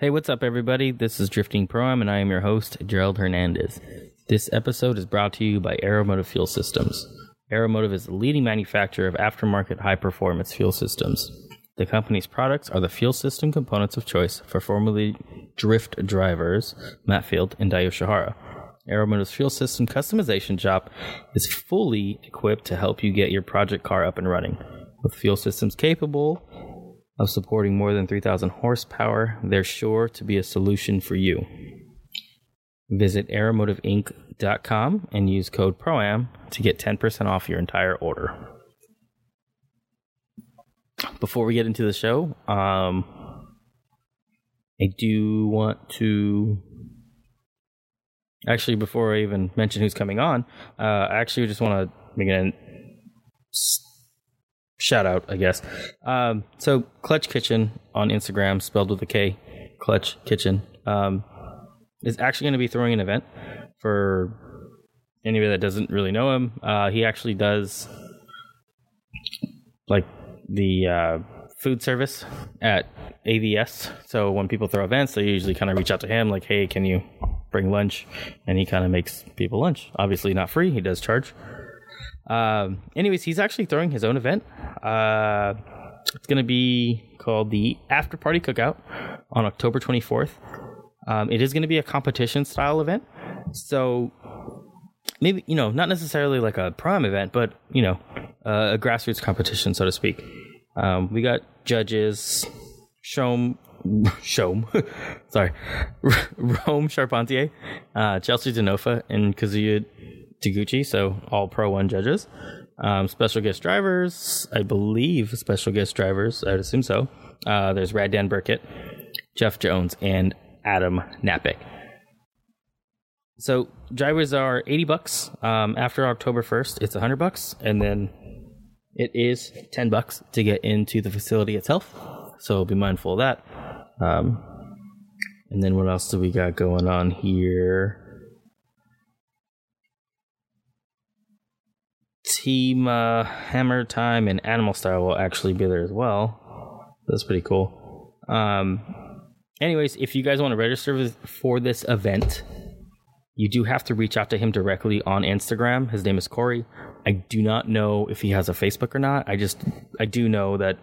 Hey, what's up, everybody? This is Drifting Pro-Am, and I am your host, Gerald Hernandez. This episode is brought to you by Aeromotive Fuel Systems. Aeromotive is the leading manufacturer of aftermarket high performance fuel systems. The company's products are the fuel system components of choice for formerly drift drivers Matt Field and Dai Yoshihara. Aeromotive's fuel system customization shop is fully equipped to help you get your project car up and running. With fuel systems capable of supporting more than 3,000 horsepower, they're sure to be a solution for you. Visit aeromotiveinc.com and use code PROAM to get 10% off your entire order. Before we get into the show, um, I do want to. Actually, before I even mention who's coming on, uh, I actually just want to make an shout out, I guess. Um, so Clutch Kitchen on Instagram, spelled with a K, Clutch Kitchen, um, is actually going to be throwing an event for anybody that doesn't really know him. Uh, he actually does like the uh, food service at AVS. So when people throw events, they usually kind of reach out to him, like, "Hey, can you bring lunch?" And he kind of makes people lunch. Obviously, not free. He does charge. Um, anyways, he's actually throwing his own event. Uh, it's going to be called the After Party Cookout on October 24th. Um, it is going to be a competition style event. So maybe, you know, not necessarily like a prime event, but, you know, uh, a grassroots competition, so to speak. Um, we got judges, Shom, Shom, sorry, Rome Charpentier, uh, Chelsea Denofa, and Kazuya Taguchi, so all Pro 1 judges. Um, special guest drivers, I believe special guest drivers, I'd assume so. Uh, there's Rad Dan Burkett, Jeff Jones, and Adam Napick. So drivers are 80 bucks. Um, after October 1st, it's 100 bucks, and then it is 10 bucks to get into the facility itself. So be mindful of that. Um, and then what else do we got going on here? Team uh, Hammer Time and Animal Style will actually be there as well. That's pretty cool. Um, anyways, if you guys want to register for this event, you do have to reach out to him directly on Instagram. His name is Corey. I do not know if he has a Facebook or not. I just I do know that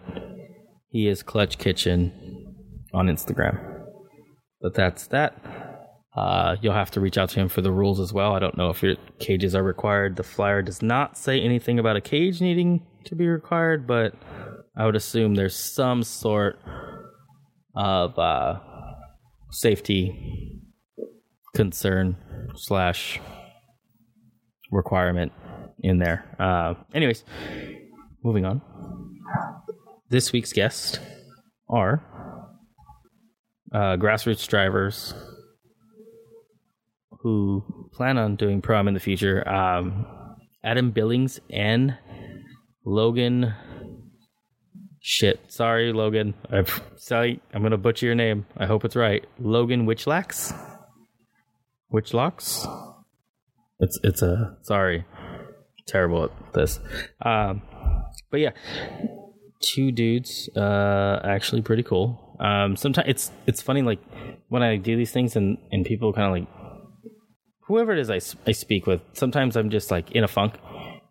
he is Clutch Kitchen on Instagram. But that's that. Uh, you'll have to reach out to him for the rules as well. I don't know if your cages are required. The flyer does not say anything about a cage needing to be required, but I would assume there's some sort of uh, safety concern slash requirement in there. Uh, anyways, moving on. This week's guests are uh, grassroots drivers who plan on doing prom in the future. Um, Adam Billings and Logan. Shit, sorry, Logan. I'm sorry, I'm gonna butcher your name. I hope it's right. Logan Witchlax. Witchlocks. It's it's a sorry, terrible at this. Um, but yeah, two dudes. Uh, actually pretty cool. Um, sometimes it's it's funny like when I do these things and and people kind of like whoever it is I, I speak with, sometimes I'm just like in a funk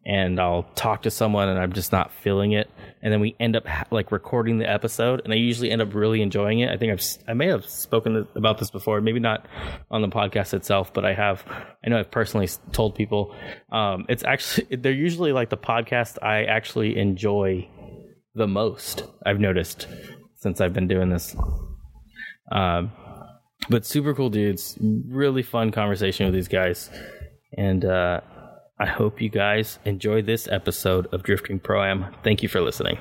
and I'll talk to someone and I'm just not feeling it. And then we end up ha- like recording the episode and I usually end up really enjoying it. I think I've, I may have spoken about this before, maybe not on the podcast itself, but I have, I know I've personally told people, um, it's actually, they're usually like the podcast I actually enjoy the most. I've noticed since I've been doing this. Um, but super cool dudes. Really fun conversation with these guys. And uh, I hope you guys enjoy this episode of Drifting Pro Am. Thank you for listening.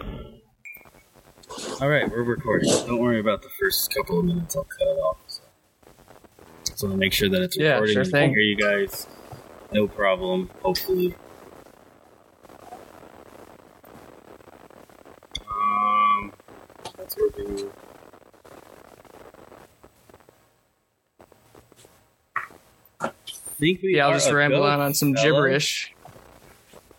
All right, we're recording. Don't worry about the first couple of minutes. I'll cut it off. So, so to make sure that it's recording. Yeah, recording sure and thing. hear you guys. No problem. Hopefully. Um, that's working. Think we Yeah, I'll just ramble on on some fellas. gibberish.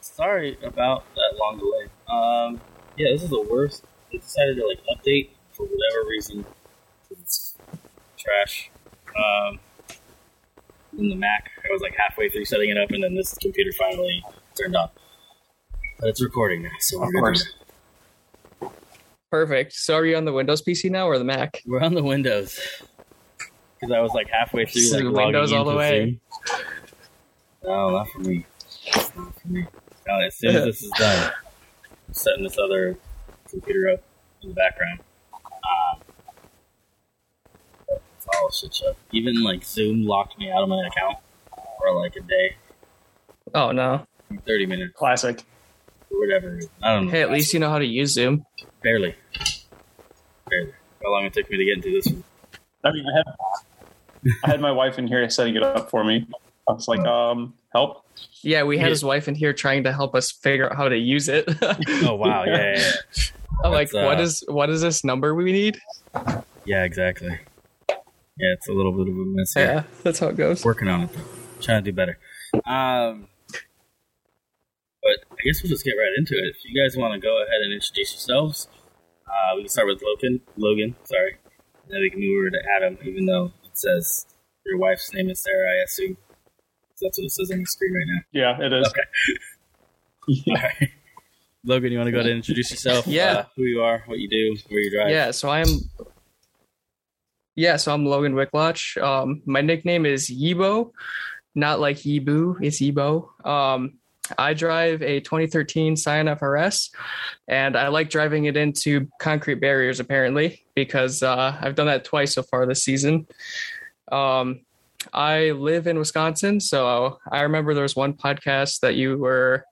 Sorry about that long delay. Um, yeah, this is the worst. I decided to like update for whatever reason. It's trash. Um, in the Mac, I was like halfway through setting it up, and then this computer finally turned on. But it's recording now, so Of good. course. Perfect. So are you on the Windows PC now or the Mac? We're on the Windows because I was like halfway through like the logging Windows all the into way. Zoom. No, not for me. Not for me. No, as soon as this is done, I'm setting this other computer up in the background. Um, it's all shit show. Even like Zoom locked me out of my account for like a day, Oh no. thirty minutes, Classic. or whatever. I don't know. Hey, at least you know how to use Zoom. barely, barely. How long it took me to get into this one? I mean, I had, I had my wife in here setting it up for me. I was like, um, help. Yeah, we had Yeah. his wife in here trying to help us figure out how to use it. Oh wow, yeah, yeah, yeah. I'm like, uh, what is what is this number we need? Yeah, exactly. Yeah, it's a little bit of a mess here. Yeah, that's how it goes. Working on it though. Trying to do better. Um but I guess we'll just get right into it. If you guys want to go ahead and introduce yourselves, uh, we can start with Logan. Logan, sorry. And then we can move over to Adam, even though it says your wife's name is Sarah, I assume. That's what it says on the screen right now. Yeah, it is. Okay. All right. Logan, you want to go ahead and introduce yourself? Yeah. Uh, who you are, what you do, where you drive. Yeah, so I'm Yeah, so I'm Logan Wicklotch. Um my nickname is Yibo, not like Yibu, it's Yibo. Um I drive a 2013 Scion FRS and I like driving it into concrete barriers apparently because uh, I've done that twice so far this season. Um, I live in Wisconsin, so I remember there was one podcast that you were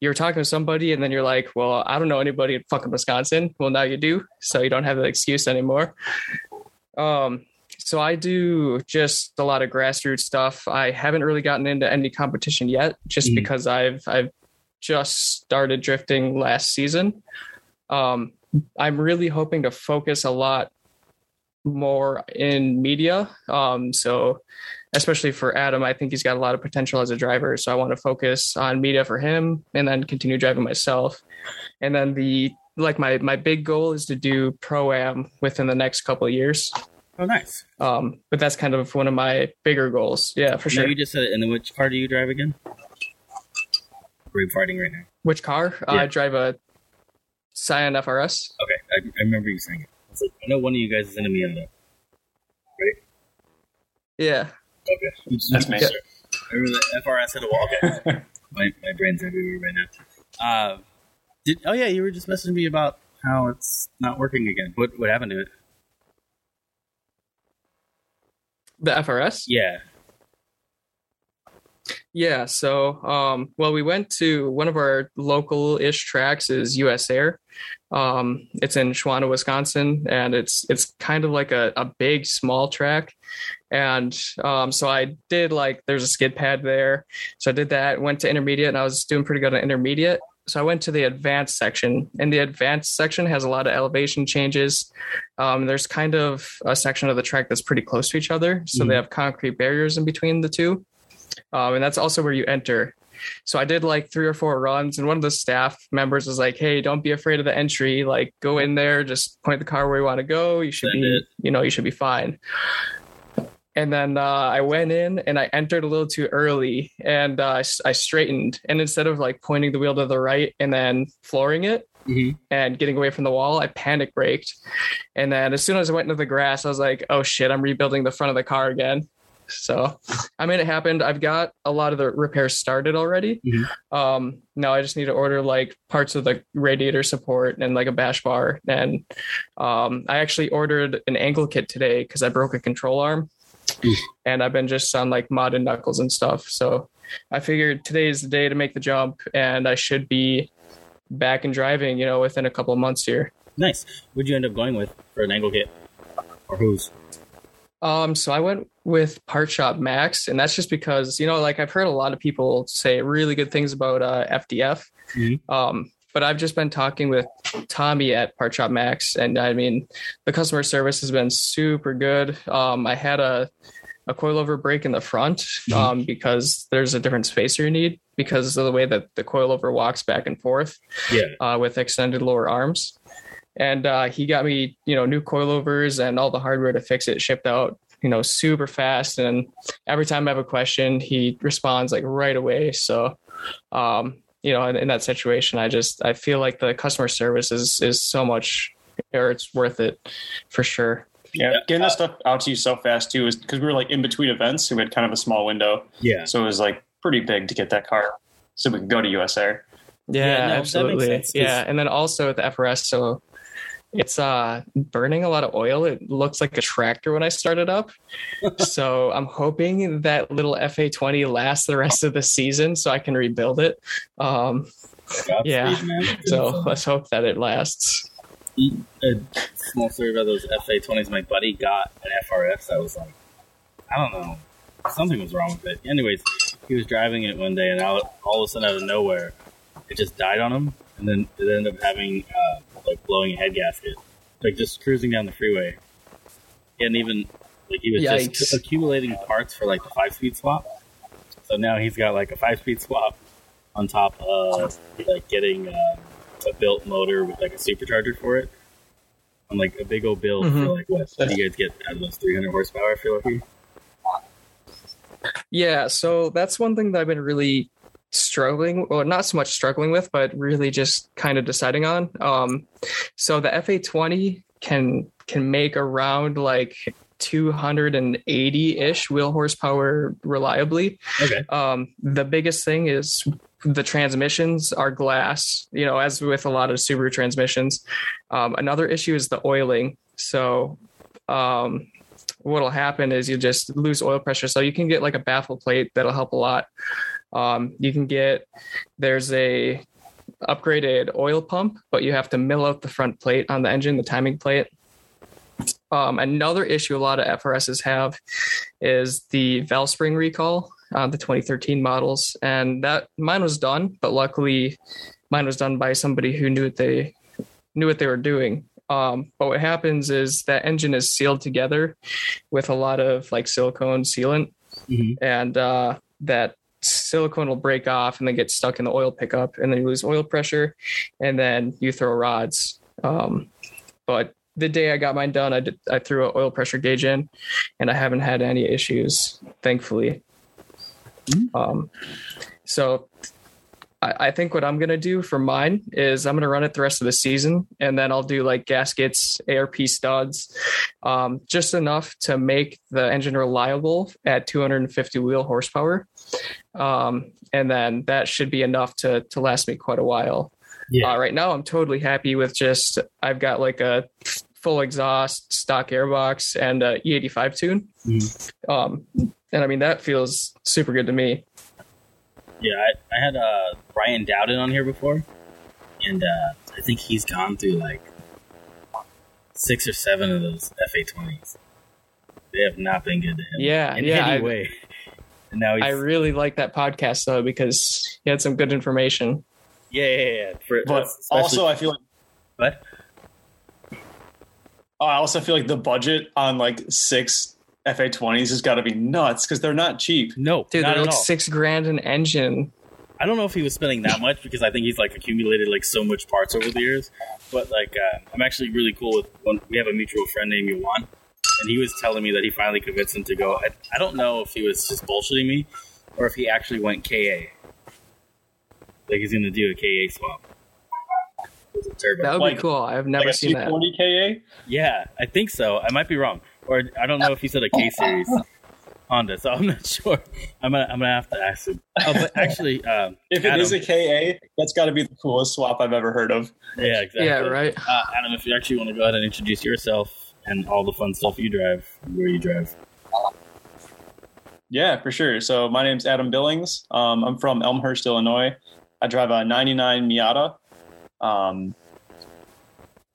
you were talking to somebody and then you're like, "Well, I don't know anybody in fucking Wisconsin." Well, now you do, so you don't have that excuse anymore. Um, so I do just a lot of grassroots stuff. I haven't really gotten into any competition yet, just Mhm. because I've I've just started drifting last season. Um, I'm really hoping to focus a lot more in media. Um, so especially for Adam, I think he's got a lot of potential as a driver. So I want to focus on media for him and then continue driving myself. And then the like my my big goal is to do pro am within the next couple of years. Oh, nice. Um, but that's kind of one of my bigger goals. Yeah, for No, sure. you just said it. And then which car do you drive again? We're fighting right now. Which car? Yeah. I drive a Scion FRS. Okay, I, I remember you saying it. I like, I know one of you guys is into Miata. Yeah. Okay, That's me. Sure. I remember the FRS had a wall. Okay, my my brain's everywhere right now. Uh, did oh yeah, you were just messaging me about how it's not working again. What what happened to it? The FRS? Yeah. Yeah, so um well we went to one of our local ish tracks is US Air. Um it's in Shawano, Wisconsin, and it's it's kind of like a, a big small track. And um so I did like there's a skid pad there. So I did that, went to intermediate and I was doing pretty good on intermediate. So I went to the advanced section, and the advanced section has a lot of elevation changes. Um, there's kind of a section of the track that's pretty close to each other, so Mhm. they have concrete barriers in between the two um, and that's also where you enter. So I did like three or four runs, and one of the staff members was like, "Hey, don't be afraid of the entry. Like, go in there, just point the car where you want to go. You should Send be, it. you know, you should be fine." And then uh, I went in and I entered a little too early, and uh, I, I straightened. And instead of like pointing the wheel to the right and then flooring it, Mm-hmm. and getting away from the wall, I panic braked. And then as soon as I went into the grass, I was like, oh shit, I'm rebuilding the front of the car again. So I mean, it happened. I've got a lot of the repairs started already. Mhm. Um, now I just need to order like parts of the radiator support and like a bash bar. And um, I actually ordered an angle kit today because I broke a control arm. Oof. And I've been just on like mod and knuckles and stuff. So I figured today is the day to make the jump, and I should be back and driving, you know, within a couple of months here. Nice. What'd you end up going with for an angle kit? Or whose? Um, so I went with Part Shop Max, and that's just because you know, like I've heard a lot of people say really good things about uh, FDF. Mhm. Um, but I've just been talking with Tommy at Part Shop Max, and I mean, the customer service has been super good. Um, I had a a coilover break in the front um, because there's a different spacer you need because of the way that the coilover walks back and forth. Yeah. uh, with extended lower arms. And uh, he got me, you know, new coilovers and all the hardware to fix it shipped out you know, super fast. And every time I have a question, he responds like right away. So, um, you know, in, in that situation, I just I feel like the customer service is is so much, or it's worth it for sure. Yeah, getting that stuff out to you so fast too is because we were like in between events, so we had kind of a small window. Yeah. So it was like pretty big to get that car, so we could go to US Air. Yeah, Yeah, no, absolutely. Yeah, and then also with the FRS, so it's uh burning a lot of oil. It looks like a tractor when I start it up. so I'm hoping that little FA20 lasts the rest of the season, so I can rebuild it. Um, Yeah. So let's hope that it lasts. a small story about those FA twenties. My buddy got an FRX that was like, I don't know, something was wrong with it. Anyways, he was driving it one day, and all, all of a sudden, out of nowhere, it just died on him, and then it ended up having uh, like blowing a head gasket, like just cruising down the freeway. Hadn't even like he was just accumulating parts for like the five speed swap. So now he's got like a five speed swap on top of like getting. Uh, a built motor with like a supercharger for it. On like a big old build for Mhm. like what do you guys get out of those 300 horsepower? I feel like Yeah, so that's one thing that I've been really struggling, well, not so much struggling with, but really just kind of deciding on. Um, so the FA20 can can make around like 280 ish wheel horsepower reliably. Okay. Um, the biggest thing is the transmissions are glass, you know, as with a lot of Subaru transmissions. Um, another issue is the oiling. So, um, what'll happen is you just lose oil pressure. So you can get like a baffle plate that'll help a lot. Um, you can get there's a upgraded oil pump, but you have to mill out the front plate on the engine, the timing plate. Um, another issue a lot of FRSs have is the valve spring recall on the 2013 models, and that mine was done, but luckily mine was done by somebody who knew what they knew what they were doing. Um, but what happens is that engine is sealed together with a lot of like silicone sealant, Mhm. and uh, that silicone will break off and then get stuck in the oil pickup, and then you lose oil pressure, and then you throw rods. Um, but the day I got mine done, I did, I threw an oil pressure gauge in, and I haven't had any issues, thankfully. Um, so I, I think what I'm gonna do for mine is I'm gonna run it the rest of the season, and then I'll do like gaskets, ARP studs, um, just enough to make the engine reliable at 250 wheel horsepower, um, and then that should be enough to to last me quite a while. Yeah. Uh, right now, I'm totally happy with just I've got like a full exhaust, stock airbox, and a E85 tune. Mhm. Um, and I mean that feels super good to me. Yeah, I, I had uh, Brian Dowden on here before, and uh, I think he's gone through like six or seven of those FA twenties. They have not been good to him. Yeah, in yeah, any I- way. And now he's I really like that podcast though because he had some good information. yeah, yeah, yeah. For, But also, I feel like what? I also feel like the budget on like six FA twenties has got to be nuts because they're not cheap. No, Dude, they're like all. six grand an engine. I don't know if he was spending that much because I think he's like accumulated like so much parts over the years. But like, uh, I'm actually really cool with one. We have a mutual friend named Yuan, and he was telling me that he finally convinced him to go. I, I don't know if he was just bullshitting me or if he actually went KA. Like he's gonna do a KA swap. A turbo. That would Like- be cool. I've never like a seen that. 240 KA. yeah, I think so. I might be wrong, or I don't know if he said a K series Honda. So I'm not sure. I'm gonna I'm gonna have to ask him. Oh, but actually, um, If it Adam, is a KA, that's got to be the coolest swap I've ever heard of. yeah, exactly. Yeah, right. Uh, Adam, if you actually want to go ahead and introduce yourself and all the fun stuff you drive, where you drive. Yeah, for sure. So my name's Adam Billings. Um, I'm from Elmhurst, Illinois. I drive a '99 Miata. Um,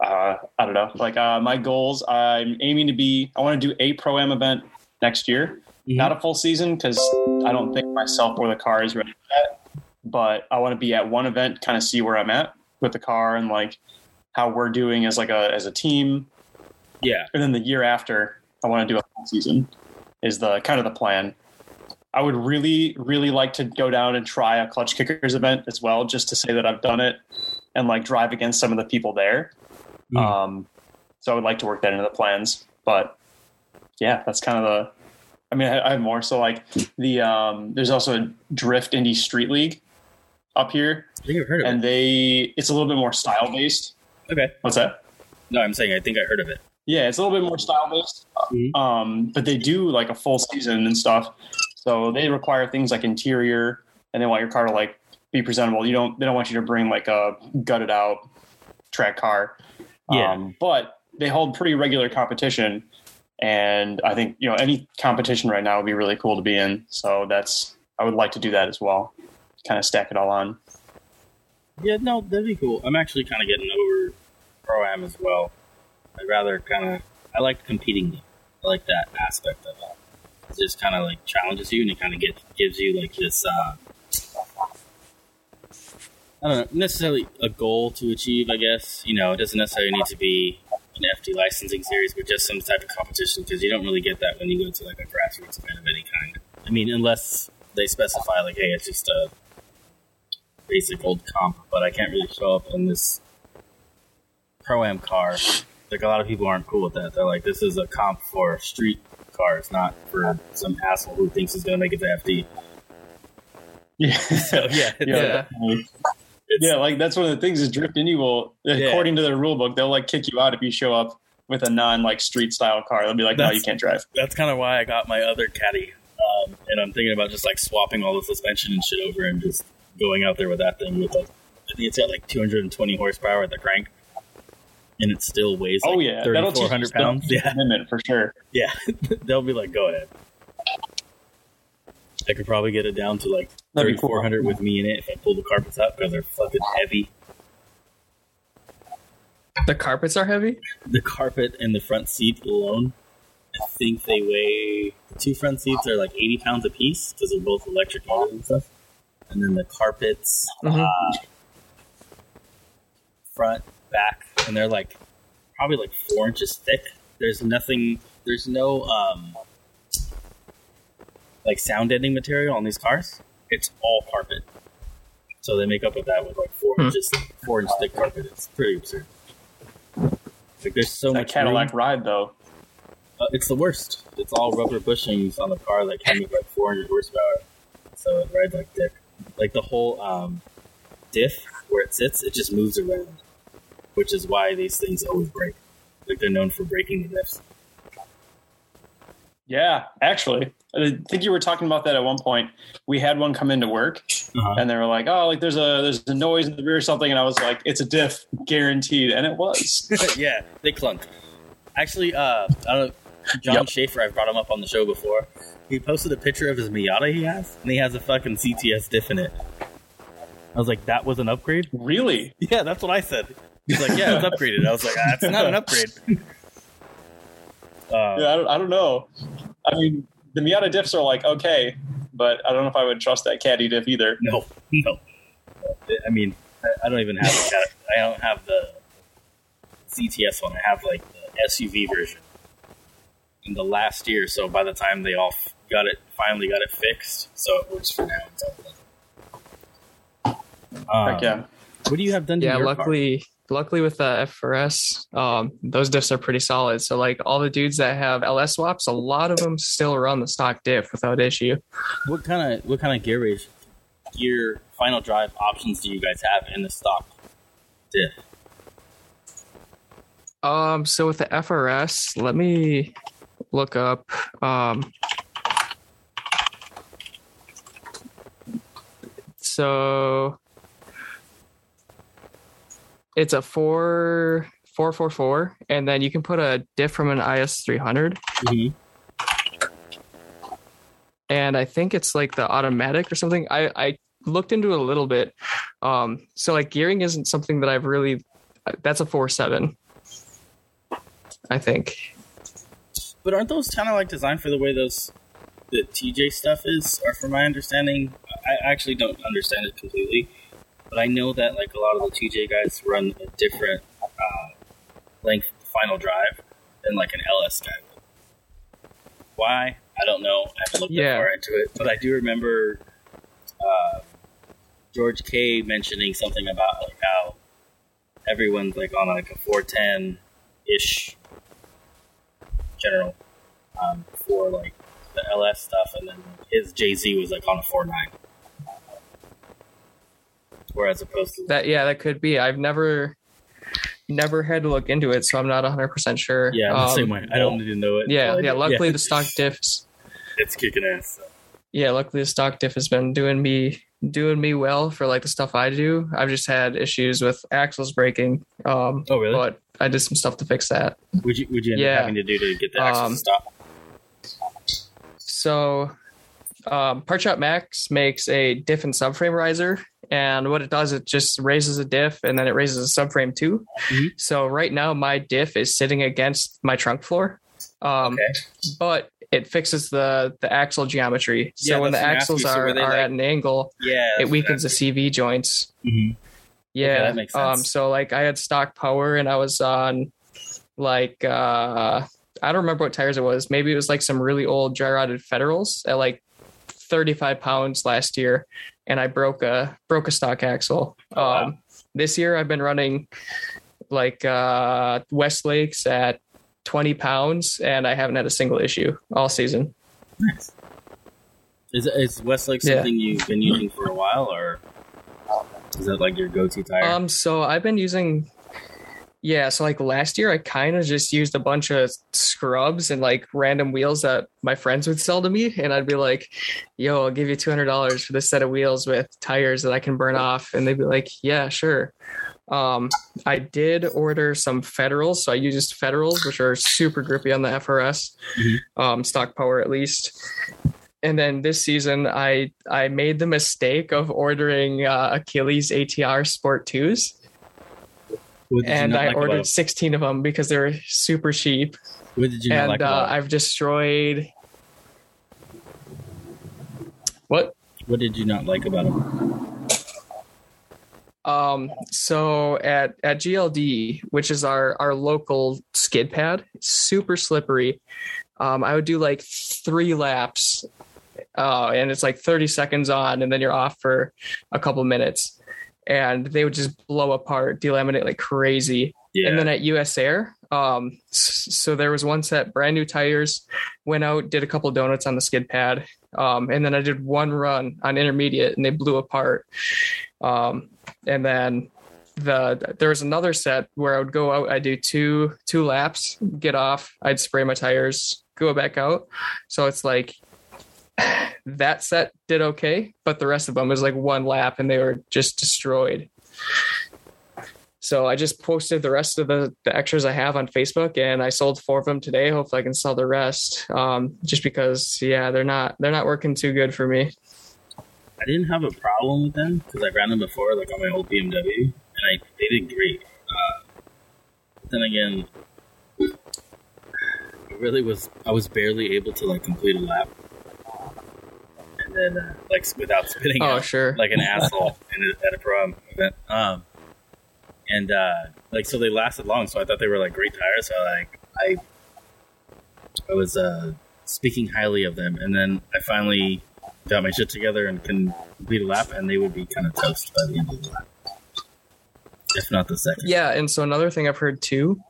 uh, I don't know. Like uh, my goals, I'm aiming to be. I want to do a pro am event next year. Mhm. Not a full season because I don't think myself or the car is ready for that. But I want to be at one event, kind of see where I'm at with the car and like how we're doing as like a as a team. Yeah, And then the year after, I want to do a full season. Is the kind of the plan. I would really, really like to go down and try a clutch kickers event as well, just to say that I've done it and like drive against some of the people there. Mm. Um, so I would like to work that into the plans. But yeah, that's kind of the. I mean, I, I have more. So like the um, there's also a Drift Indie Street League up here, I think I've heard of it. and they it's a little bit more style based. Okay. What's that? No, I'm saying I think I heard of it. Yeah, it's a little bit more style based. Mhm. Um, but they do like a full season and stuff. So they require things like interior, and they want your car to like be presentable. You don't they don't want you to bring like a gutted out track car. Yeah. Um, but they hold pretty regular competition, and I think you know any competition right now would be really cool to be in. So that's I would like to do that as well. Kind of stack it all on. Yeah, no, that'd be cool. I'm actually kind of getting over pro am as well. I'd rather kind of I like competing. I like that aspect of it. It just kind of like challenges you and it kind of get gives you like this. Uh, I don't know, necessarily a goal to achieve. I guess you know it doesn't necessarily need to be an FD licensing series, but just some type of competition because you don't really get that when you go to like a grassroots event of any kind. I mean, unless they specify like, hey, it's just a basic old comp, but I can't really show up in this pro am car. Like a lot of people aren't cool with that. They're like, this is a comp for street cars, not for some asshole who thinks he's gonna make it to FD. Yeah. So yeah, yeah. Yeah. it's- Yeah, like that's one of the things is Drift Indie will, according to their rule book, they'll like kick you out if you show up with a non like street style car. They'll be like, no, you can't drive. that's kind of why I got my other caddy. Um, and I'm thinking about just like swapping all the suspension and shit over and just going out there with that thing with like I think it's got like 220 horsepower at the crank, and it still weighs like oh yeah, that'll teach you 3,400 pounds. Yeah, commitment for sure. yeah. They'll be like, go ahead. I could probably get it down to like That'd be cool. 3,400 with me in it if I pull the carpets out because they're fucking heavy. The carpets are heavy. The carpet and the front seat alone, I think they weigh. The two front seats are like 80 pounds apiece because they're both electric motors and stuff. And then the carpets, Mhm. uh, front, back, and they're like probably like four inches thick. There's nothing. There's no um, like sound deadening material on these cars. It's all carpet. So they make up with that with like four Hmm. inches, four inch thick carpet. It's pretty absurd. Like there's so That much Cadillac room. ride though. Uh, it's the worst. It's all rubber bushings on the car that can make like 400 horsepower. So it rides like dick. Like the whole um, diff where it sits, it just moves around, which is why these things always break. Like they're known for breaking the diffs. Yeah, actually, I think you were talking about that at one point. We had one come into work, Uh-huh. and they were like, "Oh, like there's a there's a noise in the rear or something," and I was like, "It's a diff, guaranteed," and it was. yeah, they clunk. Actually, uh, I don't know. John Yep. Schaefer, I've brought him up on the show before. He posted a picture of his Miata he has, and he has a fucking CTS diff in it. I was like, that was an upgrade? really? Yeah, that's what I said. He's like, yeah, it's upgraded. I was like, that's not an upgrade. Uh, Yeah, I don't, I don't know. I mean, the Miata diffs are like okay, but I don't know if I would trust that Caddy diff either. No, no. I mean, I- I don't even have the cat- I don't have the CTS one. I have like the SUV version. In the last year, so by the time they all got it, finally got it fixed, so it works for now. Until. Um, Heck yeah. What do you have done to Yeah, your luckily, luckily with the FRS, um, those diffs are pretty solid. So like all the dudes that have LS swaps, a lot of them still run the stock diff without issue. What kind of what kind of gear range, gear final drive options do you guys have in the stock diff? Um, so with the FRS, let me look up. Um, so it's a four four four four, and then you can put a diff from an IS three hundred, Mm-hmm. and I think it's like the automatic or something. I I looked into it a little bit. Um, so like gearing isn't something that I've really. That's a four seven. I think. But aren't those kind of like designed for the way those the TJ stuff is? Or from my understanding, I actually don't understand it completely, but I know that like a lot of the TJ guys run a different uh, length final drive than like an LS guy. Why? I don't know. I haven't looked Yeah. that far into it, but I do remember uh, George K mentioning something about like how everyone's like on like a 410 ish general um, for like the LS stuff, and then his JZ was like on a four nine. Whereas opposed to That yeah, that could be. I've never never had to look into it, so I'm not 100 percent sure. yeah, the Um, same way. I don't need to know it. Yeah, yeah. Luckily, yeah, the stock diffs. it's kicking ass. so. Yeah, luckily the stock diff has been doing me doing me well for like the stuff I do. I've just had issues with axles breaking. Um, Oh, really? but I did some stuff to fix that. Would you would you end Yeah. up having to do to get the axle Um, to stop? So, um, Part Shop Max makes a diff and subframe riser, and what it does, it just raises a diff and then it raises a subframe too. Mhm. So right now, my diff is sitting against my trunk floor, um, Okay. but it fixes the the axle geometry. So Yeah, when the that's what I'm asking. axles So are, they are like- at an angle, Yeah, it weakens the CV joints. hmm Yeah, that makes Um, so like I had stock power and I was on like uh I don't remember what tires it was. Maybe it was like some really old dry rotted Federals at like 35 pounds last year, and I broke a broke a stock axle. Oh, wow. Um, this year I've been running like uh Westlakes at 20 pounds, and I haven't had a single issue all season. Nice. Is is Westlake Yeah. something you've been using for a while, or is that like your go-to tire? Um, so I've been using, yeah. So like last year, I kind of just used a bunch of scrubs and like random wheels that my friends would sell to me, and I'd be like, "Yo, I'll give you two hundred dollars for this set of wheels with tires that I can burn off," and they'd be like, "Yeah, sure." Um, I did order some Federals, so I used Federals, which are super grippy on the FRS, Mhm. um, stock power at least and then this season i i made the mistake of ordering uh, achilles atr sport 2s What did you and i like ordered about- 16 of them because they were super cheap what did you not and like uh, about? i've destroyed what what did you not like about them? Um, so at at GLD, which is our our local skid pad, it's super slippery. Um, I would do like three laps, uh, and it's like thirty seconds on, and then you're off for a couple minutes, and they would just blow apart, delaminate like crazy. Yeah, And then at US Air, um, so there was one set brand new tires, went out, did a couple donuts on the skid pad, um, and then I did one run on intermediate, and they blew apart. Um, and then the there was another set where I would go out, I'd do two two laps, get off, I'd spray my tires, go back out. So it's like that set did okay, but the rest of them was like one lap, and they were just destroyed. So I just posted the rest of the, the extras I have on Facebook and I sold four of them today. Hopefully I can sell the rest. Um, just because, yeah, they're not, they're not working too good for me. I didn't have a problem with them because I ran them before, like on my old BMW, and I they did great. Uh, then again, it really was I was barely able to like complete a lap, and then uh, like without spitting Oh, out sure. like an asshole in a, at a pro event. Um, and uh, like so they lasted long, so I thought they were like great tires. So like I I was uh, speaking highly of them, and then I finally got my shit together and can complete a lap, and they would be kind of toast by the end of the lap, if not the second. Yeah. And so another thing I've heard too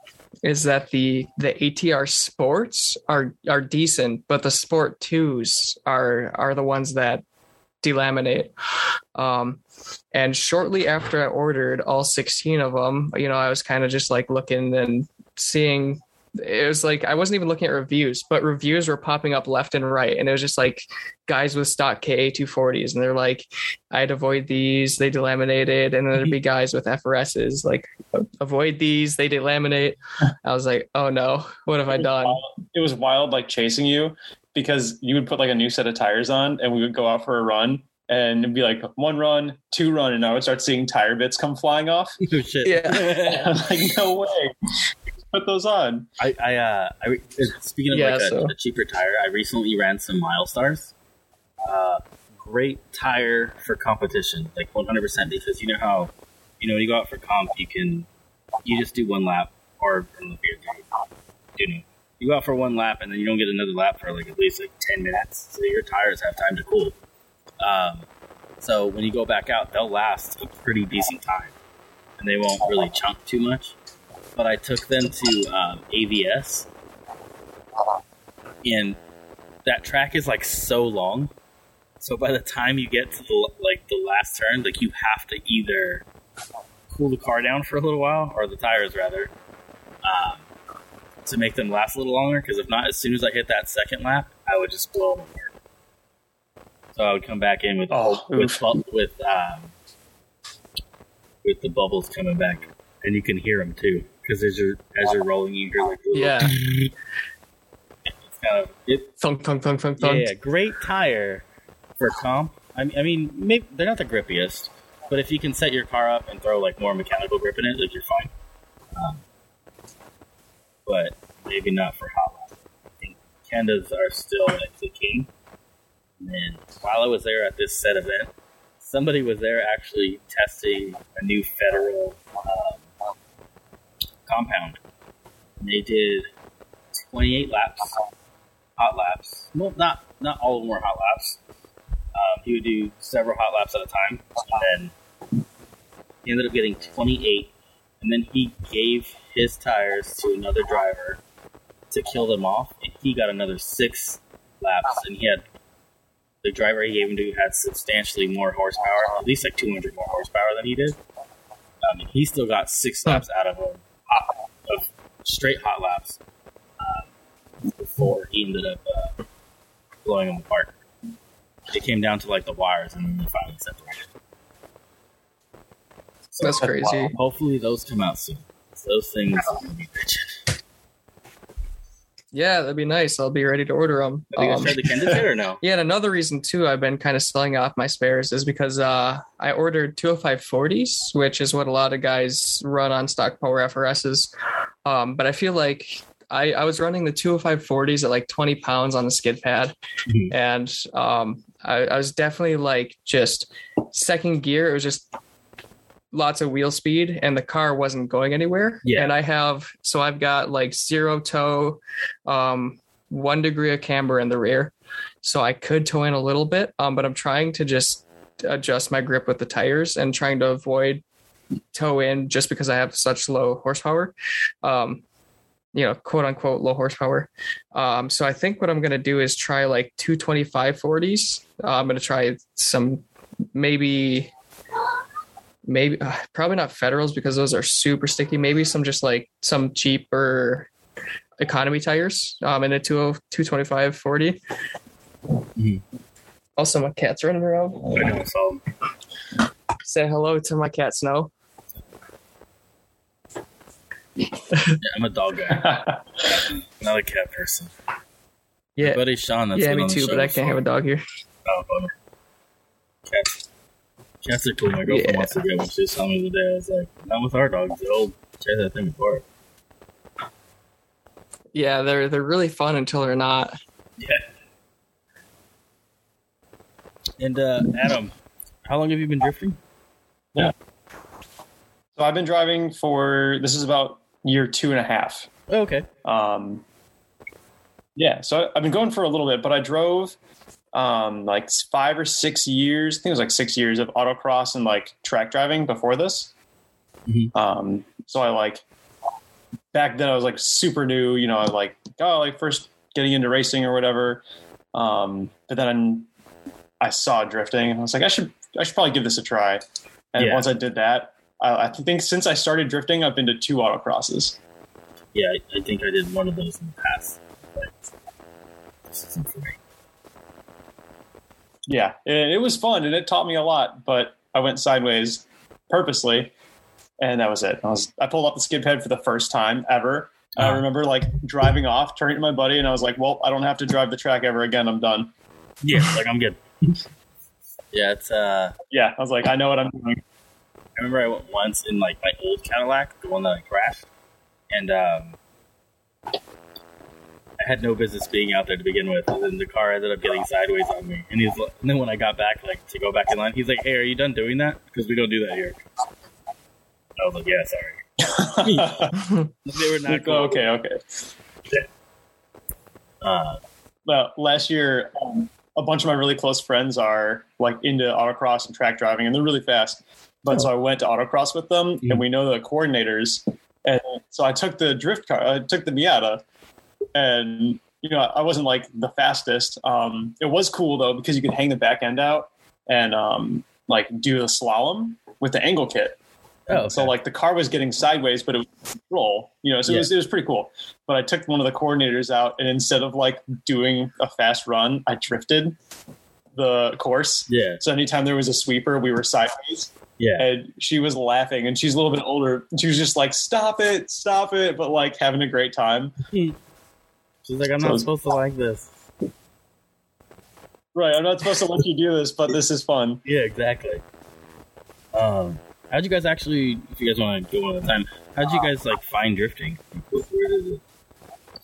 is that the, the ATR sports are, are decent, but the sport twos are, are the ones that delaminate. Um, and shortly after I ordered all 16 of them, you know, I was kind of just like looking and seeing it was like I wasn't even looking at reviews, but reviews were popping up left and right, and it was just like guys with stock KA two forties, and they're like, "I'd avoid these; they delaminated," and then there'd be guys with FRSs like, "Avoid these; they delaminate." I was like, "Oh no, what have I done?" It was wild, like chasing you because you would put like a new set of tires on, and we would go out for a run, and it'd be like one run, two run, and I would start seeing tire bits come flying off. Oh, shit. Yeah. I'm like, no way, put those on. I, I, uh, I speaking of Yeah, like a, so- a cheaper tire, I recently ran some Milestars. Uh, great tire for competition, like 100%, because you know how, you know, when you go out for comp, you can, you just do one lap, or I don't know you're you know, you go out for one lap and then you don't get another lap for like at least like 10 minutes, so your tires have time to cool. Um, so when you go back out, they'll last a pretty decent time, and they won't really chunk too much but I took them to um, AVS, and that track is like so long. So by the time you get to the like the last turn, like you have to either cool the car down for a little while, or the tires rather, um, to make them last a little longer. Because if not, as soon as I hit that second lap, I would just blow them apart. So I would come back in with Oh, with oof. with um, with the bubbles coming back, and you can hear them too. Because as you're as you're rolling, you hear like Yeah. It's kind of it, Thunk, thunk, thunk, thunk, yeah, thunk. yeah, great tire for comp. I mean, I mean, maybe they're not the grippiest, but if you can set your car up and throw like more mechanical grip in it, like you're fine. Um, but maybe not for hot lap. I think Kendas are still like the king. And while I was there at this set event, somebody was there actually testing a new federal um, compound. And they did 28 laps, hot laps. Well, not not all of them were hot laps. Um, he would do several hot laps at a time, and then he ended up getting 28. And then he gave his tires to another driver to kill them off, and he got another six laps. And he had the driver he gave him to had substantially more horsepower, at least like 200 more horsepower than he did. Um, he still got six laps out of him, hot, of straight hot laps um, before he ended up uh, blowing them apart. It came down to like the wires, and then they finally separated. So That's crazy. hopefully those come out soon. Those things are gonna be bitchin'. Yeah, that'd be nice. I'll be ready to order them. Have you guys tried the Kendas or no? Yeah, and another reason too, I've been kind of selling off my spares is because uh, I ordered 20540s, which is what a lot of guys run on stock power FRSs. Um, but I feel like I, I was running the 20540s at like 20 pounds on the skid pad, Mhm. and um, I, I was definitely like just second gear. It was just lots of wheel speed, and the car wasn't going anywhere. Yeah. And I have so I've got like zero toe, um, one degree of camber in the rear so I could toe in a little bit, um, but I'm trying to just adjust my grip with the tires and trying to avoid toe in just because I have such low horsepower. Um, you know, quote unquote low horsepower. Um, so I think what I'm going to do is try like 225 40s. Uh, I'm going to try some maybe, maybe uh, probably not federals because those are super sticky. Maybe some just like some cheaper economy tires um, in a 20 225 40. Mhm. Also, my cat's running around. I know, so Say hello to my cat Snow. yeah, I'm a dog guy, not a cat person. Yeah, My buddy Sean, that's yeah, me too. But I can't have a dog here. Oh, bummer. Cats, cats are cool. My girlfriend Yeah. wants to get one. She was telling me the day. I was like, not with our dogs. They'll tear that thing apart. Yeah, they're they're really fun until they're not. Yeah. And uh, Adam, how long have you been drifting? Yeah. So I've been driving for this is about year two and a half. Oh, okay. Um, yeah, so I've been going for a little bit, but I drove um, like five or six years. I think it was like six years of autocross and like track driving before this. Mhm. Um, so I like back then I was like super new. You know, I like oh like first getting into racing or whatever. Um, but then I saw drifting and I was like I should I should probably give this a try. And Yeah. once I did that, I, I think since I started drifting, I've been to two autocrosses. Yeah, I, I think I did one of those in the past. But this isn't for me. Yeah, it, it was fun and it taught me a lot, but I went sideways purposely, and that was it. I was I pulled off the skid pad for the first time ever. And I Uh-huh. remember like driving off, turning to my buddy, and I was like, "Well, I don't have to drive the track ever again. I'm done." Yeah, like I'm good. yeah, it's uh Yeah, I was like, "I know what I'm doing." I remember I went once in like my old Cadillac, the one that I crashed, and um, I had no business being out there to begin with. And then the car ended up getting sideways on me, and he's like, and then when I got back, like to go back in line, he's like, "Hey, are you done doing that? Because we don't do that here." I was like, "Yeah, sorry." They were not cool. okay, okay. Uh, Well, last year, um, a bunch of my really close friends are like into autocross and track driving, and they're really fast. But so I went to autocross with them, Mhm. and we know the coordinators. And so I took the drift car, I took the Miata, and you know, I wasn't like the fastest. Um, it was cool though because you could hang the back end out and um, like do the slalom with the angle kit. Oh, okay. So like the car was getting sideways, but it was roll, you know, so Yeah. it was it was pretty cool. But I took one of the coordinators out, and instead of like doing a fast run, I drifted the course. yeah, So anytime there was a sweeper, we were sideways, yeah. and she was laughing, and she's a little bit older. She was just like, "Stop it, stop it!" But like having a great time. She's like, I'm So- not supposed to like this. Right, I'm not supposed to let you do this, but this is fun. Yeah, exactly. Um, how'd you guys actually? If you guys want to go one at a time, how'd you guys like find drifting? Like, Where did it?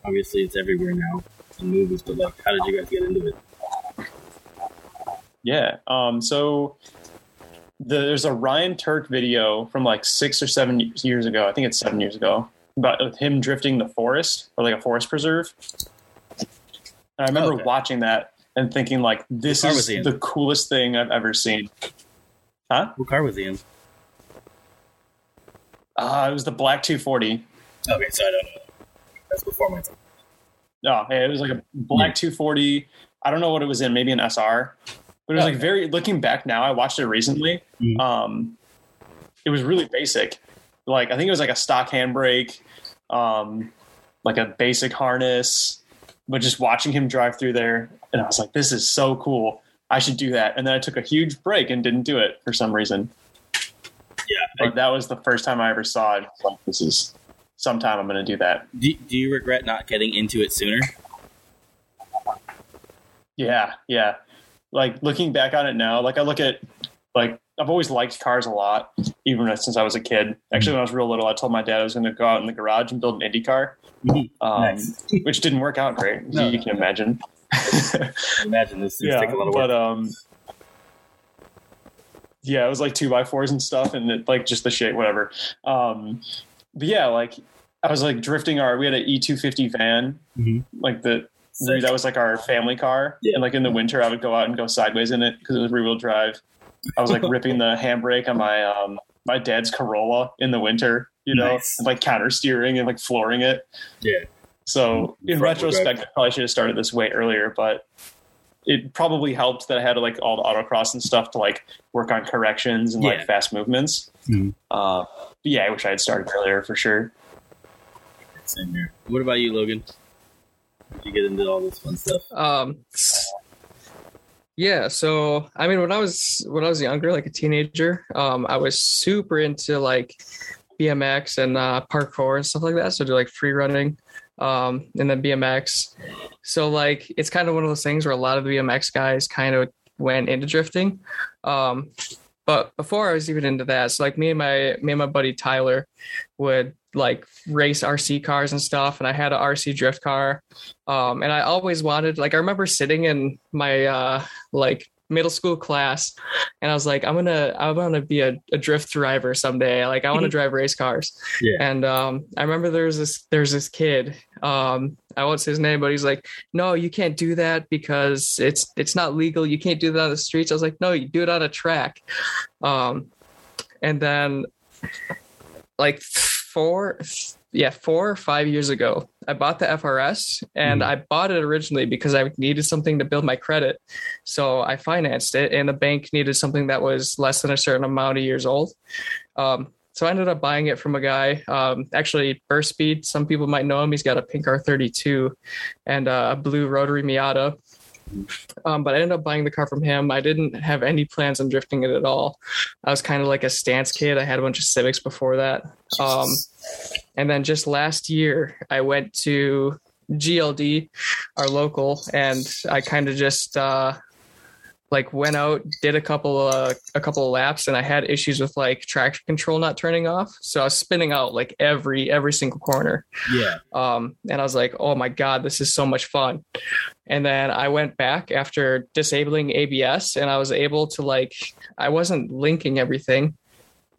Obviously, it's everywhere now in movies, but like, how did you guys get into it? Yeah. Um, so the, there's a Ryan Tuerck video from like six or seven years ago. I think it's seven years ago about him drifting the forest or like a forest preserve. I remember Okay. watching that and thinking like, this is the coolest thing I've ever seen. Huh? What car was he in? Uh, it was the Black 240. Okay, so I don't know. That's before my time. No, yeah, it was like a Black 240. I don't know what it was in, maybe an SR. But it was like very looking back now, I watched it recently. Mhm. Um it was really basic. Like I think it was like a stock handbrake, um, like a basic harness, but just watching him drive through there and I was like, this is so cool. I should do that. And then I took a huge break and didn't do it for some reason. Yeah. But that was the first time I ever saw it. Like, this is sometime I'm gonna do that. Do, do you regret not getting into it sooner? Yeah, yeah. Like looking back on it now, like I look at like I've always liked cars a lot, even since I was a kid. Actually, when I was real little, I told my dad I was going to go out in the garage and build an Indy car, Mhm. um, Nice. which didn't work out great. No, you no. can imagine. Imagine this yeah, take a lot of work. but um, yeah, it was like two by fours and stuff, and it, like just the shit, whatever. Um, but yeah, like I was like drifting our. We had an E two fifty van, Mhm. like the that was like our family car. Yeah. And like in the winter, I would go out and go sideways in it because it was rear wheel drive. I was like ripping the handbrake on my um my dad's Corolla in the winter, you know, Nice. and, like counter steering and like flooring it. Yeah. So in Front retrospect. I probably should have started this way earlier, but it probably helped that I had like all the autocross and stuff to like work on corrections and Yeah. like fast movements. Mhm. Uh, but yeah, I wish I had started earlier for sure. Same here. What about you, Logan? Did you get into all this fun stuff? Um, yeah. So I mean, when I was when I was younger, like a teenager, um, I was super into like BMX and uh, parkour and stuff like that. So do like free running, um, and then BMX. So like it's kind of one of those things where a lot of the BMX guys kind of went into drifting. Um, but before I was even into that, so like me and my me and my buddy Tyler would like race RC cars and stuff, and I had a RC drift car. Um, and I always wanted, like, I remember sitting in my uh, like middle school class, and I was like, I'm gonna, I want to be a, a drift driver someday. Like, I want to drive race cars. Yeah. And um, I remember there's this, there's this kid. Um, I won't say his name, but he's like, no, you can't do that because it's, it's not legal. You can't do that on the streets. I was like, no, you do it on a track. Um, and then, like four yeah four or five years ago i bought the frs and Mhm. i bought it originally because i needed something to build my credit. So i financed it and the bank needed something that was less than a certain amount of years old. Um, so i ended up buying it from a guy um, actually burst speed some people might know him. He's got a pink r32 and a blue rotary miata um, but I ended up buying the car from him. I didn't have any plans on drifting it at all. I was kind of like a stance kid. I had a bunch of Civics before that. Um, and then just last year, I went to GLD, our local, and I kind of just uh, like went out, did a couple uh, a couple of laps, and I had issues with like traction control not turning off. So I was spinning out like every every single corner Yeah. um, and I was like, "Oh my god, this is so much fun!" And then I went back after disabling ABS, and I was able to like, I wasn't linking everything,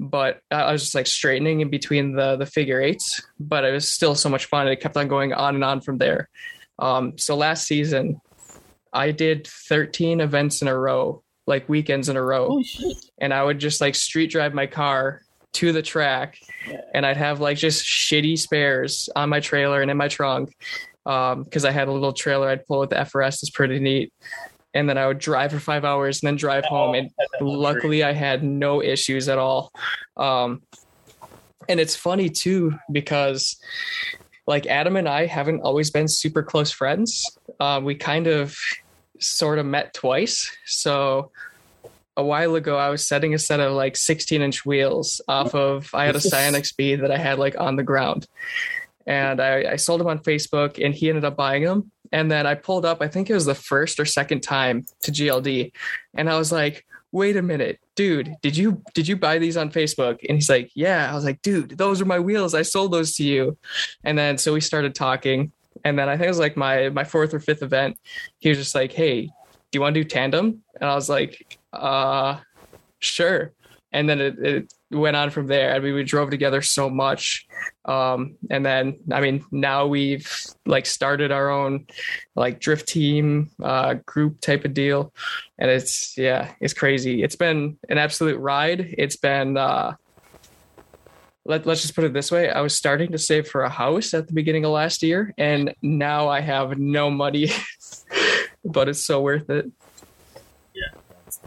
but I was just like straightening in between the the figure eights. But it was still so much fun. It kept on going on and on from there. Um, so last season, I did 13 events in a row, like weekends in a row shit. and I would just like street drive my car to the track and I'd have like just shitty spares on my trailer and in my trunk. because I had a little trailer I'd pull with the FRS. It's pretty neat. And then I would drive for five hours and then drive home. And luckily, I had no issues at all. Um, and it's funny too because like Adam and I haven't always been super close friends. Uh, we kind of sort of met twice. So a while ago, I was setting a set of like 16 inch wheels off of, I had a Scion XB that I had like on the ground. And I, I sold them on Facebook and he ended up buying them. And then I pulled up, I think it was the first or second time to GLD. And I was like, wait a minute, dude, did you did you buy these on Facebook? And he's like, yeah. I was like, dude, those are my wheels. I sold those to you. And then so we started talking. And then I think it was like my my fourth or fifth event. He was just like, hey, do you want to do tandem? And I was like, uh, sure. And then it, it went on from there. I mean, we drove together so much. Um, and then, I mean, now we've like started our own like drift team, uh, group type of deal. And it's, yeah, it's crazy. It's been an absolute ride. It's been, uh, let, let's just put it this way. I was starting to save for a house at the beginning of last year, and now I have no money, but it's so worth it. Yeah, that's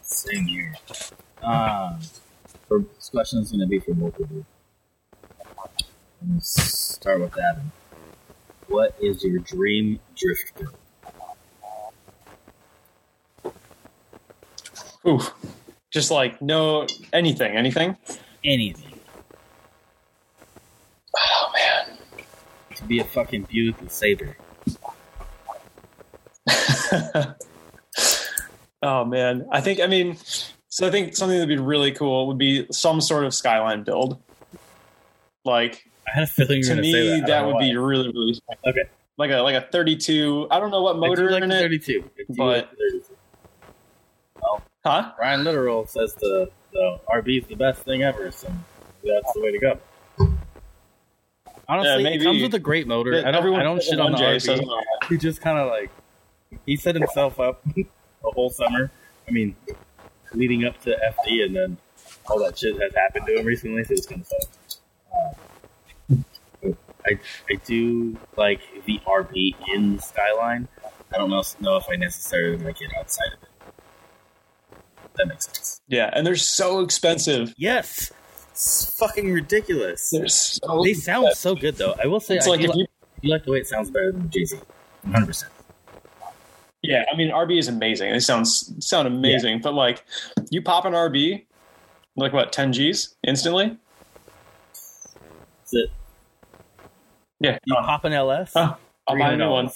same here. Um, for this question is going to be for both of you. Let's start with Adam. What is your dream drift build? Ooh, just like no anything, anything. Anything. Oh man. To be a fucking beautiful Saber. oh man, I think I mean, so I think something that'd be really cool would be some sort of skyline build. Like I had a feeling to going say me, that. That, would why. be really really Okay. like a like a 32. I don't know what motor like in it, 32. But- like the 32. huh? Ryan Litteral says the, the RB is the best thing ever, so that's the way to go. Honestly, Yeah, it comes with a great motor. I don't, Everyone I don't shit on the Jay says RB. He just kind of like he set himself up the whole summer. I mean, leading up to FD, and then all that shit has happened to him recently. So it's kind of fun. Uh, I I do like the RB in Skyline. I don't know know if I necessarily like it outside of it. That makes sense. Yeah, and they're so expensive. Yes, it's fucking ridiculous. They're so They sound so good though. I will say, It's I like if you you like the way it sounds better than Jay Z. One hundred percent. Yeah, I mean RB is amazing. They sound sound amazing, but like you pop an RB, like what ten Gs instantly? That's it. Yeah, You pop an LS. Huh. I'll buy a new one.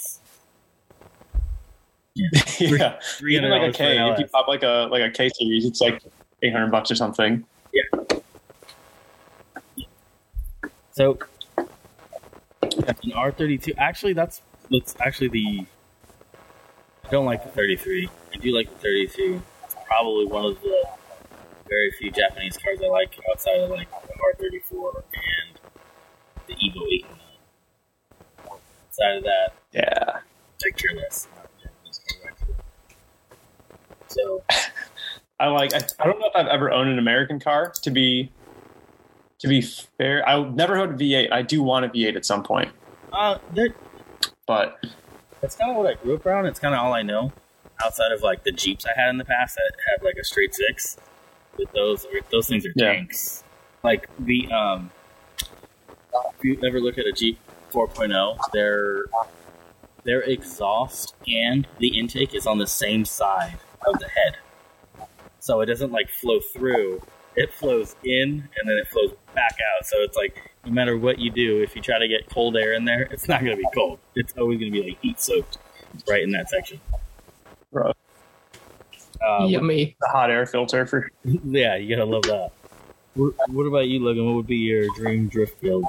$300. yeah, Three even like a dollars for an K. If you pop like a like a K series, it's like eight hundred bucks or something. Yeah. So an R thirty two. Actually, that's that's actually the. I don't like the thirty three. I do like the thirty two. It's probably one of the very few Japanese cars I like outside of like the R thirty four and the Evo eight. Outside of that, Yeah, I care less. about Japanese cars, actually. So I like. I, I don't know if I've ever owned an American car. To be to be fair, I never owned a V8. I do want a V8 at some point, uh, but that's kind of what I grew up around. It's kind of all I know. Outside of like the Jeeps I had in the past that had like a straight six, but those those things are Yeah. tanks. Like the um, if you ever look at a Jeep 4.0, their their exhaust and the intake is on the same side of the head, so it doesn't like flow through. It flows in and then it flows back out. So it's like no matter what you do, if you try to get cold air in there, it's not going to be cold. It's always going to be like heat soaked right in that section. Bro. Uh, Yummy. the hot air filter for yeah, you gotta love that. What, what about you, Logan? What would be your dream drift build?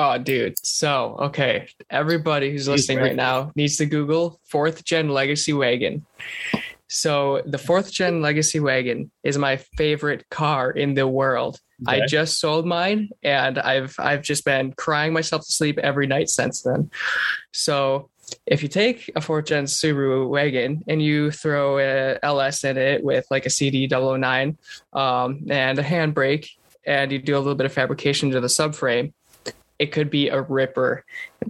Oh, dude. So, okay. Everybody who's listening right now needs to Google fourth gen legacy wagon. So, the fourth gen legacy wagon is my favorite car in the world. I just sold mine and I've I've just been crying myself to sleep every night since then. So, if you take a fourth gen Subaru wagon and you throw a LS in it with like a CD 009 um, and a handbrake, and you do a little bit of fabrication to the subframe, it could be a ripper.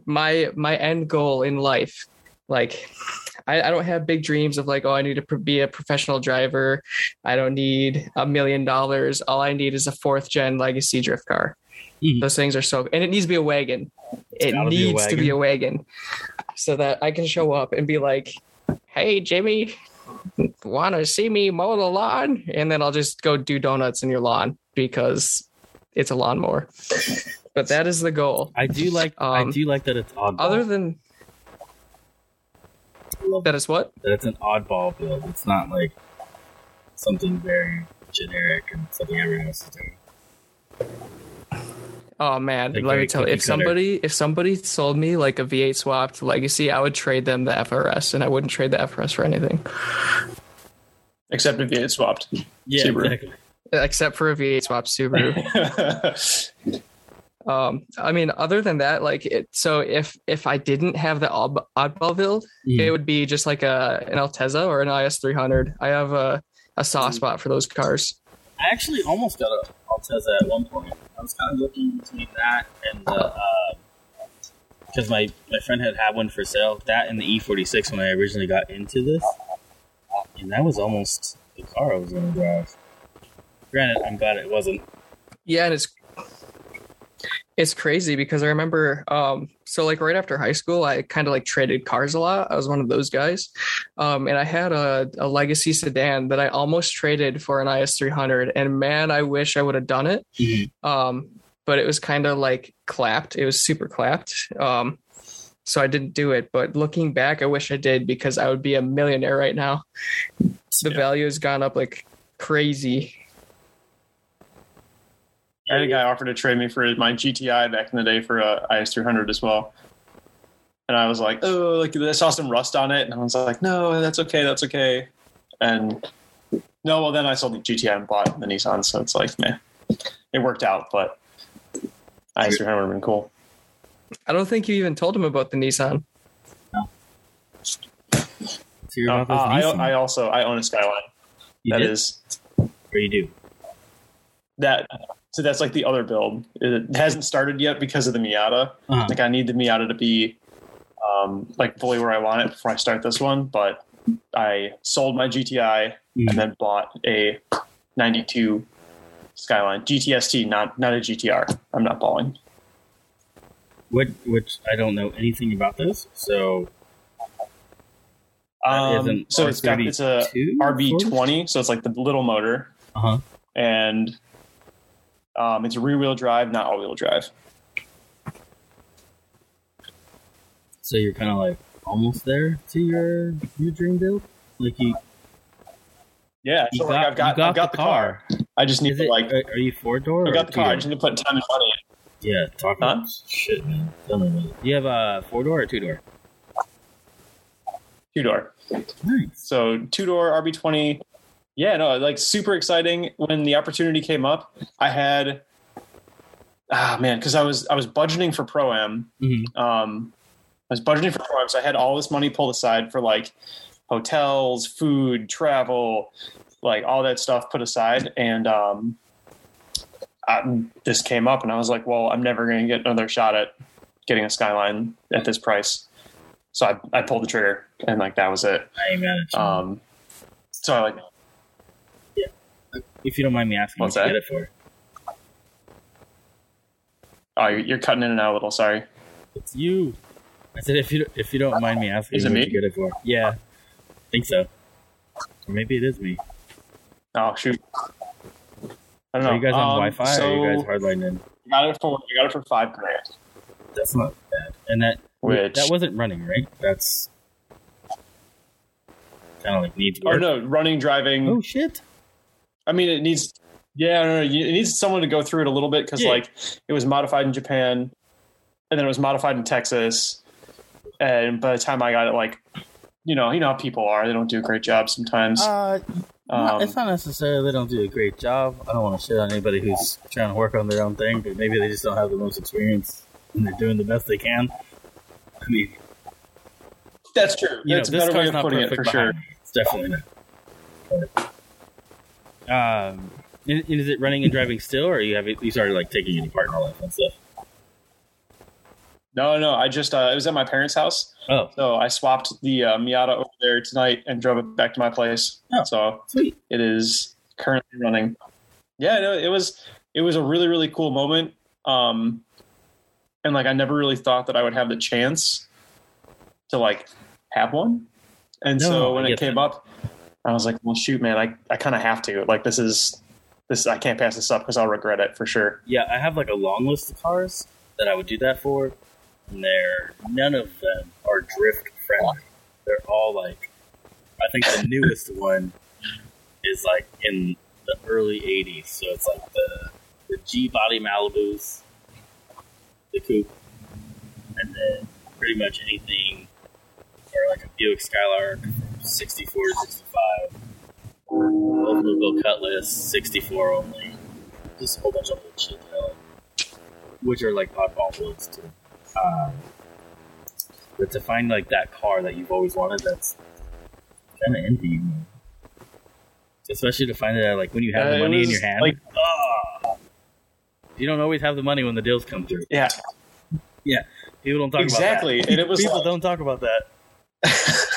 My my end goal in life, like I, I don't have big dreams of like, oh, I need to be a professional driver. I don't need a million dollars. All I need is a fourth gen legacy drift car. Mhm. Those things are so, and it needs to be a wagon. It be a needs to be a wagon, so that I can show up and be like, "Hey, Jimmy, want to see me mow the lawn?" And then I'll just go do donuts in your lawn because it's a lawnmower. But that is the goal. I do like. I Um, do like that it's oddball. Other than that, is what? that it's an oddball build. It's not like something very generic and something everyone else is doing. Oh man, Like let me tell you, cookie if cutter. somebody if somebody sold me like a V8 swapped Legacy, I would trade them the FRS, and I wouldn't trade the FRS for anything Except a V8 swapped. Yeah, Subaru. exactly. except for a V8 swapped Subaru. um, I mean, other than that, like it. So if if I didn't have the odd, oddball build, Mhm. it would be just like a an Altezza or an IS 300. I have a a soft spot for those cars. I actually almost got a Altezza at one point. I was kind of looking between that and the because my my friend had had one for sale. That and the E46 when I originally got into this, and that was almost the car I was going to drive. Granted, I'm glad it wasn't. Yeah, and it's it's crazy because I remember um so like right after high school I kind of like traded cars a lot. I was one of those guys. Um and I had a, a legacy sedan that I almost traded for an IS300 and man I wish I would have done it. Um but it was kind of like clapped. It was super clapped. Um so I didn't do it, but looking back I wish I did because I would be a millionaire right now. The Yeah. value has gone up like crazy. I had a guy offer to trade me for my GTI back in the day for a IS300 as well. And I was like, oh, like I saw some rust on it. And I was like, no, that's okay. That's okay. And no, well, then I sold the GTI and bought the Nissan. So it's like, man, it worked out, but IS300 would have been cool. I don't think you even told him about the Nissan. So Uh, uh, I, Nissan. I also, I own a Skyline. you That did? is or you do? that. So that's like the other build. It hasn't started yet because of the Miata. Uh-huh. Like I need the Miata to be um, like fully where I want it before I start this one. But I sold my GTI Mhm. and then bought a '92 Skyline GTST, not not a GTR. I'm not balling. Which, Which I don't know anything about this. So That is an Um, so it's got it's a R32 RB20, so it's like the little motor, uh huh. and um, it's rear wheel drive, not all wheel drive. So you're kind of like almost there to your your dream build. Like you, Yeah, so got, like I've got got I've got the car. I just need Is to it? like are, you four door? I got the car. I just need to put time and money in. Yeah, talk Huh? shit, man. Do you have a four door or two door? Two door. Nice. So two door RB20. Yeah, no, like super exciting. When the opportunity came up, I had ah man, because I was I was budgeting for pro am. Mm-hmm. Um, I was budgeting for pro am, so I had all this money pulled aside for like hotels, food, travel, like all that stuff put aside, and um, I, this came up, and I was like, well, I'm never going to get another shot at getting a Skyline at this price. So I, I pulled the trigger, and like that was it. I ain't mad at you. Um, so I like if you don't mind me asking, what's what you that? get it for? Oh, you're, you're cutting in and out a little. Sorry. It's you. I said if you if you don't mind me asking, Is it what me? you get it for? Yeah, I think so. Or maybe it is me. Oh shoot. I don't know. Are you guys on Um, Wi-Fi So or are you guys hardline in? you got it for you got it for five grand, That's not bad. And that which that wasn't running, right? That's kind of like needs or no running driving. Oh shit! I mean, it needs. Yeah, no, no, you- it needs someone to go through it a little bit because Yeah. like it was modified in Japan, and then it was modified in Texas, and by the time I got it, like, you know, you know how people are. They don't do a great job sometimes. Uh, Um, it's not necessarily they don't do a great job. I don't want to shit on anybody who's trying to work on their own thing, but maybe they just don't have the most experience and they're doing the best they can. I mean, That's true. you That's know, a better way of putting it for sure. It's definitely not. Um, and, and is it running and driving still, or you have you started like taking it apart and all that fun stuff? No, no, I just uh, it was at my parents' house, Oh, so I swapped the uh, Miata over there tonight and drove it back to my place. Oh. So sweet. it is currently running. Yeah, no, it was it was a really really cool moment. Um, and like I never really thought that I would have the chance to like have one. And No, so when it came that. up, I was like, well, shoot, man, I I kind of have to. Like this is this I can't pass this up because I'll regret it for sure. Yeah, I have like a long list of cars that I would do that for, and they're none of them are drift friendly. They're all like, I think the newest one is like in the early '80s, so it's like the the G body Malibus, the coupe, and then pretty much anything, or like a Buick Skylark '64 to '65, Oldsmobile Cutlass '64 only, just a whole bunch of old shit like which are like oddball builds too. Um, but to find like that car that you've always wanted, that's kind of envy you. man. Especially to find it like when you have Uh, the money in your hand. like- Ah! you don't always have the money when the deals come through. Yeah, yeah. People don't talk exactly. about And that. it was People like, don't talk about that.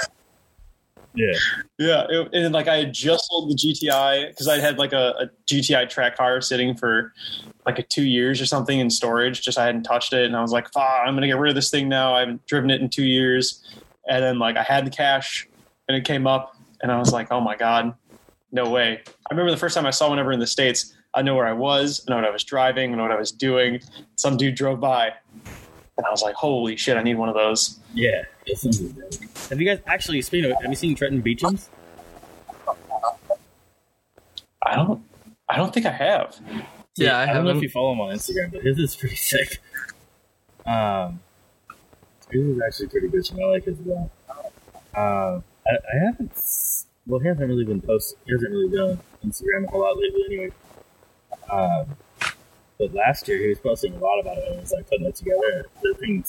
yeah. Yeah, it, and like I had just sold the GTI because I had like a, a GTI track car sitting for like a two years or something in storage. Just I hadn't touched it, and I was like, "Fuck, I'm gonna get rid of this thing now." I haven't driven it in two years, and then like I had the cash, and it came up, and I was like, "Oh my god, no way!" I remember the first time I saw one ever in the states. I know where I was, I know what I was driving, I know what I was doing. Some dude drove by, and I was like, "Holy shit, I need one of those." Yeah. It's something dope. Have you guys actually speaking of, have you seen Trenton Beechum's? I don't, I don't think I have. Yeah, I I, don't know if you follow him on Instagram, but his is pretty sick. Um, his is actually pretty good. and I like his as well. Um, I, I haven't. Well, he hasn't really been posting. He hasn't really been on Instagram a whole lot lately, anyway. Um, but last year he was posting a lot about it and was like putting it together. The thing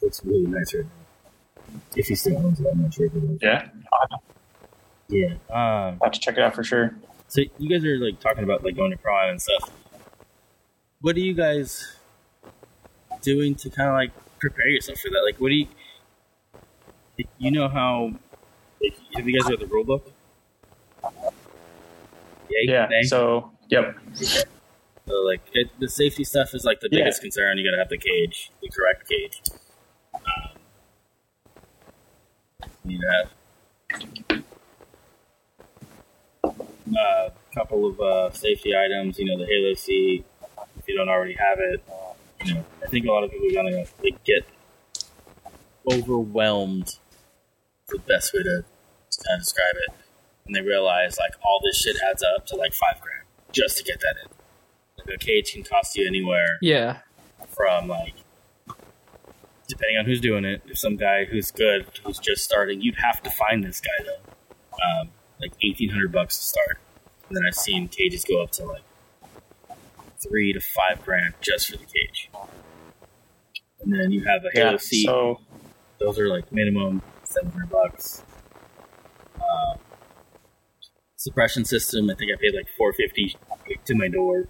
looks really nice right now. If he still owns it, I'm not sure if he does. Yeah, Yeah. Um, I'll have to check it out for sure. so you guys are like talking about like going to prom and stuff. What are you guys doing to kind of like prepare yourself for that? Like, what do you? like, You know how? Like, have you guys read the rule book? Yay, Yeah. So, yep. So, like it, the safety stuff is like the Yeah. biggest concern. You gotta have the cage, the correct cage. Um, you have a couple of uh, safety items. You know, the Halo seat. If you don't already have it, you know, I think a lot of people are gonna like, get overwhelmed. The best way to kind of describe it, and they realize like all this shit adds up to like five grand just to get that in. Like a cage can cost you anywhere Yeah. from like depending on who's doing it. If some guy who's good, who's just starting, you'd have to find this guy though. Um, like eighteen hundred bucks to start. And then I've seen cages go up to like three to five grand just for the cage. And then you have a Halo Yeah. seat. So, Those are like minimum seven hundred bucks. Uh, suppression system, I think I paid like four fifty to my door.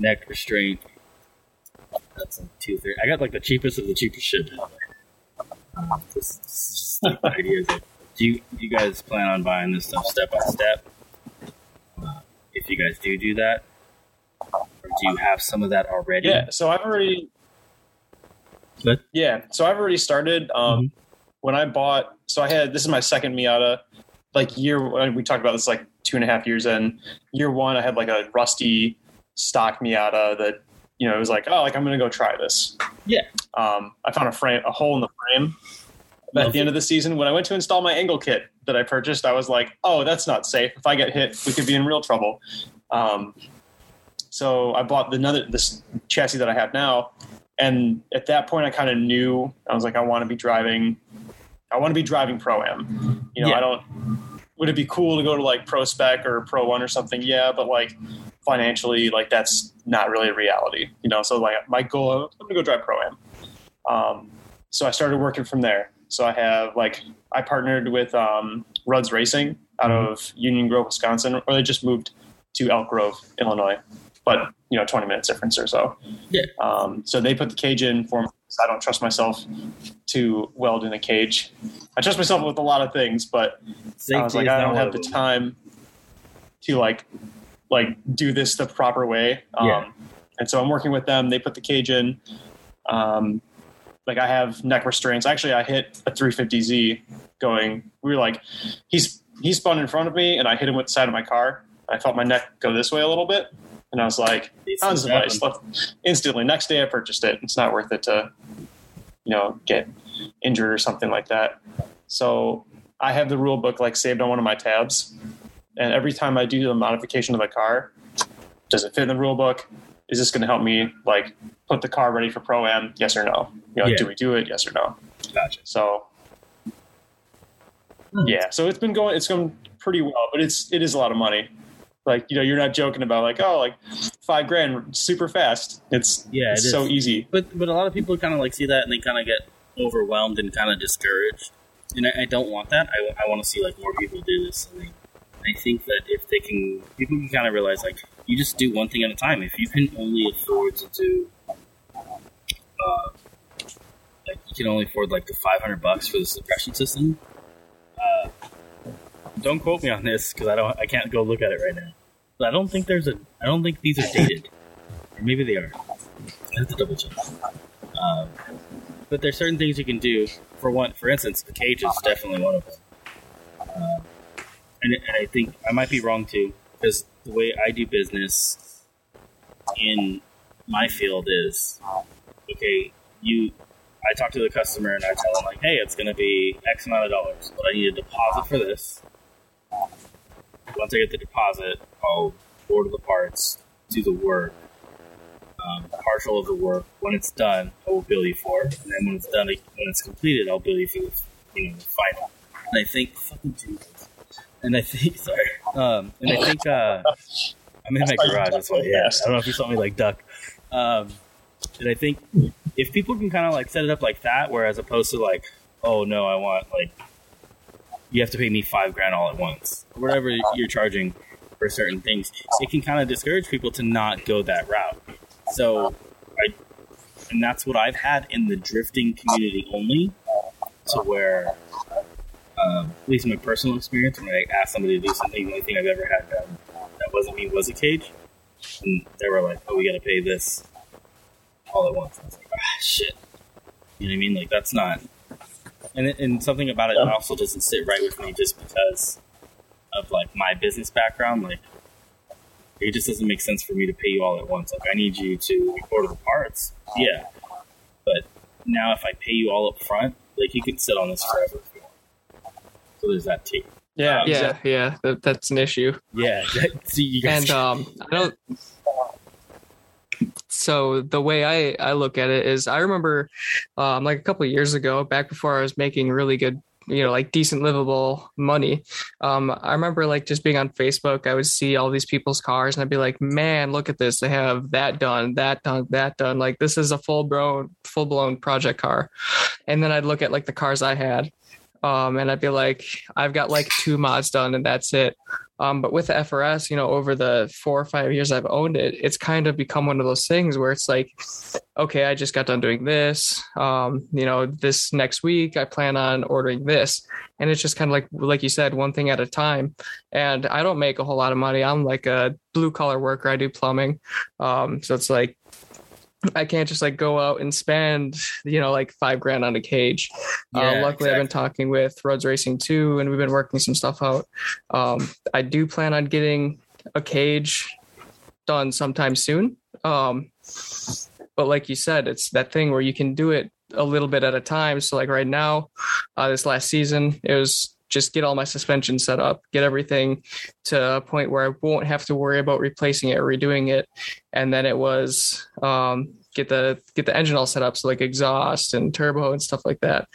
Neck restraint. That's like two thirty. I got like the cheapest of the cheapest shit. Um, this, this is just like the idea. Is like, do you do you guys plan on buying this stuff step by step? Uh, if you guys do do that, or do you have some of that already? yeah. So I've already, Good. yeah. So I've already started. Um, When I bought, so I had, this is my second Miata. Like year, we talked about this like two and a half years in. Year one, I had like a rusty stock Miata that, you know, it was like, oh, like I'm going to go try this. Yeah. Um, I found a frame, a hole in the frame. At the end of the season, when I went to install my angle kit that I purchased, I was like, "Oh, that's not safe. If I get hit, we could be in real trouble." Um, so I bought the another this chassis that I have now, and at that point, I kind of knew I was like, "I want to be driving. I want to be driving pro am. You know, Yeah. I don't. Would it be cool to go to like pro spec or pro one or something? Yeah, but like financially, like that's not really a reality. You know, so like my goal, I'm gonna go drive pro am. Um, so I started working from there. So I have like I partnered with um, Rudd's Racing out of Union Grove, Wisconsin, or they just moved to Elk Grove, Illinois. but you know, 20 minutes difference or so. Yeah. Um, so they put the cage in for me. I don't trust myself to weld in a cage. I trust myself with a lot of things, but I was like, I don't have the time to like like do this the proper way. Um, Yeah. And so I'm working with them. They put the cage in. Um, like I have neck restraints. Actually, I hit a 350Z going. We were like, he's he spun in front of me, and I hit him with the side of my car. I felt my neck go this way a little bit, and I was like, Sounds nice. Let's- Instantly, next day I purchased it. It's not worth it to, you know, get injured or something like that. So I have the rule book like saved on one of my tabs, and every time I do the modification of the car, does it fit in the rule book? Is this going to help me like put the car ready for pro am? Yes or no? You know, Yeah. do we do it? Yes or no? Gotcha. So Hmm. yeah, so it's been going. It's going pretty well, but it's it is a lot of money. Like you know, you're not joking about like oh like five grand super fast. It's Yeah, it's it so easy. But but a lot of people kind of like see that and they kind of get overwhelmed and kind of discouraged. And I, I don't want that. I, I want to see like more people do this. And I, I think that if they can, people can kind of realize like you just do one thing at a time. If you can only afford to do, uh, like you can only afford like the five hundred bucks for the suppression system. Uh, don't quote me on this because I don't. I can't go look at it right now. But I don't think there's a. I don't think these are dated, or maybe they are. I have to double check. Um, but there's certain things you can do. For one, for instance, the cage is definitely one of them. Um, and, and I think I might be wrong too, because the way I do business in my field is okay. You, I talk to the customer and I tell them like, hey, it's going to be X amount of dollars, but I need a deposit for this. Once I get the deposit, I'll order the parts, do the work, um, partial of the work. When it's done, I will bill you for it, and then when it's done, when it's completed, I'll bill you for the, you know, the final. And I think, fucking Jesus. And I think, sorry, um, and I think uh, I'm in my That's garage. That's why, yeah. I don't know if you saw me like duck. Um, and I think if people can kind of like set it up like that, where as opposed to like, oh no, I want like you have to pay me five grand all at once, whatever you're charging for certain things, it can kind of discourage people to not go that route. So, I, and that's what I've had in the drifting community only, to where, um, at least in my personal experience, when I asked somebody to do something, the only thing I've ever had done that wasn't me was a cage, and they were like, "Oh, we got to pay this all at once." I was like, "Ah, shit." You know what I mean? Like that's not. And, and something about it Yeah. also doesn't sit right with me just because of like my business background. Like it just doesn't make sense for me to pay you all at once. Like I need you to order the parts, yeah. But now if I pay you all up front, like you can sit on this forever. If you want. So there's that too. Yeah, Yeah, exactly. yeah, that, that's an issue. Yeah. See, you guys. And um, I don't. So the way I I look at it is, I remember, um, like a couple of years ago, back before I was making really good, you know, like decent livable money. Um, I remember like just being on Facebook, I would see all these people's cars, and I'd be like, man, look at this! They have that done, that done, that done. Like this is a full blown full blown project car. And then I'd look at like the cars I had. Um, and I'd be like, I've got like two mods done and that's it. Um, but with the FRS, you know, over the four or five years I've owned it, it's kind of become one of those things where it's like, okay, I just got done doing this. Um, you know, this next week I plan on ordering this. And it's just kind of like, like you said, one thing at a time. And I don't make a whole lot of money. I'm like a blue collar worker. I do plumbing. Um, so it's like, I can't just like go out and spend, you know, like five grand on a cage. uh, Yeah, luckily, I've been talking with Roads Racing too, and we've been working some stuff out. Um, I do plan on getting a cage done sometime soon. Um, but like you said, it's that thing where you can do it a little bit at a time. So like right now, uh, this last season, it was just get all my suspension set up, get everything to a point where I won't have to worry about replacing it or redoing it. And then it was um, get the get the engine all set up, so like exhaust and turbo and stuff like that.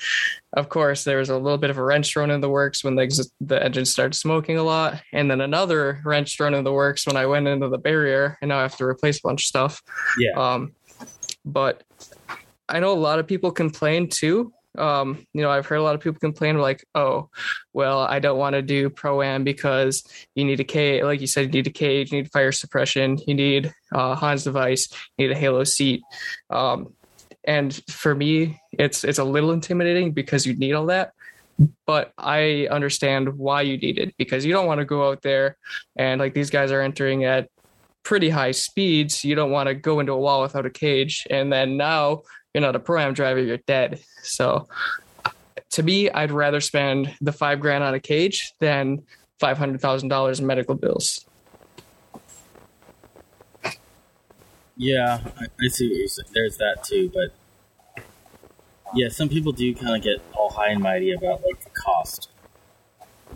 Of course, there was a little bit of a wrench thrown in the works when the ex- the engine started smoking a lot, and then another wrench thrown in the works when I went into the barrier, and now I have to replace a bunch of stuff. Yeah. Um, but I know a lot of people complain too Um, you know, I've heard a lot of people complain like, oh, well, I don't want to do pro am because you need a cage, like you said, you need a cage, you need fire suppression, you need uh, Hans device, you need a halo seat. Um, and for me, it's it's a little intimidating because you need all that. But I understand why you need it because you don't want to go out there and like these guys are entering at pretty high speeds. You don't want to go into a wall without a cage, and then now you're not a pro am driver, you're dead. So to me, I'd rather spend the five grand on a cage than five hundred thousand dollars in medical bills. Yeah, I, I see what you're saying. There's that too, but yeah, some people do kind of get all high and mighty about like the cost,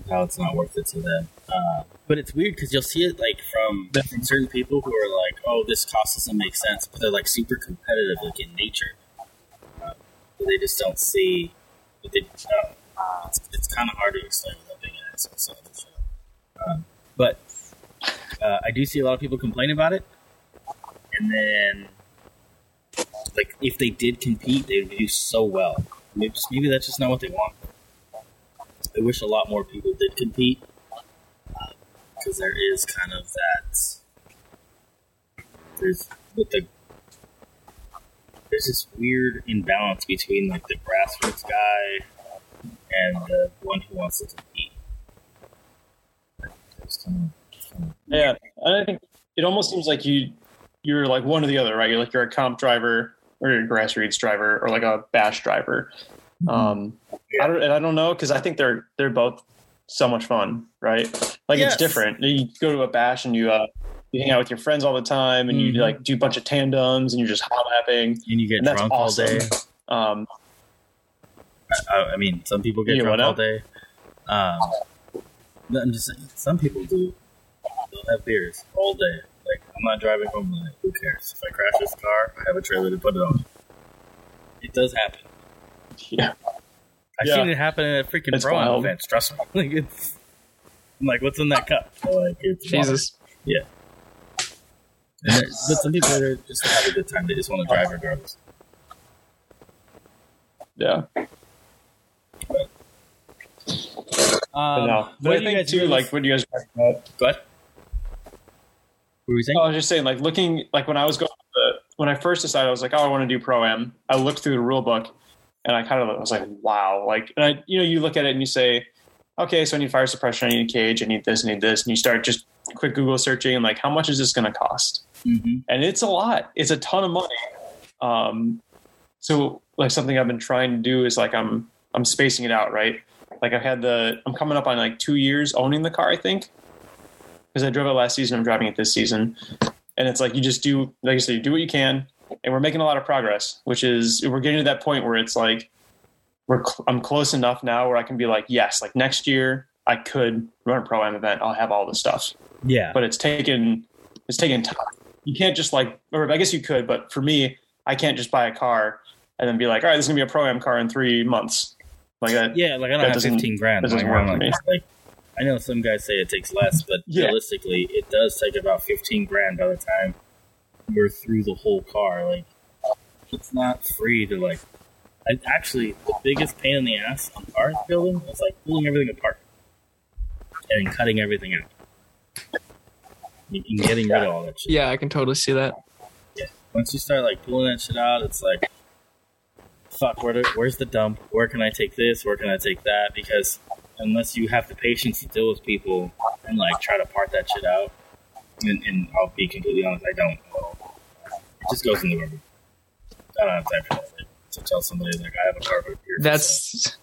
how it's not worth it to them. Uh, but it's weird because you'll see it like from from certain people who are like, "Oh, this cost doesn't make sense," but they're like super competitive, like in nature. Uh, they just don't see. But they, uh, it's, it's kind of hard to explain without being an asshole. So, um, but uh, I do see a lot of people complain about it, and then like if they did compete, they would do so well. Maybe, maybe that's just not what they want. I wish a lot more people did compete because there is kind of that. There's with the there's this weird imbalance between like the grassroots guy and the one who wants to compete. Kind of, yeah, and I think it almost seems like you you're like one or the other, right? You're like you're a comp driver or you're a grassroots driver or like a bash driver. Mm-hmm. Um, yeah. I don't, and I don't know because I think they're they're both so much fun, right? Like yes. it's different. You go to a bash and you uh, you hang out with your friends all the time, and mm-hmm. you like do a bunch of tandems, and you're just hot lapping, and you get and drunk awesome. all day. Um, I, I, mean, some people get drunk all day. Um, I'm just saying, some people do. They'll have beers all day. Like I'm not driving home tonight. Who cares? If I crash this car, I have a trailer to put it on. It does happen. Yeah. I've yeah. seen it happen at a freaking pro events. Trust me. Like it's I'm like, what's in that cup? like, Jesus. Water. Yeah. But some people are just have a good time. They just want to drive regardless. Yeah. But, um, no. But I think too, like what you guys talking about. Go ahead. What were you saying? Oh, I was just saying, like looking, like when I was going, the, when I first decided, I was like, oh, I want to do pro am. I looked through the rule book, and I kind of was like, wow, like, and I, you know, you look at it and you say, okay, so I need fire suppression, I need a cage, I need this, I need this, and you start just quick Google searching and like, how much is this going to cost? Mm-hmm. And it's a lot. It's a ton of money. Um, so like something I've been trying to do is like I'm I'm spacing it out, right? Like I've had the I'm coming up on like two years owning the car, I think, because I drove it last season. I'm driving it this season, and it's like you just do like I said, you do what you can, and we're making a lot of progress, which is we're getting to that point where it's like we're cl- I'm close enough now where I can be like, yes, like next year I could run a pro am event. I'll have all the stuff. Yeah, but it's taken it's taken time. You can't just like, or I guess you could, but for me, I can't just buy a car and then be like, all right, this is gonna be a pro am car in three months. Like that. Yeah, like I don't have fifteen grand. That doesn't work for me. Like, I know some guys say it takes less, but yeah. realistically, it does take about fifteen grand by the time you're through the whole car. Like, it's not free to like I, actually, the biggest pain in the ass on car building is like pulling everything apart and cutting everything out and getting rid of all that shit. Yeah, I can totally see that. Yeah, once you start like pulling that shit out, it's like, fuck, where do, where's the dump? Where can I take this? Where can I take that? Because unless you have the patience to deal with people and like try to part that shit out, and, and I'll be completely honest, I don't. It just goes in the garbage. I don't have time for that to tell somebody like I have a carpet here. That's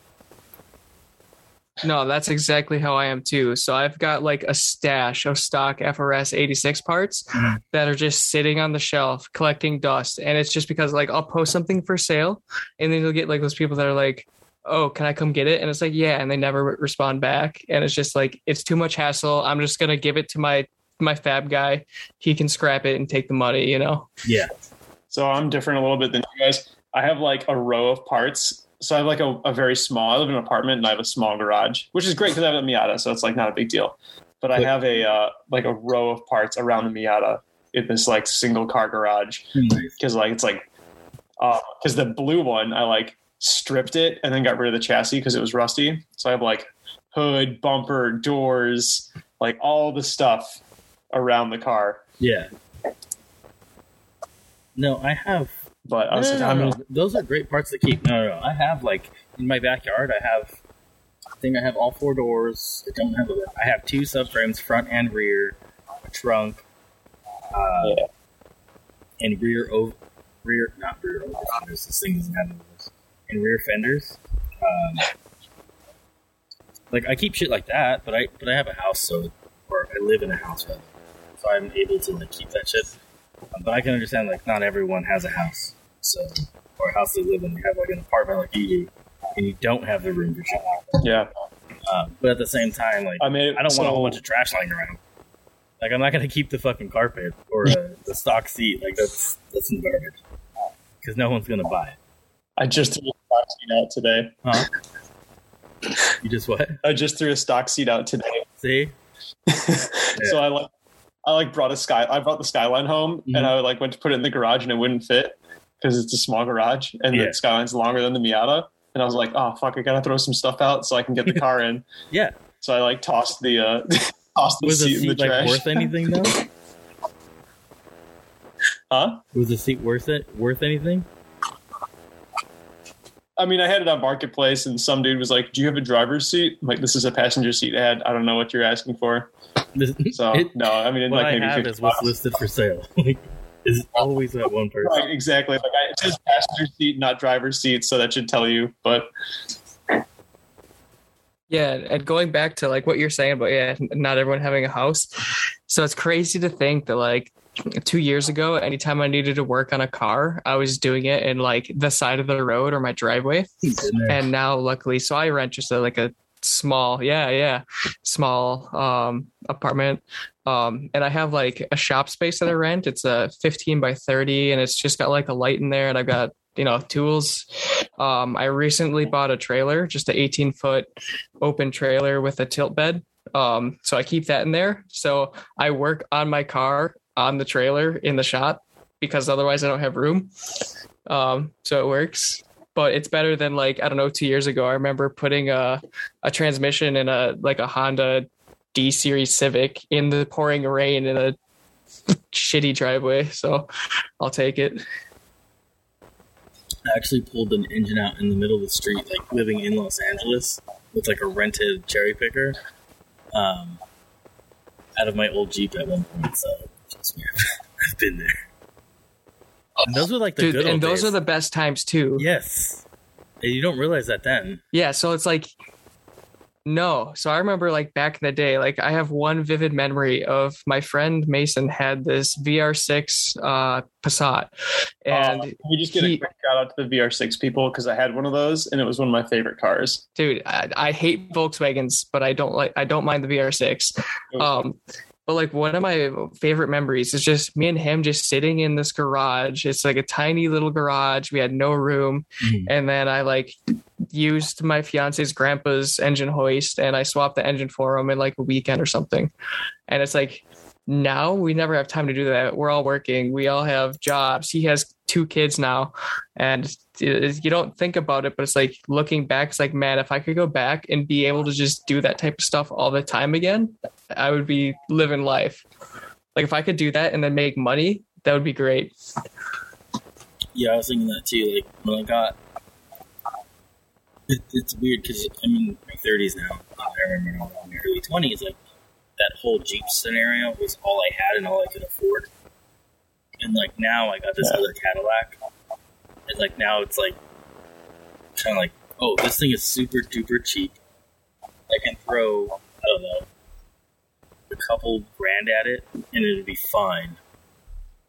no, that's exactly how I am too. So I've got like a stash of stock FRS 86 parts mm-hmm. that are just sitting on the shelf collecting dust. And it's just because like I'll post something for sale and then you'll get like those people that are like, oh, can I come get it? And it's like, yeah. And they never respond back. And it's just like, it's too much hassle. I'm just going to give it to my, my fab guy. He can scrap it and take the money, you know? Yeah. So I'm different a little bit than you guys. I have like a row of parts. So I have like a, a very small, I live in an apartment and I have a small garage, which is great because I have a Miata. So it's like not a big deal. But I have a, uh, like a row of parts around the Miata in this like single car garage. Because like, it's like, because uh, the blue one, I like, stripped it and then got rid of the chassis because it was rusty. So I have like hood, bumper, doors, like all the stuff around the car. Yeah. No, I have. But I was no, like, no, no, Those are great parts to keep. No, no, no. I have like in my backyard. I have. I think I have all four doors. I don't have. A, I have two subframes, front and rear, a trunk, uh, Yeah. and rear over, rear not rear over fenders. This thing doesn't have those. And rear fenders. Um, like I keep shit like that, but I but I have a house, so or I live in a house, rather. so I'm able to like keep that shit. But I can understand like not everyone has a house, so or a house they live in. You have like an apartment like you do, and you don't have the room for shit. yeah. Um, but at the same time, like I mean. I don't want a whole bunch of trash lying around. Like I'm not gonna keep the fucking carpet or uh, the stock seat. Like that's that's some garbage because no one's gonna buy it. I just threw a stock seat out today. Huh? you just what? I just threw a stock seat out today. See? so I like I like brought a sky I brought the skyline home Mhm. and I like went to put it in the garage and it wouldn't fit because it's a small garage and Yeah. the skyline's longer than the Miata. And I was like, oh fuck, I gotta throw some stuff out so I can get the car in. Yeah. So I like tossed the uh tossed the seat. Was the seat in the seat like trash. worth anything though? huh? Was the seat worth it? Worth anything? I mean, I had it on marketplace, and some dude was like, "Do you have a driver's seat?" I'm like, "This is a passenger seat ad. I don't know what you're asking for." This- So it- no, I mean, what like I have is what's listed for sale. Like, is always that one person. Right, exactly. Like I, it says passenger seat, not driver's seat, so that should tell you. But Yeah, and going back to like what you're saying about yeah, not everyone having a house. So it's crazy to think that like two years ago, anytime I needed to work on a car, I was doing it in like the side of the road or my driveway. And now luckily, so I rent just a, like a small, yeah, yeah, small um apartment. Um and I have like a shop space that I rent. It's a 15 by 30 and it's just got like a light in there and I've got you know tools. Um i recently bought a trailer just an 18 foot open trailer with a tilt bed. Um so i keep that in there. So i work on my car on the trailer in the shop because otherwise i don't have room. Um so it works but it's better than like i don't know two years ago i remember putting a a transmission in a like a honda d series civic in the pouring rain in a shitty driveway so i'll take it I actually pulled an engine out in the middle of the street, like living in Los Angeles, with like a rented cherry picker, um, out of my old Jeep at one point. So I've been there. And those were like the Dude, good and those days. are the best times too yes. And you don't realize that then. Yeah, so it's like no. So I remember like back in the day, like I have one vivid memory of my friend Mason had this VR6 uh Passat. And uh, can we just get he- a quick shout out to the VR6 people because I had one of those and it was one of my favorite cars. dude, I, I hate Volkswagens, but I don't like I don't mind the VR6. Um but like one of my favorite memories is just me and him just sitting in this garage. It's like a tiny little garage. We had no room. Mhm. and then I like used my fiance's grandpa's engine hoist and I swapped the engine for him in like a weekend or something. And it's like now we never have time to do that. We're all working. We all have jobs. He has two kids now, and you don't think about it, but it's like looking back. It's like, man, if I could go back and be able to just do that type of stuff all the time again, I would be living life. Like if I could do that and then make money, that would be great. Yeah, I was thinking that too. Like when I got, it, it's weird because I'm in my 30s now. I remember in my early 20s, like that whole Jeep scenario was all I had and all I could afford. And like now, I got this Yeah. other Cadillac, and like now it's like kind of like, oh, this thing is super duper cheap. I can throw, I don't know, a couple grand at it, and it'd be fine.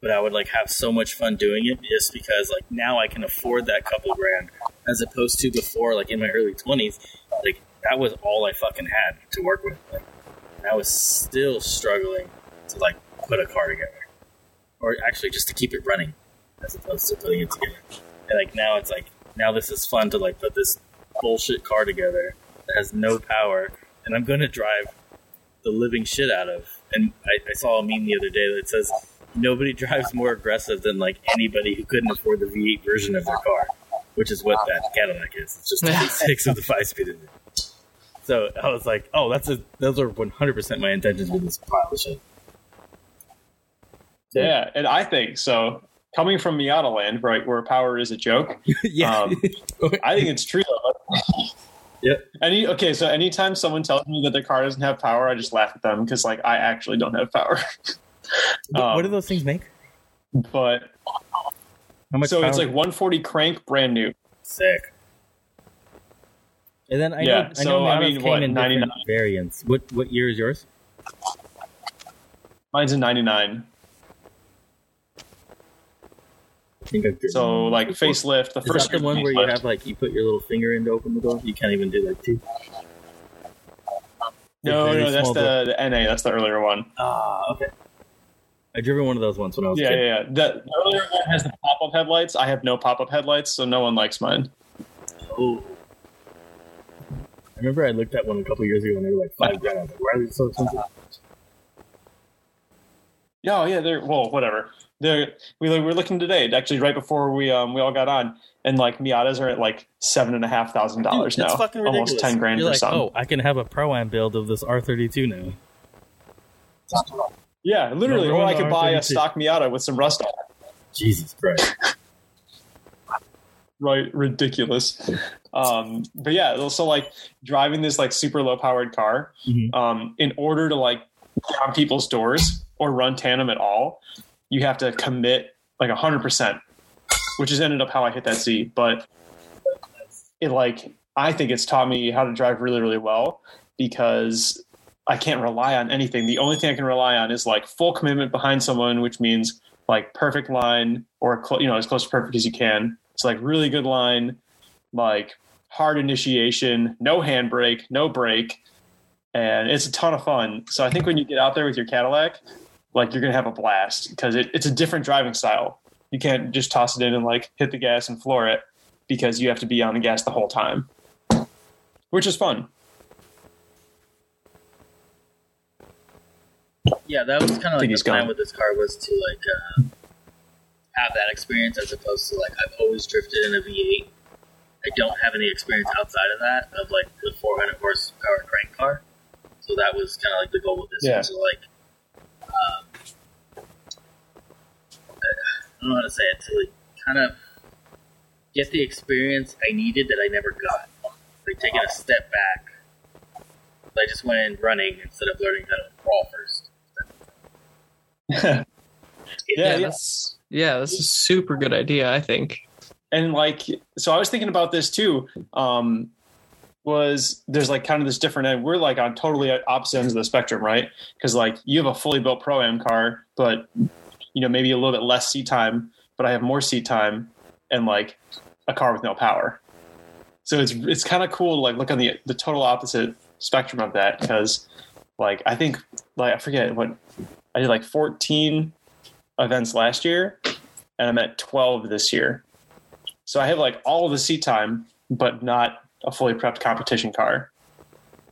But I would like have so much fun doing it just because like now I can afford that couple grand as opposed to before like in my early twenties. Like that was all I fucking had to work with. Like I was still struggling to like put a car together. Or actually just to keep it running as opposed to putting it together and like now it's like now this is fun to like put this bullshit car together that has no power and I'm gonna drive the living shit out of and I, I saw a meme the other day that says nobody drives more aggressive than like anybody who couldn't afford the V8 version of their car. which is what that Cadillac is. It's just a V6 with a five speed in it. So I was like, oh, that's a those are one hundred percent my intentions with this pile of shit. Yeah, and I think so. Coming from Miata land, right, where power is a joke, yeah, Um, I think it's true. Though. Yep. Any okay, so anytime someone tells me that their car doesn't have power, I just laugh at them because like I actually don't have power. What- what do Um, those things make? But How much? so it's like 140 crank, brand new. sick. And then I Yeah, know, I know so, I mean, came what, in 99? variants. What what year is yours? Mine's a 99. I think I've So like Before- facelift, the Is first that the one where you facelift. have like you put your little finger in to open the door? You can't even do like two. No, no, that's the, the NA. That's the earlier one. Ah, okay. I driven one of those once when I was Yeah, kid. yeah, yeah. The the earlier one has the pop up headlights. I have no pop up headlights, so no one likes mine. Oh. I remember I looked at one a couple years ago and they were like five grand. Like, why are they so expensive? Yeah, oh, yeah, they're well, whatever. They're we we're looking today, actually, right before we um we all got on, and like Miatas are at like seven and a half thousand dollars now, fucking ridiculous. almost ten grand You're for like, some. oh, I can have a pro am build of this R32 now. Yeah, literally, or I could buy a R32. stock Miata with some rust on it. Jesus Christ. Right, ridiculous. Um, but yeah, so like driving this like super low powered car, Mhm. um, in order to like on people's doors or run tandem at all, you have to commit like hundred percent, which has ended up how I hit that Z. But it like I think it's taught me how to drive really, really well because I can't rely on anything. The only thing I can rely on is like full commitment behind someone, which means like perfect line or cl- you know as close to perfect as you can. It's like really good line, like hard initiation, no handbrake, no brake, and it's a ton of fun. So I think when you get out there with your Cadillac, like you're gonna have a blast because it, it's a different driving style. You can't just toss it in and like hit the gas and floor it because you have to be on the gas the whole time, which is fun. Yeah, that was kind of like the plan gone. with this car was to like uh, have that experience as opposed to like I've always drifted in a V8. I don't have any experience outside of that of like the 400 horsepower crank car. So that was kind of like the goal with this Yeah. one. So like, um, I don't know how to say it. To like kind of get the experience I needed that I never got. Like taking a step back. I just went in running instead of learning how to crawl first. yeah, yeah, yeah. that's yeah, that's a super good idea. I think. and like so i was thinking about this too um was there's like kind of this different end we're like on totally opposite ends of the spectrum right? Because like you have a fully built pro am car but you know maybe a little bit less seat time but i have more seat time and like a car with no power. So it's it's kind of cool to like look on the the total opposite spectrum of that because like i think like i forget what i did like 14 events last year and i'm at 12 this year. So I have like all the seat time, but not a fully prepped competition car.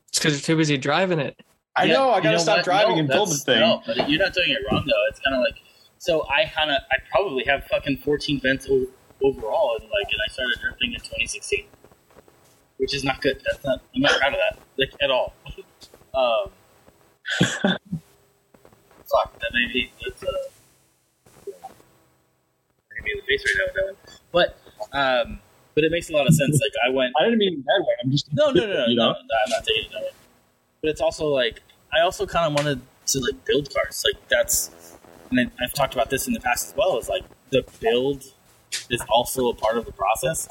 It's because you're too busy driving it. I Yeah, know I gotta know stop what? driving No, and build the thing. No, but you're not doing it wrong though. It's kind of like so. I kind of I probably have fucking 14 vents o- overall, and like, and I started drifting in 2016, which is not good. That's not. I'm not proud of that like at all. um, fuck that maybe that's uh, hit me in the face right now with that one. But um, but it makes a lot of sense. Like I went I didn't mean it that way. I'm just no, no, no, no, You know? no, I'm not taking it that way. But it's also like I also kind of wanted to like build cars. Like that's, and I've talked about this in the past as well. Is like the build is also a part of the process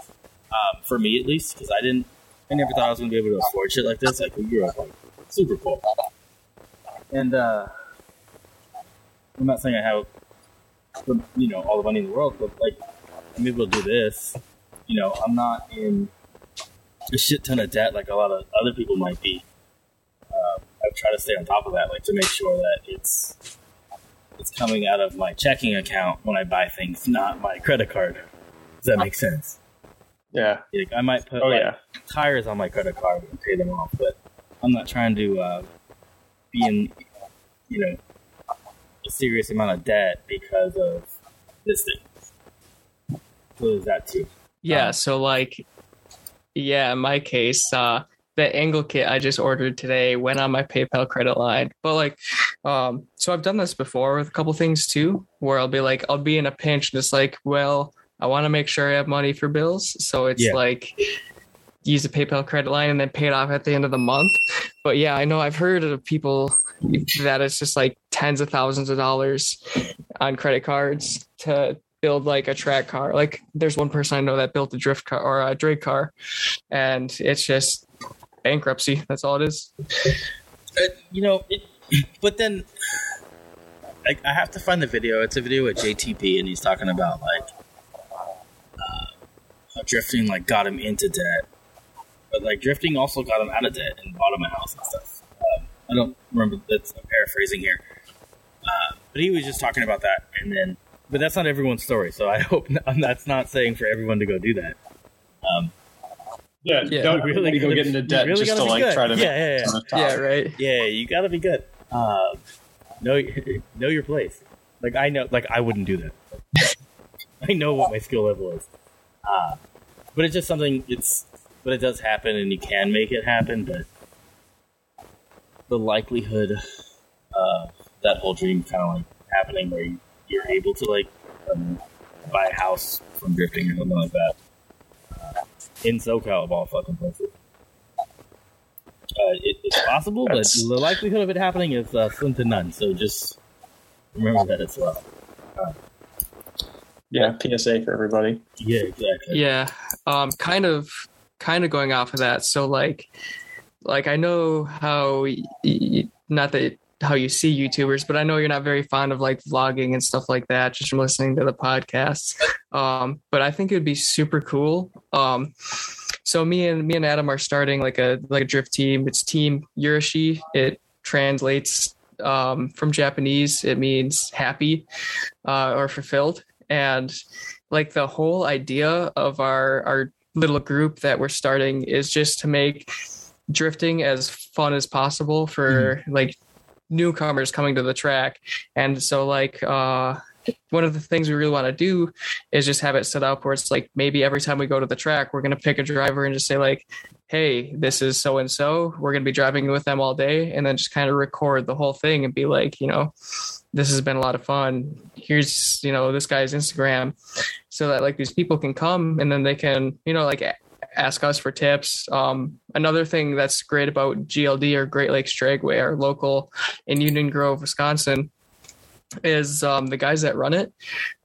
um, for me at least because I didn't, I never thought I was going to be able to afford shit like this. Like we grew up like super poor, and uh, I'm not saying I have, you know, all the money in the world, but like I'm able to do this. You know, I'm not in a shit ton of debt like a lot of other people might be. Uh, I've tried to stay on top of that, like to make sure that it's it's coming out of my checking account when I buy things, not my credit card. Does that make sense? yeah. Like I might put Oh like, yeah. tires on my credit card and pay them off, but I'm not trying to uh, be in, you know, a serious amount of debt because of this thing. So there's that too. Yeah, Um, so like yeah, in my case, uh the angle kit I just ordered today went on my PayPal credit line. But like um so I've done this before with a couple things too, where I'll be like I'll be in a pinch and it's like, well, I want to make sure I have money for bills. So it's Yeah. like use a PayPal credit line and then pay it off at the end of the month. But yeah, I know I've heard of people that it's just like tens of thousands of dollars on credit cards to build like a track car. Like there's one person I know that built a drift car or a drag car, and it's just bankruptcy. That's all it is. Uh, you know, it, but then I, I have to find the video. It's a video with JTP, and he's talking about like uh, drifting like got him into debt, but like drifting also got him out of debt and bought him a house and stuff. Um, I don't remember. That's I'm paraphrasing here, uh, but he was just talking about that, and then. But that's not everyone's story, so I hope n- that's not saying for everyone to go do that. Um, Yeah, Yeah, don't you really go gotta- get into debt really just to be like good. try to Yeah, yeah, yeah. to the top. Yeah, right. yeah, you gotta be good. Um, know know your place. Like I know, like I wouldn't do that. I know what my skill level is. Uh, but it's just something. It's but it does happen, and you can make it happen. But the likelihood of that whole dream kind of like happening, where you, you're able to like um, buy a house from drifting or something like that uh, in SoCal of all fucking places. Uh, it, it's possible, but the likelihood of it happening is uh, slim to none. So just remember that as well. Yeah, PSA for everybody. Yeah, exactly. Yeah. Um kind of kind of going off of that. So like like I know how y- y- not that how you see YouTubers, but I know you're not very fond of like vlogging and stuff like that just from listening to the podcasts. Um but I think it would be super cool. Um so me and me and Adam are starting like a like a drift team. It's team Yurashi. It translates um, from Japanese. It means happy uh, or fulfilled. And like the whole idea of our our little group that we're starting is just to make drifting as fun as possible for like newcomers coming to the track. And so like uh one of the things we really want to do is just have it set up where it's like maybe every time we go to the track, we're going to pick a driver and just say like, "Hey, this is so and so. We're going to be driving with them all day," and then just kind of record the whole thing and be like, you know, this has been a lot of fun. Here's you know this guy's Instagram, so that like these people can come and then they can you know like ask us for tips. Um, another thing that's great about GLD or Great Lakes Dragway, our local in Union Grove, Wisconsin is um, the guys that run it,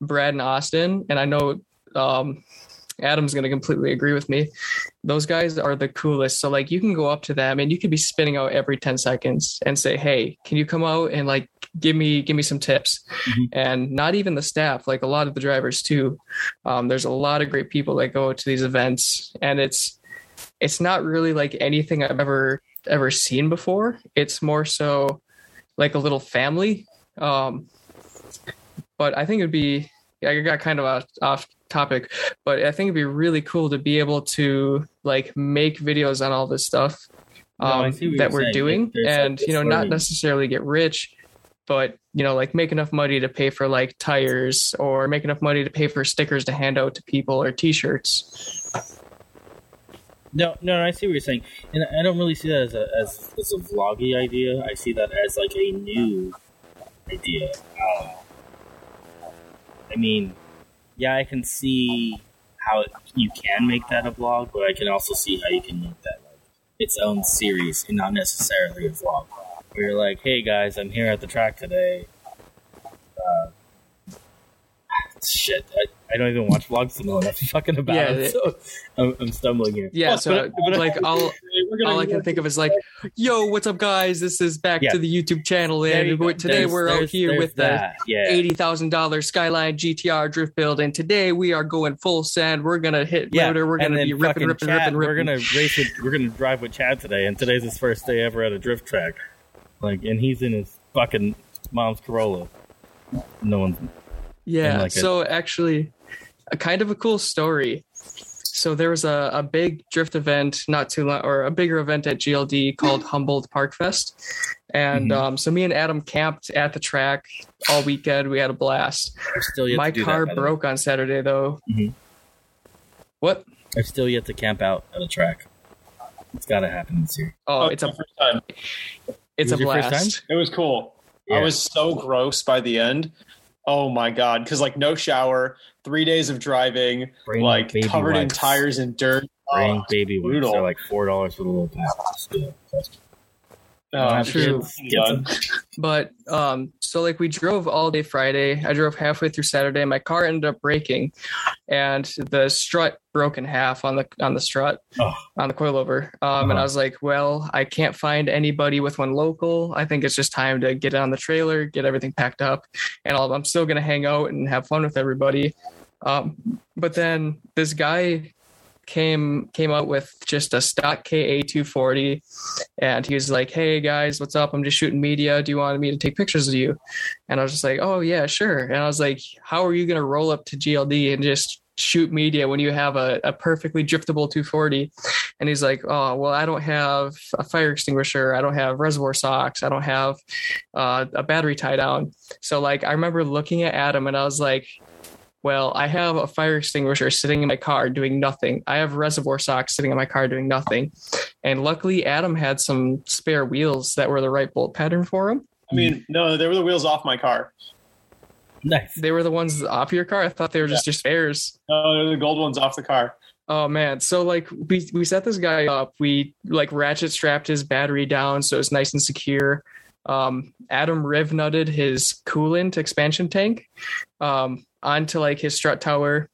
Brad and Austin, and I know um, Adam's going to completely agree with me. Those guys are the coolest. So like you can go up to them and you could be spinning out every 10 seconds and say, "Hey, can you come out and like give me give me some tips?" Mhm. And not even the staff, like a lot of the drivers too. Um, there's a lot of great people that go to these events and it's it's not really like anything I've ever ever seen before. It's more so like a little family um, but I think it'd be, I got kind of off, off topic, but I think it'd be really cool to be able to like make videos on all this stuff um, what that we're saying. doing and, you know, not necessarily get rich, but, you know, like make enough money to pay for like tires or make enough money to pay for stickers to hand out to people or t-shirts. No, no, I see what you're saying, and I don't really see that as a as, as a vloggy idea. I see that as like a new idea. Um, I mean, yeah, I can see how it, you can make that a vlog, but I can also see how you can make that like its own series and not necessarily a vlog. Where you're like, "Hey guys, I'm here at the track today." Uh, shit, I, I don't even watch vlogs to know enough fucking about Yeah, it, so I'm, I'm stumbling here. Yeah. Well, So but- like I'll, all I can think of is like, yo, what's up, guys? This is back Yeah. to the YouTube channel, and today There's- we're out here there's with the yeah. eighty thousand dollars Skyline GTR drift build, and today we are going full send. We're gonna hit Yeah, rotor. We're gonna be ripping, ripping, Chad, ripping, ripping. We're gonna race with. We're gonna drive with Chad today, and today's his first day ever at a drift track. Like, and he's in his fucking mom's Corolla. No one's. Yeah. and like a- so actually, a kind of a cool story. So there was a, a big drift event not too long, or a bigger event at GLD called Humboldt Park Fest, and Mhm. um, so me and Adam camped at the track all weekend. We had a blast. Still yet My to do car that, by the way. broke on Saturday though. Mhm. What? I've still yet to camp out at a track. It's got to happen this year. Oh, it's a first time. It's a Was your first blast. It was cool. I was so gross by the end. Oh my god! Because like no shower, three days of driving, Bring like baby covered in tires and dirt. Bring Oh, ah, baby wipes. brutal. They're like four dollars for the little pack. Oh, have true. kids, get some. But um, so like we drove all day Friday. I drove halfway through Saturday. My car ended up breaking, and the strut broke in half on the on the strut Oh. on the coilover. Um, and Uh-huh. I was like, well, I can't find anybody with one local. I think it's just time to get it on the trailer, get everything packed up, and I'll, I'm still gonna hang out and have fun with everybody. Um, but then this guy came came out with just a stock KA 240 and he was like hey guys what's up? I'm just shooting media. Do you want me to take pictures of you? And i was just like oh yeah sure. And i was like how are you going to roll up to gld and just shoot media when you have a, a perfectly driftable 240 and he's like oh well i don't have a fire extinguisher. I don't have reservoir socks. I don't have uh, a battery tie down. So like i remember looking at adam and i was like well, I have a fire extinguisher sitting in my car doing nothing. I have reservoir socks sitting in my car doing nothing. And luckily, Adam had some spare wheels that were the right bolt pattern for him. I mean, no, they were the wheels off my car. Nice. They were the ones off your car. I thought they were just your spares. No, they're the gold ones off the car. Oh man. So like we we set this guy up. We like ratchet strapped his battery down so it's nice and secure. Um Adam riv nutted his coolant expansion tank um onto like his strut tower.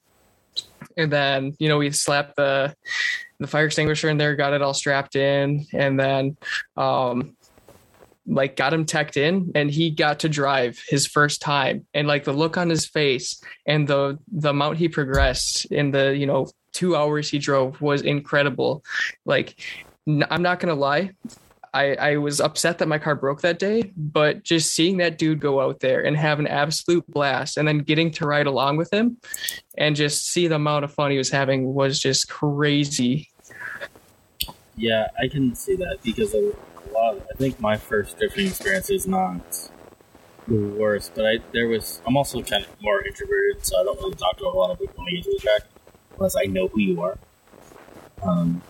And then, you know, we slapped the the fire extinguisher in there, got it all strapped in, and then um like got him teched in and he got to drive his first time and like the look on his face and the the amount he progressed in the you know two hours he drove was incredible like i'm not gonna lie I, I was upset that my car broke that day, but just seeing that dude go out there and have an absolute blast and then getting to ride along with him and just see the amount of fun he was having was just crazy. Yeah, I can see that because a lot. Of, I think my first drifting experience is not the worst, but I there was. I'm also kind of more introverted, so I don't really talk to a lot of people when I get to the track, unless I know who you are. Um,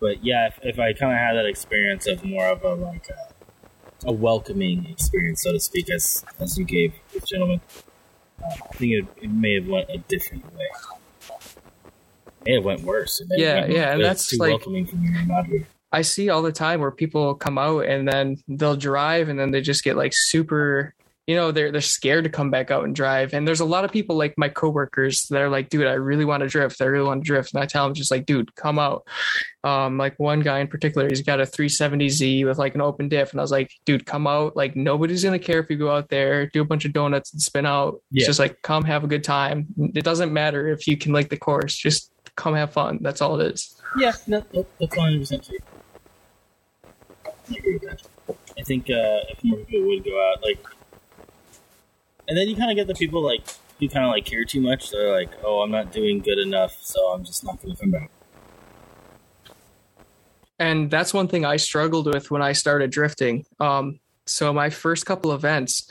but yeah, if, if I kind of had that experience of more of a like a, a welcoming experience, so to speak, as as you gave this gentleman, uh, I think it, it may have went a different way. It may have went worse. Yeah, went- yeah, and that's too like- welcoming for me to moderate. I see all the time where people come out and then they'll drive and then they just get like super you know they're they're scared to come back out and drive. And there's a lot of people like my coworkers that are like dude I really want to drift. I really want to drift. And I tell them just like dude come out. Um like one guy in particular he's got a 370Z with like an open diff. And I was like dude come out. Like nobody's going to care if you go out there do a bunch of donuts and spin out. Yeah. it's just like come have a good time. It doesn't matter if you can like the course. Just come have fun. That's all it is. Yeah, no, that- that's one hundred percent. True. I agree with that. I think uh, if more people would go out, like, and then you kind of get the people like who kind of like care too much. They're like, "Oh, I'm not doing good enough, so I'm just not going to come back." and that's one thing I struggled with when I started drifting. Um, so my first couple events,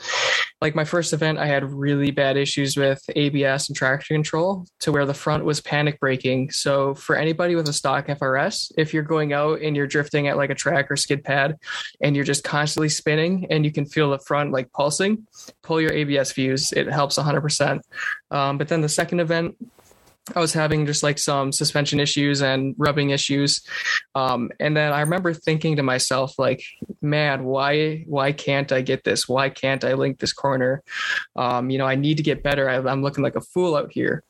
like my first event, I had really bad issues with ABS and traction control to where the front was panic braking. So for anybody with a stock FRS, if you're going out and you're drifting at like a track or skid pad and you're just constantly spinning and you can feel the front like pulsing, pull your ABS fuse. It helps 100%. Um, but then the second event, I was having just like some suspension issues and rubbing issues. Um, and then I remember thinking to myself, like, man, why why can't I get this? Why can't I link this corner? Um, you know, I need to get better. I, I'm looking like a fool out here.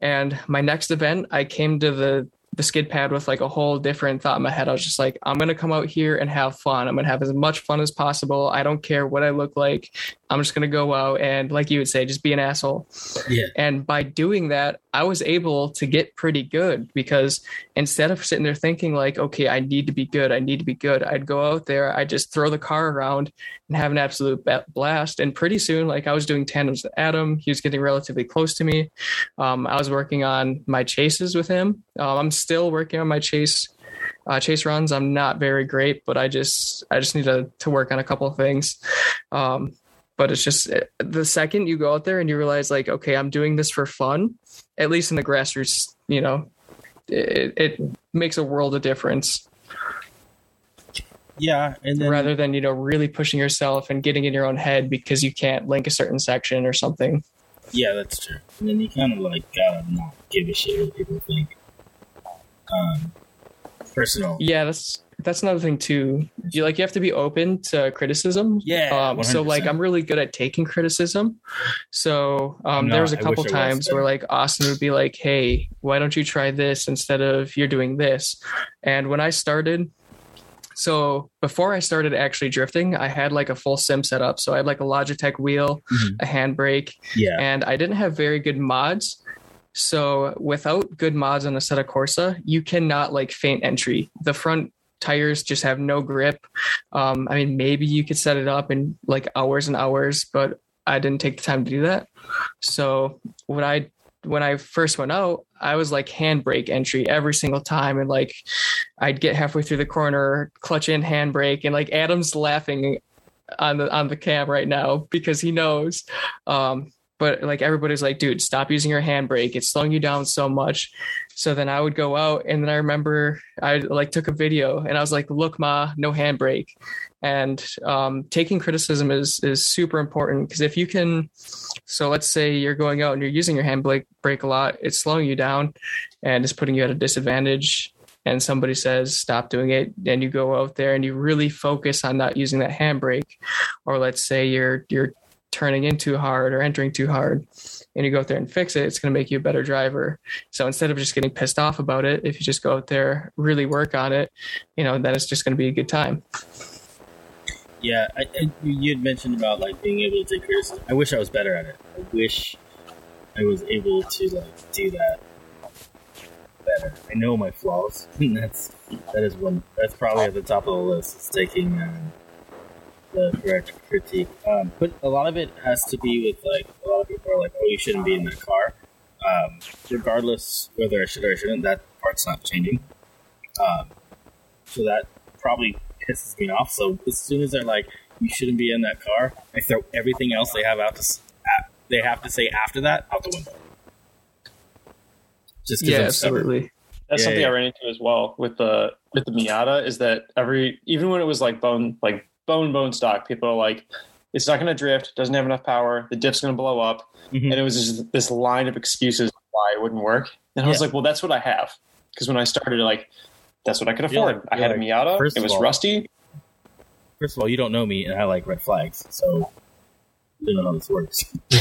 And my next event, I came to the the skid pad with like a whole different thought in my head. I was just like, I'm gonna come out here and have fun. I'm gonna have as much fun as possible. I don't care what I look like. I'm just gonna go out and, like you would say, just be an asshole. Yeah, And by doing that, I was able to get pretty good because instead of sitting there thinking like, okay, I need to be good, I need to be good, I'd go out there, I just throw the car around and have an absolute blast. And pretty soon, like I was doing tandems with Adam, he was getting relatively close to me. Um, I was working on my chases with him. Um, I'm still working on my chase. Uh, chase runs, I'm not very great, but I just I just need to to work on a couple of things. Um, but it's just eh, the second you go out there and you realize like okay i'm doing this for fun at least in the grassroots you know it, it makes a world of difference Yeah, and then rather than you know really pushing yourself and getting in your own head because you can't link a certain section or something yeah, that's true. And then you kind of like gotta not give a shit what people think. Um, personal. yeah that's that's another thing too you like you have to be open to criticism Yeah, um, so like i'm really good at taking criticism so um, there was a not. I wish couple I was times where like austin would be like hey why don't you try this instead of you're doing this and when i started so before i started actually drifting i had like a full sim setup so i had like a logitech wheel Mhm. a handbrake Yeah, and I didn't have very good mods. So without good mods on Assetto Corsa, you cannot like feint entry. The front tires just have no grip. Um, I mean, maybe you could set it up in like hours and hours, but I didn't take the time to do that. So when I when I first went out, I was like handbrake entry every single time, and like I'd get halfway through the corner, clutch in handbrake, and like Adam's laughing on the on the cam right now because he knows. Um, but like everybody's like, dude, stop using your handbrake. It's slowing you down so much. So then I would go out and then I remember I like took a video and I was like, look, ma, no handbrake. And um, taking criticism is is super important because if you can, so let's say you're going out and you're using your handbrake brake a lot, it's slowing you down and it's putting you at a disadvantage. And somebody says stop doing it, and you go out there and you really focus on not using that handbrake. Or let's say you're you're turning in too hard or entering too hard and you go out there and fix it, it's going to make you a better driver. So instead of just getting pissed off about it, if you just go out there, really work on it, you know, then it's just going to be a good time. yeah. I, I, you had mentioned about like being able to take criticism. I wish I was better at it. I wish I was able to like do that better. I know my flaws. and that's that is one. That's probably at the top of the list. Is taking um, the correct critique. Um, but a lot of it has to be with like a lot of people are like, "Oh, you shouldn't be in that car." Um, regardless whether I should or I shouldn't, that part's not changing. Um, so that probably pisses me off. So as soon as they're like, "You shouldn't be in that car," I throw everything else they have out to s- a- they have to say after that out the window. Just 'cause Yeah, absolutely. That's Yeah, something yeah. I ran into as well with the with the Miata is that every even when it was like bone like bone bone stock, people are like, it's not going to drift, doesn't have enough power, the diff's going to blow up, Mhm. and it was just this line of excuses why it wouldn't work. And I was Yeah. like, well, that's what I have because when I started, like, that's what I could afford. like- I you're had a Miata, it was all- rusty. First of all, you don't know me, and I like red flags, so you don't know how this works.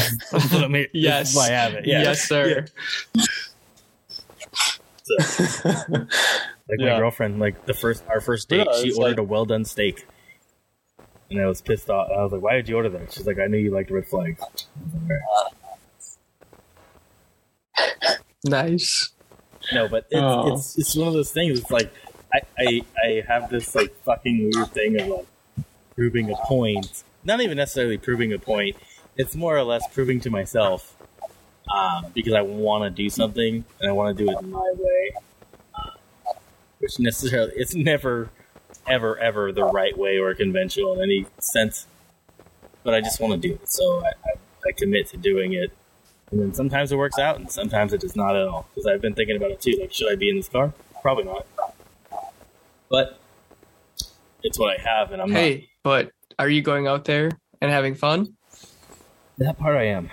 I mean, this Yes. is why I have it. Yeah. Yes, sir. Like Yeah. my girlfriend, like the first our first date, Yeah, she ordered like- a well done steak, and I was pissed off. I was like, "Why did you order that?" She's like, "I knew you liked red flags." Like, Nice. No, but it's, Oh. it's it's one of those things. It's like I, I I have this like fucking weird thing of like proving a point. Not even necessarily proving a point. It's more or less proving to myself um, because I want to do something and I want to do it my way. Uh, which necessarily it's never ever ever the right way or conventional in any sense. But I just want to do it, so I, I, I commit to doing it and then sometimes it works out, and sometimes it does not at all. Because I've been thinking about it too. Like, should I be in this car? Probably not. But it's what I have, and I'm Hey, but are you going out there and having fun? That part I am.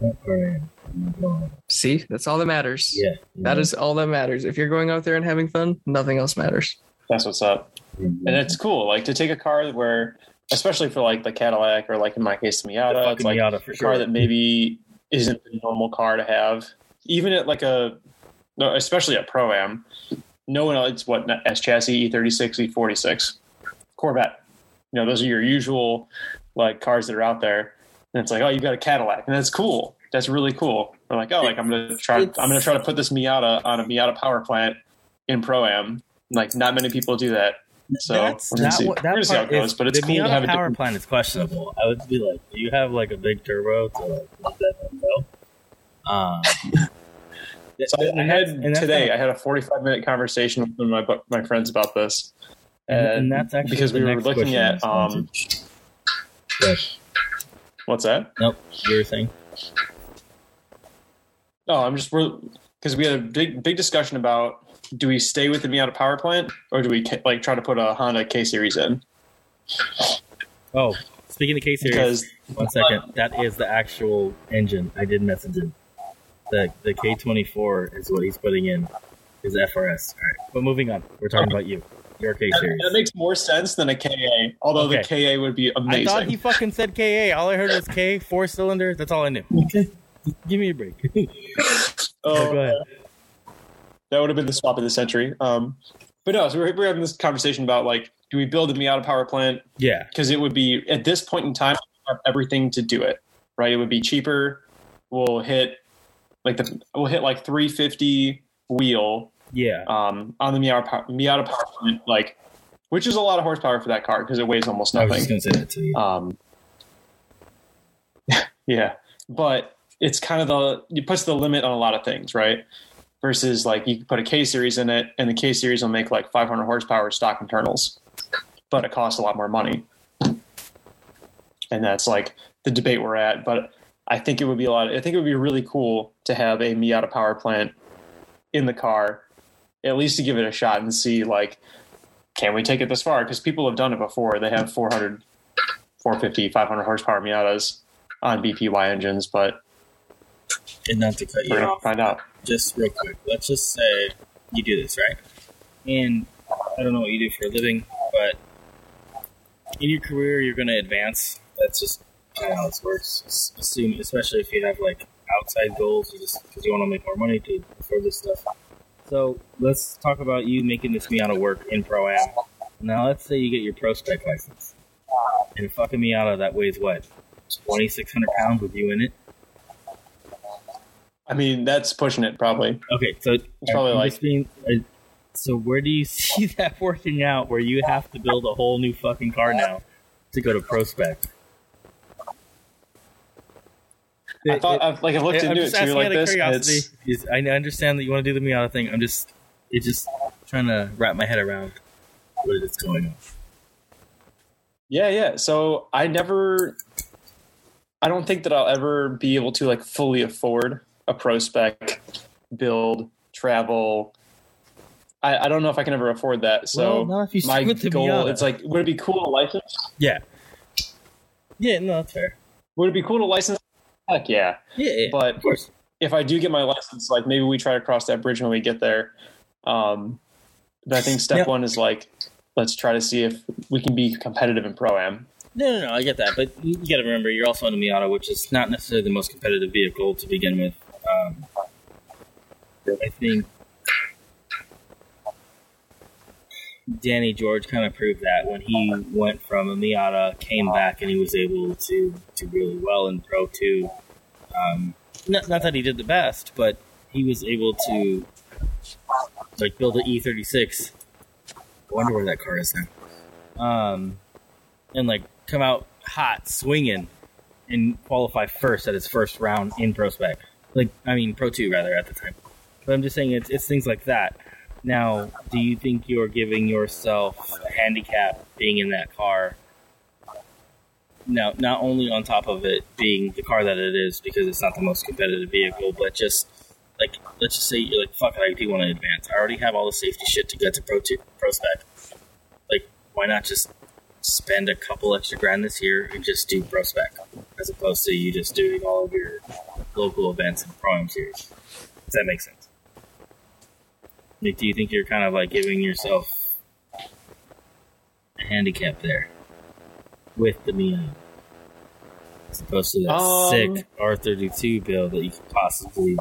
That part I am. I'm not going. See, that's all that matters. Yeah. That is all that matters. If you're going out there and having fun, nothing else matters. That's what's up. And it's cool, like to take a car where, especially for like the Cadillac or like in my case the the Miata, it's like Miata for a car sure. that maybe isn't the normal car to have, even at like a, no, especially at Pro Am. No one else. It's what S chassis, E36, E46, Corvette. You know, those are your usual like cars that are out there. And it's like, oh, you've got a Cadillac, and that's cool. That's really cool. We're like, oh, like I'm gonna try. I'm gonna try to put this Miata on a Miata power plant in Pro Am. Like, not many people do that. So That's, we're gonna that, see, we're that gonna see how it goes. But it's the cool to have a power different. plant is questionable. I would be like, do you have like a big turbo to like let that go? Um, So I had that's- and that's today. I had a 45 minute conversation with one of my my friends about this, and, and, that's actually because we were looking at um. Yes. What's that? Nope. your thing. No, I'm just because we had a big big discussion about do we stay with the Miata power plant or do we like try to put a Honda K series in? Oh, speaking of K series, Because one second. That is the actual engine. I did message him. The the K twenty four is what he's putting in his FRS. All right, but moving on. We're talking about you. Your K series. that makes more sense than a KA. Although the KA would be amazing. I thought he fucking said KA. All I heard was K, four cylinder. That's all I knew. Okay. Give me a break. oh, Go ahead. That would have been the swap of the century. Um, but no, so we're, we're having this conversation about like, do we build a Miata power plant? Yeah. Because it would be at this point in time have everything to do it. Right? It would be cheaper. We'll hit like the we'll hit like 350 wheel Yeah. um, on the Miata power, Miata power plant, like which is a lot of horsepower for that car because it weighs almost nothing. I was nothing. gonna say that to you. Um, yeah, but it's kind of the it puts the limit on a lot of things, right? Versus like you could put a K series in it, and the K series will make like 500 horsepower stock internals, but it costs a lot more money, and that's like the debate we're at. But I think it would be a lot. I think it would be really cool to have a Miata power plant in the car, at least to give it a shot and see like, can we take it this far? Because people have done it before. They have 400 450, 500 horsepower Miatas on BPY engines, but and not to cut you we're off, find out. just real quick. Let's just say you do this, right? And I don't know what you do for a living, but in your career, you're going to advance. That's just kind of how this works. Assume, especially if you have like outside goals, you just because you want to make more money to afford this stuff. So let's talk about you making this Miata work in Pro Am. Now, let's say you get your Pro Spec license, and a fucking Miata that weighs what, twenty six hundred pounds with you in it. I mean, that's pushing it probably. Okay, so It's probably I'm like- being. Uh, so where do you see that working out? Where you have to build a whole new fucking car now to go to Pro Spec? I thought, I've, like, I've looked I'm into it too, like this. It's, Is- I understand that you want to do the Miata thing. I'm just, it's just trying to wrap my head around what is going on. yeah, yeah. So I never, I don't think that I'll ever be able to like fully afford a Pro Spec, build, travel. I, I don't know if I can ever afford that. So Well, if you my stick with goal, it's like, would it be cool to license? Yeah, yeah, no, that's fair. Would it be cool to license? Heck yeah. Yeah, yeah But of course. if I do get my license, like maybe we try to cross that bridge when we get there. Um, but I think step Yep. one is like, let's try to see if we can be competitive in pro am. No, no, no, I get that, but you got to remember you're also in a Miata, which is not necessarily the most competitive vehicle to begin with. Um, I think Danny George kind of proved that when he went from a Miata, came back, and he was able to do really well in Pro Two. Um, not, not that he did the best, but he was able to like build an E36. I wonder where that car is now. Um, and like come out hot swinging and qualify first at his first round in pro spec like i mean pro 2 rather at the time. But i'm just saying it's, it's things like that. Now do you think you're giving yourself a handicap being in that car? Now not only on top of it being the car that it is because it's not the most competitive vehicle but just like let's just say you're like fuck it i do want to advance. I already have all the safety shit to get to pro 2 pro spec. Like why not just spend a couple extra grand this year and just do pro spec as opposed to you just doing all of your local events and pro am series. Does that make sense? Like, do you think you're kind of like giving yourself a handicap there with the Mia? As opposed to that Um, sick R32 build that you could possibly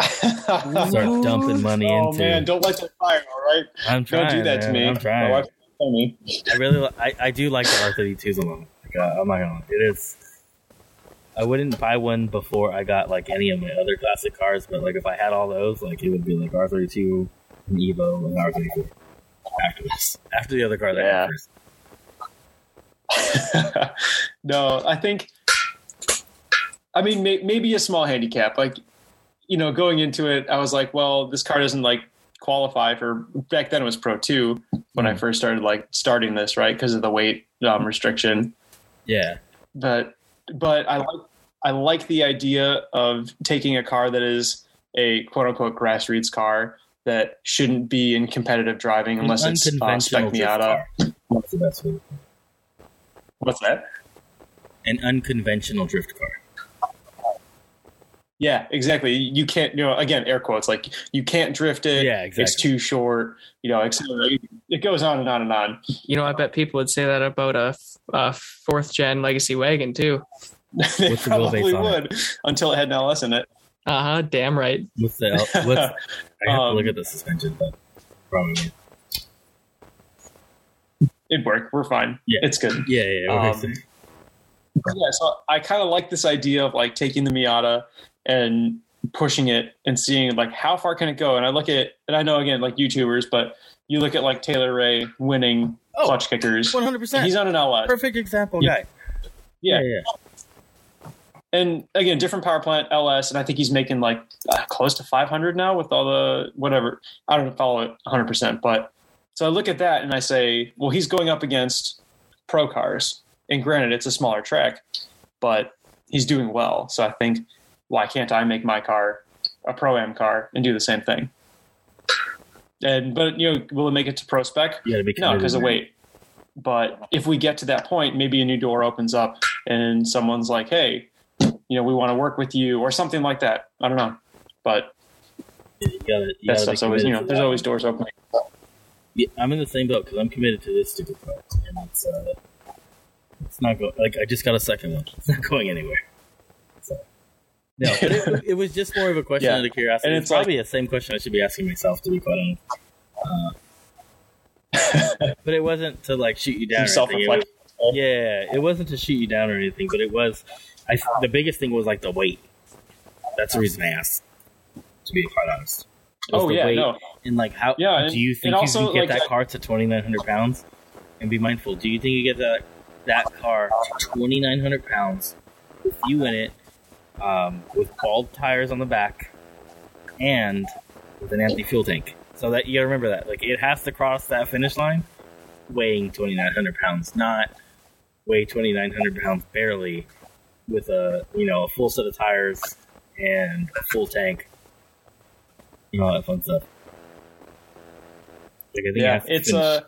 start dumping money oh into. Oh man, don't let that fire, all right? I'm trying. Don't do that to me. I'm trying. Wife will tell me. I really, li- I, I do like the R32s a lot. Like, uh, I'm not gonna lie, it is. I wouldn't buy one before I got like any of my other classic cars, but like if I had all those, like it would be like R32, an Evo, and R34. After this, after the other car that I Yeah. got first. no, I think. I mean, may, maybe a small handicap. Like, you know, going into it, I was like, well, this car doesn't like qualify for. Back then, it was Pro Two when I Mm. first started like starting this, right? Because of the weight um, restriction. Yeah, but but I like I like the idea of taking a car that is a quote unquote grassroots car that shouldn't be in competitive driving An unless it's unconventional spec Miata. car. That's the best way. What's that? An unconventional drift car. Yeah, exactly. You can't, you know, again, air quotes, like you can't drift it. Yeah, exactly. It's too short. You know, etc. It goes on and on and on. You know, I bet people would say that about a, a fourth gen legacy wagon too. they What's the probably on it? would until it had an LS in it. Uh huh. Damn right. What's the? What's, I have to Um, look at the suspension, but probably. It worked. We're fine. Yeah. It's good. Yeah, yeah. yeah Um, Yeah, so I kind of like this idea of like taking the Miata and pushing it and seeing like how far can it go. And I look at and I know again like YouTubers, but you look at like Taylor Ray winning Oh, clutch kickers. One hundred percent. He's on an LS. Perfect example, Yeah. guy. Yeah. yeah. and again, different power plant LS, and I think he's making like uh, close to 500 now with all the whatever. I don't follow it 100, percent but so I look at that and I say, well, he's going up against pro cars, and granted, it's a smaller track, but he's doing well. So I think, why can't I make my car a pro am car and do the same thing? And but you know, will it make it to pro spec? Be No, because of weight. But if we get to that point, maybe a new door opens up and someone's like, hey, you know, we want to work with you or something like that. I don't know. But Yeah, you gotta, you that stuff's always, you know, there's always doors opening. Yeah, I'm in the same boat because I'm committed to this stupid car, and it's uh, it's not going. Like I just got a second one. It's not going anywhere. No, but it, it was just more of a question Yeah. out of curiosity. And it's it's like- probably the same question I should be asking myself to be quite honest. Uh, but it wasn't to like shoot you down. Or Self. It. Yeah, it wasn't to shoot you down or anything, but it was. I the biggest thing was like the weight. That's the reason I asked. To be quite honest. Oh yeah, weight no. and like, how Yeah, do you think and you also, can get like, that car to twenty nine hundred pounds? And be mindful. Do you think you get that that car to twenty nine hundred pounds with you in it, um, with bald tires on the back, and with an empty fuel tank? So that you gotta remember that, like, it has to cross that finish line weighing twenty nine hundred pounds, not weigh twenty nine hundred pounds barely with a you know a full set of tires and a full tank. You know all that fun stuff. Like, I think Yeah, it's finish- uh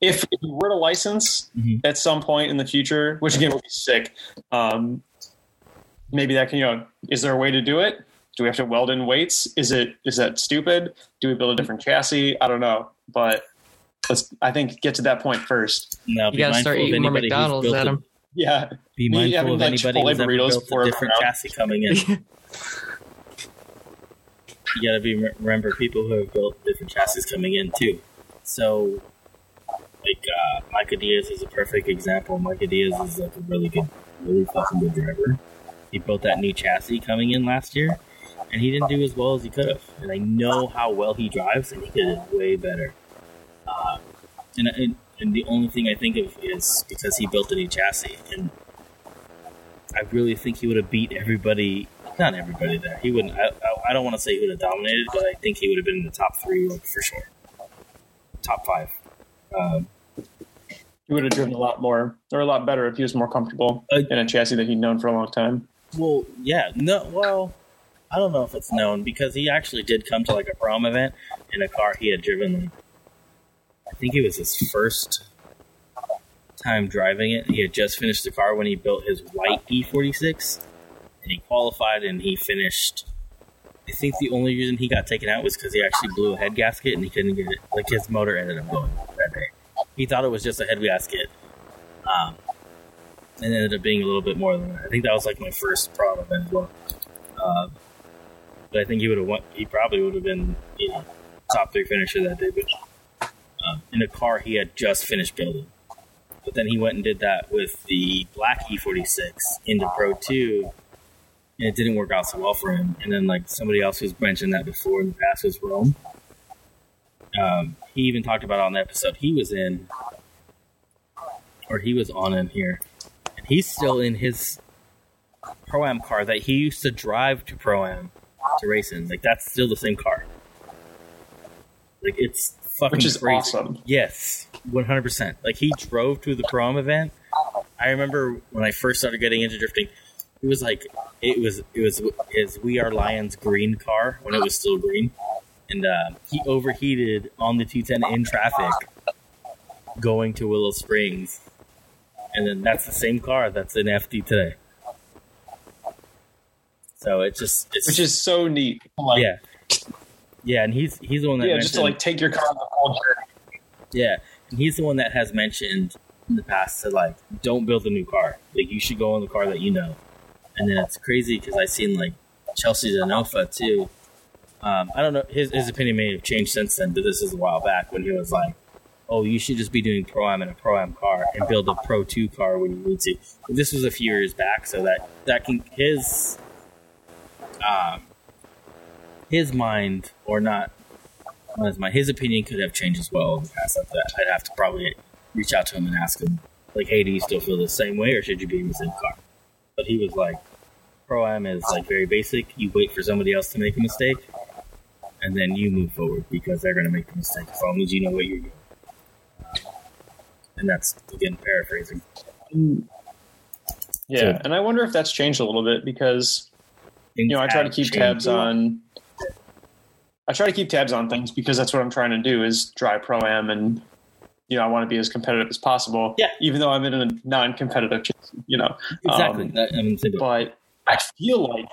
if you were to license Mhm. at some point in the future, which again would be sick, um, maybe that can you know, is there a way to do it? Do we have to weld in weights? Is it is that stupid? Do we build a different chassis? I don't know, but let's I think get to that point first. Now, You gotta start eating more McDonald's, built a- Adam. Yeah, Be mindful having, of like, anybody who's Chipotle ever burritos built before a I'm different around. chassis coming in. you gotta be remember people who have built different chassis coming in too. So, like uh, Micah Diaz is a perfect example. Micah Diaz is like a really good, really fucking good driver. He built that new chassis coming in last year, and he didn't do as well as he could have. And I know how well he drives, and he could have way better. Uh, and, and and the only thing I think of is because he built a new chassis, and I really think he would have beat everybody. Not everybody there. He wouldn't. I, I, I don't want to say he would have dominated, but I think he would have been in the top three, like for sure, top five. Um, he would have driven a lot more or a lot better if he was more comfortable Uh, in a chassis that he'd known for a long time. Well, yeah, no, well, I don't know if it's known because he actually did come to like a pro am event in a car he had driven. I think it was his first time driving it. He had just finished the car when he built his white E46, and he qualified and he finished. I think the only reason he got taken out was because he actually blew a head gasket and he couldn't get it. Like his motor ended up going that day. He thought it was just a head gasket, um, it ended up being a little bit more than that. I think that was like my first pro am event as well. Um, but I think he would have won. He probably would have been you know top three finisher that day. But um, in a car he had just finished building. But then he went and did that with the black E46 into Pro 2, and it didn't work out so well for him. And then, like, somebody else who's mentioned that before in the past was Rome. Um, he even talked about on the episode he was in, or he was on in here. He's still in his Pro Am car that he used to drive to Pro Am to race in. Like, that's still the same car. Like, it's fucking Which is crazy. awesome. Yes, one hundred percent. Like he drove to the pro am event. I remember when I first started getting into drifting, it was like it was it was his We Are Lions green car when it was still green, and uh, he overheated on the T10 in traffic going to Willow Springs, and then that's the same car that's in FD today. So it just it's which is so neat. Like, yeah, yeah, and he's he's the one that yeah, just to like take your car on the whole journey. yeah, and he's the one that has mentioned in the past to like don't build a new car. Like you should go on the car that you know. And then it's crazy because I seen like Chelsea's an alpha too. Um, I don't know his his opinion may have changed since then, but this is a while back when he was like, "Oh, you should just be doing pro am in a pro am car and build a pro two car when you need to." This was a few years back, so that that can his um his mind or not not his mind his opinion could have changed as well in the past. That, I'd have to probably reach out to him and ask him like, "Hey, do you still feel the same way, or should you be in the same car?" But he was like, "Pro am is like very basic. You wait for somebody else to make a mistake." And then you move forward because they're going to make the mistake as long as you know what you're doing. And that's again paraphrasing. Yeah, So- and I wonder if that's changed a little bit because you know I try to keep tabs changed a lot. on. I try to keep tabs on things because that's what I'm trying to do is drive pro am and you know I want to be as competitive as possible. Yeah. even though I'm in a non-competitive, you know. exactly. Um, that, I mean, think about it. but I feel like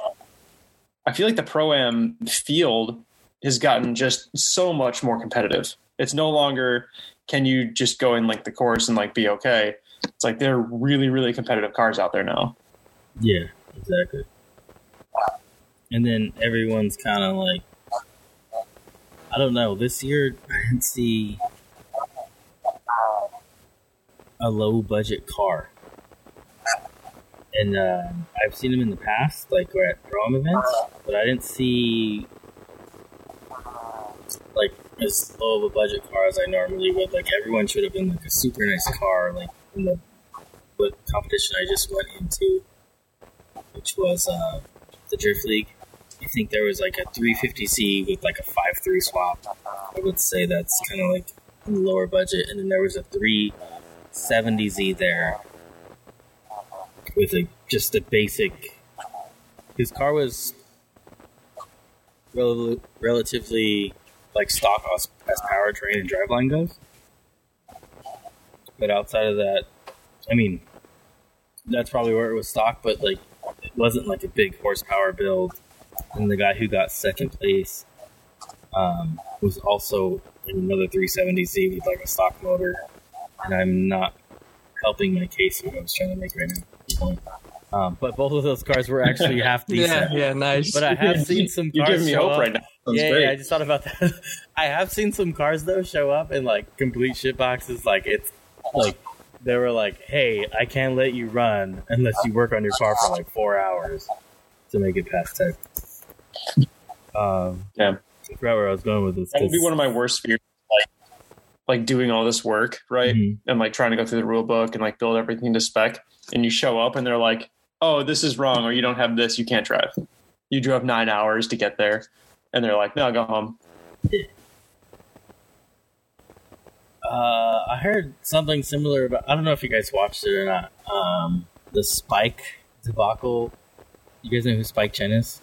I feel like the pro am field has gotten just so much more competitive. It's no longer can you just go and like the course and like be okay. It's like they're really really competitive cars out there now. Yeah, exactly. And then everyone's kind of like, I don't know. This year, I didn't see a low budget car, and uh, I've seen them in the past, like we're at pro am events, but I didn't see like as low of a budget car as I normally would. Like everyone should have been like a super nice car, like in the competition I just went into which was uh, the Drift League. I think there was like a 350Z with like a 5.3 swap. I would say that's kind of like in the lower budget. And then there was a 370Z there with a, just a basic. His car was rel- relatively like stock as, as powertrain and driveline goes. But outside of that, I mean, that's probably where it was stock, but like it wasn't like a big horsepower build. And the guy who got second place um, was also in another 370Z with like a stock motor. And I'm not helping my case what I was trying to make right now. Um, but both of those cars were actually half Yeah, decent. yeah, yeah, nice. But I have seen some You're giving me hope up. right now. Sounds yeah, great. yeah, I just thought about that. I have seen some cars though show up in like complete shit boxes. Like it's like they were like, "Hey, I can't let you run unless you work on your car for like four hours to make it past tech." Um, Yeah. I forgot where I was going with this. That would be one of my worst fears. Like, like doing all this work, right? Mhm. And like trying to go through the rule book and like build everything to spec. And you show up and they're like, "Oh, this is wrong," or "You don't have this. You can't drive." You drove nine hours to get there, and they're like, "No, go home." Uh, I heard something similar about. I don't know if you guys watched it or not. Um, the Spike debacle. You guys know who Spike Chen is?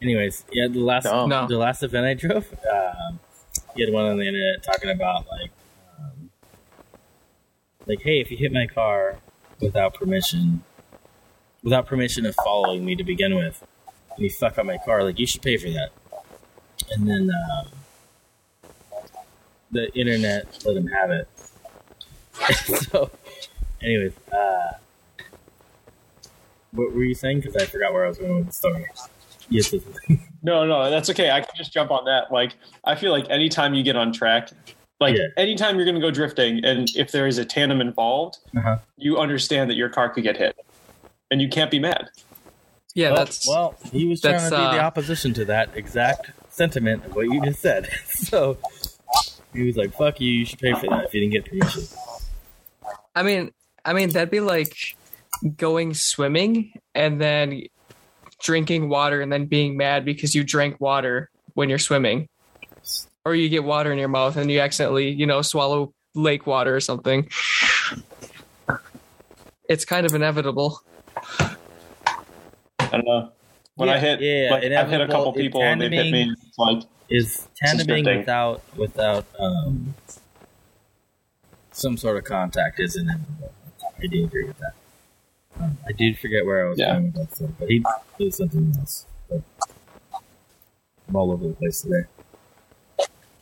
Anyways, yeah, the last No. No. the last event I drove, um, he had one on the internet talking about like, um, like, hey, if you hit my car without permission, without permission of following me to begin with, and you fuck up my car, like you should pay for that. And then um, the internet let him have it. so, anyways, uh, what were you saying? Because I forgot where I was going with the story. Yes, No, no, that's okay. I can just jump on that. Like, I feel like anytime you get on track, like Yeah. anytime you're going to go drifting, and if there is a tandem involved, Uh-huh. you understand that your car could get hit, and you can't be mad. Yeah, well, that's well, he was trying to be the uh, opposition to that exact sentiment of what you just said. so he was like, "Fuck you! You should pay for that if you didn't get permission." I mean, I mean that'd be like going swimming and then drinking water and then being mad because you drank water when you're swimming, or you get water in your mouth and you accidentally, you know, swallow lake water or something. it's kind of inevitable. I don't know. When I hit, yeah, like, I've hit a couple people and they've hit me. It's like, Is tandeming without without um, some sort of contact is inevitable. I do agree with that. Um, I did forget where I was Yeah. going with that, stuff, but he did something else. But I'm all over the place today.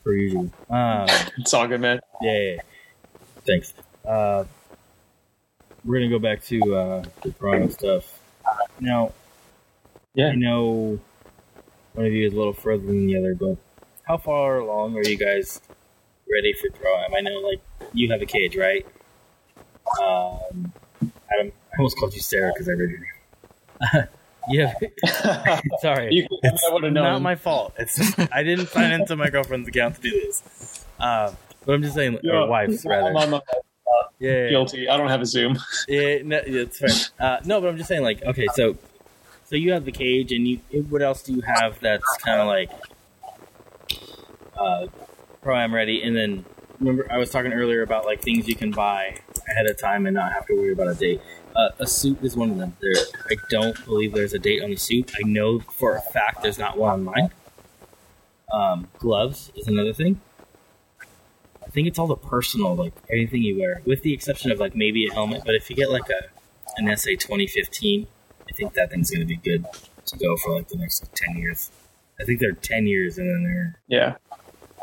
Per usual. Um, it's all good, man. yeah, yeah, yeah. Thanks. Uh, we're gonna go back to uh, the Toronto stuff. Now, Yeah. I know one of you is a little further than the other, but how far along are you guys ready for pro am? I know, like, you have a cage, right? Um, Adam, I almost called you Sarah because I read your name. yeah, sorry. you, I would have known. Not my fault. It's just, I didn't sign into my girlfriend's account to do this. Um, but I'm just saying, Yeah. or wife's rather. I'm on the Yeah, yeah, yeah. guilty. I don't have a Zoom. Yeah, no, yeah, it's fair. Uh, no, but I'm just saying, like, okay, so so you have the cage, and you what else do you have that's kind of like uh, pro am ready? And then remember, I was talking earlier about like things you can buy ahead of time and not have to worry about a date. Uh, a suit is one of them. There, I don't believe there's a date on the suit. I know for a fact there's not one on mine. Um, gloves is another thing. I think it's all the personal, like anything you wear, with the exception of like maybe a helmet. But if you get like a an SA 2015, I think that thing's gonna be good to go for like the next 10 years. I think they're 10 years, and then they're Yeah.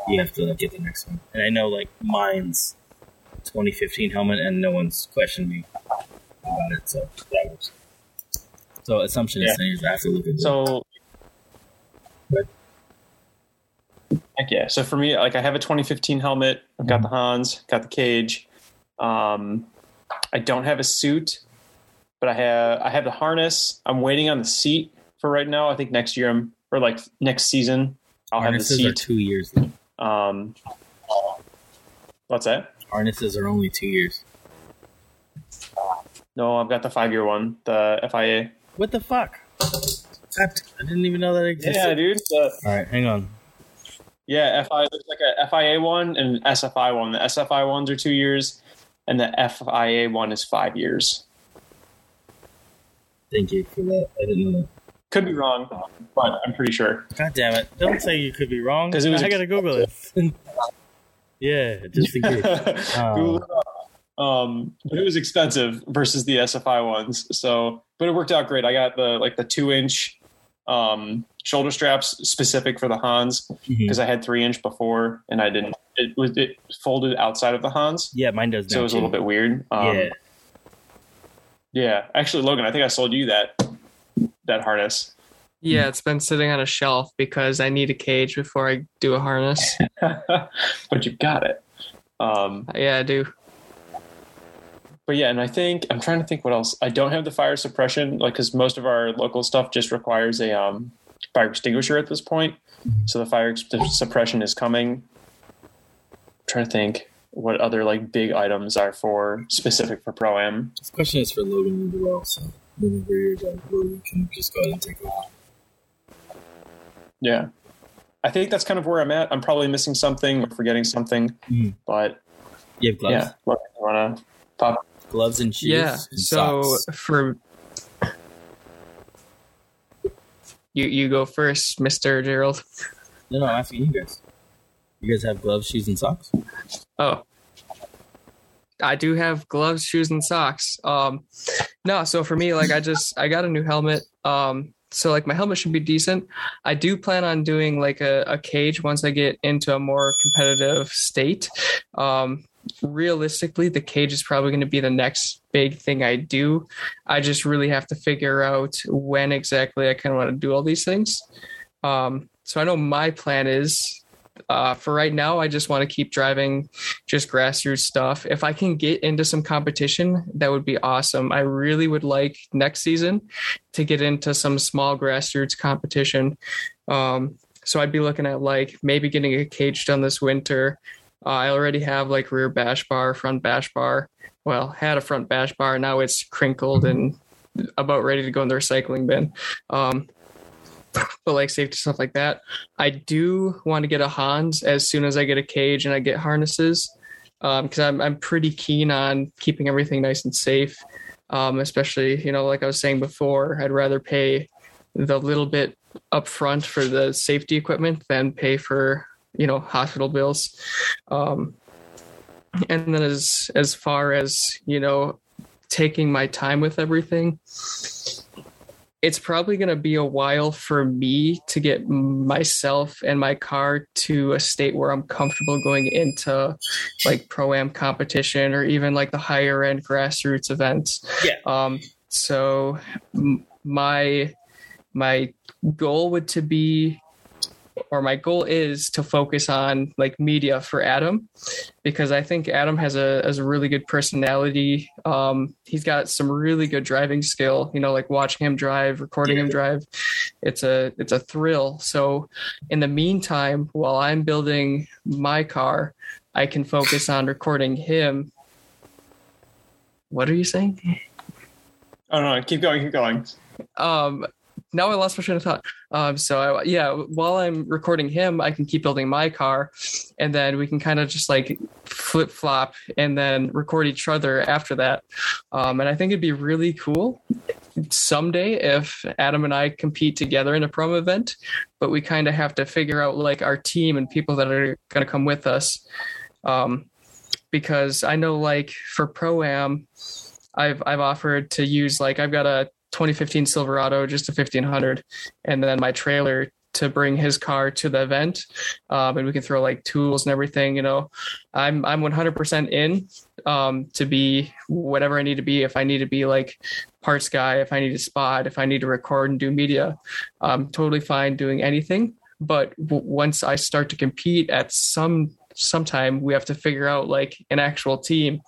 you have to like, get the next one. And I know like mine's 2015 helmet, and no one's questioned me about it, so that works. So assumption is Yeah. 10 years. I have to look at So, Good. heck yeah. So for me, like I have a 2015 helmet. I've got the Hans, got the cage. Um, I don't have a suit, but I have I have the harness. I'm waiting on the seat for right now. I think next year I'm or like next season I'll have the Harnesses are seat. two years. Though. Um, what's that? Harnesses are only two years. No, I've got the five year one, the FIA. What the fuck? I didn't even know that existed. Yeah, dude. The, All right, hang on. Yeah, FIA there's like a FIA one and an SFI one. The SFI ones are two years, and the FIA one is five years. Thank you for that. I didn't know that. Could be wrong, but I'm pretty sure. God damn it! Don't say you could be wrong. 'Cause it was- I gotta Google it. yeah, just in case. Google it. Um, but it was expensive versus the SFI ones. So, but it worked out great. I got the like the two inch um, shoulder straps specific for the Hans because I had three inch before, and I didn't. It was it folded outside of the Hans, Yeah, mine does. so it was a little bit weird. Um, yeah, Yeah, actually, Logan, I think I sold you that that harness. Yeah, it's been sitting on a shelf because I need a cage before I do a harness. but you got it. Um, yeah, I do. but yeah, and I think I'm trying to think what else. I don't have the fire suppression, like because most of our local stuff just requires a um, fire extinguisher at this point. So the fire suppression is coming. I'm trying to think what other like big items are for specific for pro am. this question is for Logan as well. So whenever you're done, Logan can just go ahead and take over. Yeah, I think that's kind of where I'm at. I'm probably missing something or forgetting something, Mhm. but You have gloves, yeah, Logan, you want to pop? gloves and shoes. Yeah. and So socks. for you, you go first, Mister Gerald. no, no, I'm asking you guys. You guys have gloves, shoes, and socks. Oh. I do have gloves, shoes, and socks. Um, no, so for me, like I just I got a new helmet. Um, so like my helmet should be decent. I do plan on doing like a, a cage once I get into a more competitive state. Um, realistically, the cage is probably going to be the next big thing I do. I just really have to figure out when exactly I kind of want to do all these things. Um, so I know my plan is uh, for right now, I just want to keep driving just grassroots stuff. If I can get into some competition, that would be awesome. I really would like next season to get into some small grassroots competition. Um, so I'd be looking at like maybe getting a cage done this winter. Uh, I already have like rear bash bar, front bash bar. Well, had a front bash bar. Now it's crinkled and about ready to go in the recycling bin. Um, but like safety stuff like that. I do want to get a Hans as soon as I get a cage and I get harnesses because I'm I'm pretty keen on keeping everything nice and safe. Um, especially, you know, like I was saying before, I'd rather pay the little bit upfront for the safety equipment than pay for, you know, hospital bills. Um, and then as as far as, you know, taking my time with everything, it's probably going to be a while for me to get myself and my car to a state where I'm comfortable going into like pro am competition or even like the higher end grassroots events. Yeah. Um, so m- my my goal would to be or my goal is to focus on like media for Adam because I think Adam has a has a really good personality. Um, he's got some really good driving skill. You know, like watching him drive, recording him drive, it's a it's a thrill. So, in the meantime, while I'm building my car, I can focus on recording him. What are you saying? Oh no, keep going, keep going. Um, now I lost my train of thought. Um, so I, yeah, while I'm recording him, I can keep building my car, and then we can kind of just like flip flop and then record each other after that. Um, and I think it'd be really cool someday if Adam and I compete together in a promo event, but we kind of have to figure out like our team and people that are going to come with us. Um, because I know like for pro am, I've I've offered to use like I've got a 2015 Silverado, just a 1500, and then my trailer to bring his car to the event, um, and we can throw like tools and everything. You know, I'm I'm 100% in um, to be whatever I need to be. If I need to be like parts guy, if I need to spot, if I need to record and do media, I'm totally fine doing anything. But w- once I start to compete at some sometime, we have to figure out like an actual team.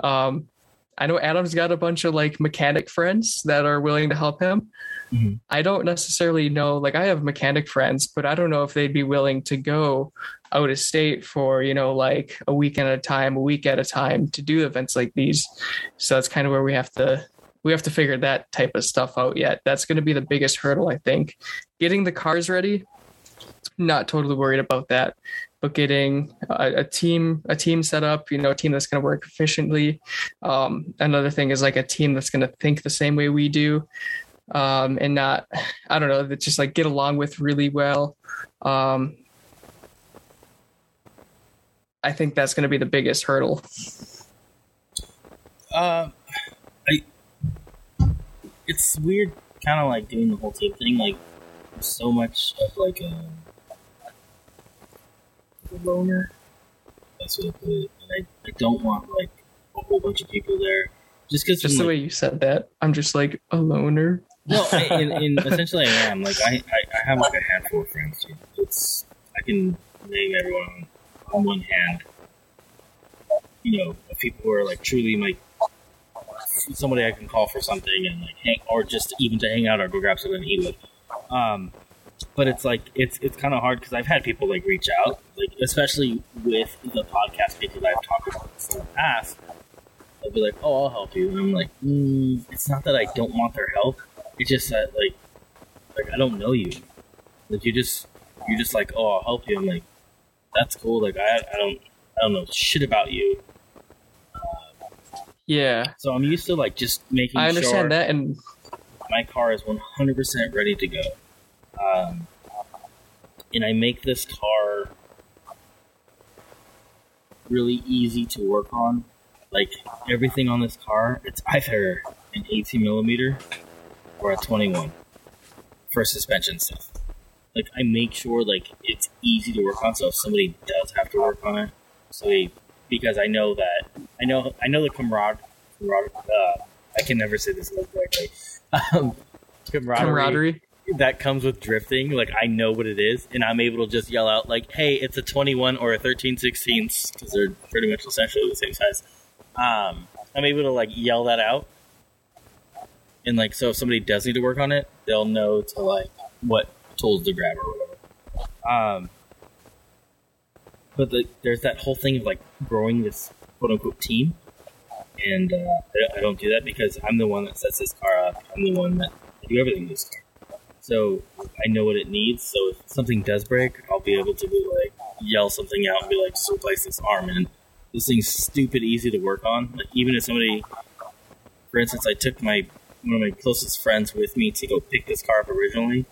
Um, I know Adam's got a bunch of like mechanic friends that are willing to help him. Mhm. I don't necessarily know, like, I have mechanic friends, but I don't know if they'd be willing to go out of state for, you know, like a week at a time, a week at a time to do events like these. So that's kind of where we have to. We have to figure that type of stuff out yet. That's going to be the biggest hurdle, I think. Getting the cars ready, not totally worried about that but getting a, a team a team set up you know a team that's going to work efficiently um, another thing is like a team that's going to think the same way we do um, and not i don't know that just like get along with really well um, i think that's going to be the biggest hurdle Uh, I. It's weird, kind of like doing the whole team thing. Like, so much of like a, a loner. That's what I put it. And I, I don't want like a whole bunch of people there, just because. just the way you said that i'm just like a loner No, I- in, in essentially I am. Like I, I, I have like a handful of friends. Dude. It's I can name everyone on one hand. You know, people who are like truly like somebody I can call for something and like hang, or just even to hang out or go grab something to eat with. Um, but it's like it's it's kind of hard because I've had people like reach out, like especially with the podcast people that I've talked about this in the past. They'll be like, "Oh, I'll help you," and I'm like, mm, "It's not that I don't want their help. It's just that like, like I don't know you. Like you just you're just like, oh, I'll help you. I'm like, that's cool. Like I I don't I don't know shit about you. yeah So I'm used to like just making. i understand sure that and my car is 100% ready to go. Um, and I make this car really easy to work on. Like everything on this car, it's either an 18 millimeter or a 21 for suspension stuff. Like I make sure like it's easy to work on. So if somebody does have to work on it, so they, because I know that I know I know the camaraderie. camaraderie uh, I can never say this word correctly. Um, camaraderie, camaraderie that comes with drifting. Like I know what it is, and I'm able to just yell out like, "Hey, it's a 21 or a 13 16 because they're pretty much essentially the same size." Um, I'm able to like yell that out, and like so if somebody does need to work on it, they'll know to like what tools to grab or whatever. Um, but the, there's that whole thing of like growing this quote unquote team, and uh, I, don't do that because I'm the one that sets this car up. I'm the one that I do everything in this car. So I know what it needs. So if something does break, I'll be able to be like yell something out and be like, just replace this arm. And this thing's stupid easy to work on. Like even if somebody for instance, I took my one of my closest friends with me to go pick this car up originally,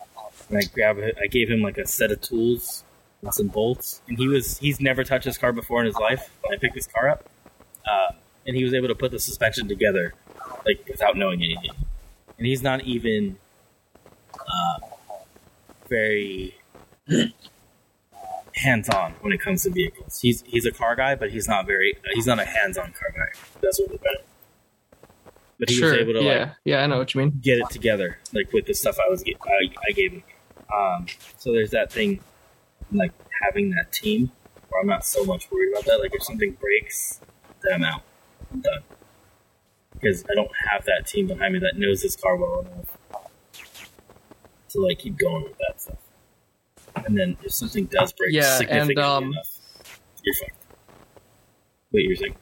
and I it. I gave him like a set of tools and some bolts, and he was he's never touched this car before in his life. When I picked this car up, uh, and he was able to put the suspension together like without knowing anything, and he's not even uh, very hands-on when it comes to vehicles. He's he's a car guy, but he's not very he's not a hands-on car guy. That's what the better. But he sure. was able to yeah. like yeah, I know what you mean. get it together, like with the stuff I was I, I gave him. Um, so there's that thing, like having that team, where I'm not so much worried about that. Like if something breaks, then I'm out, I'm done, because I don't have that team behind me that knows this car well enough to like keep going with that stuff. And then if something does break, Yeah, significantly and, um, enough, you're fucked. Wait, you're saying?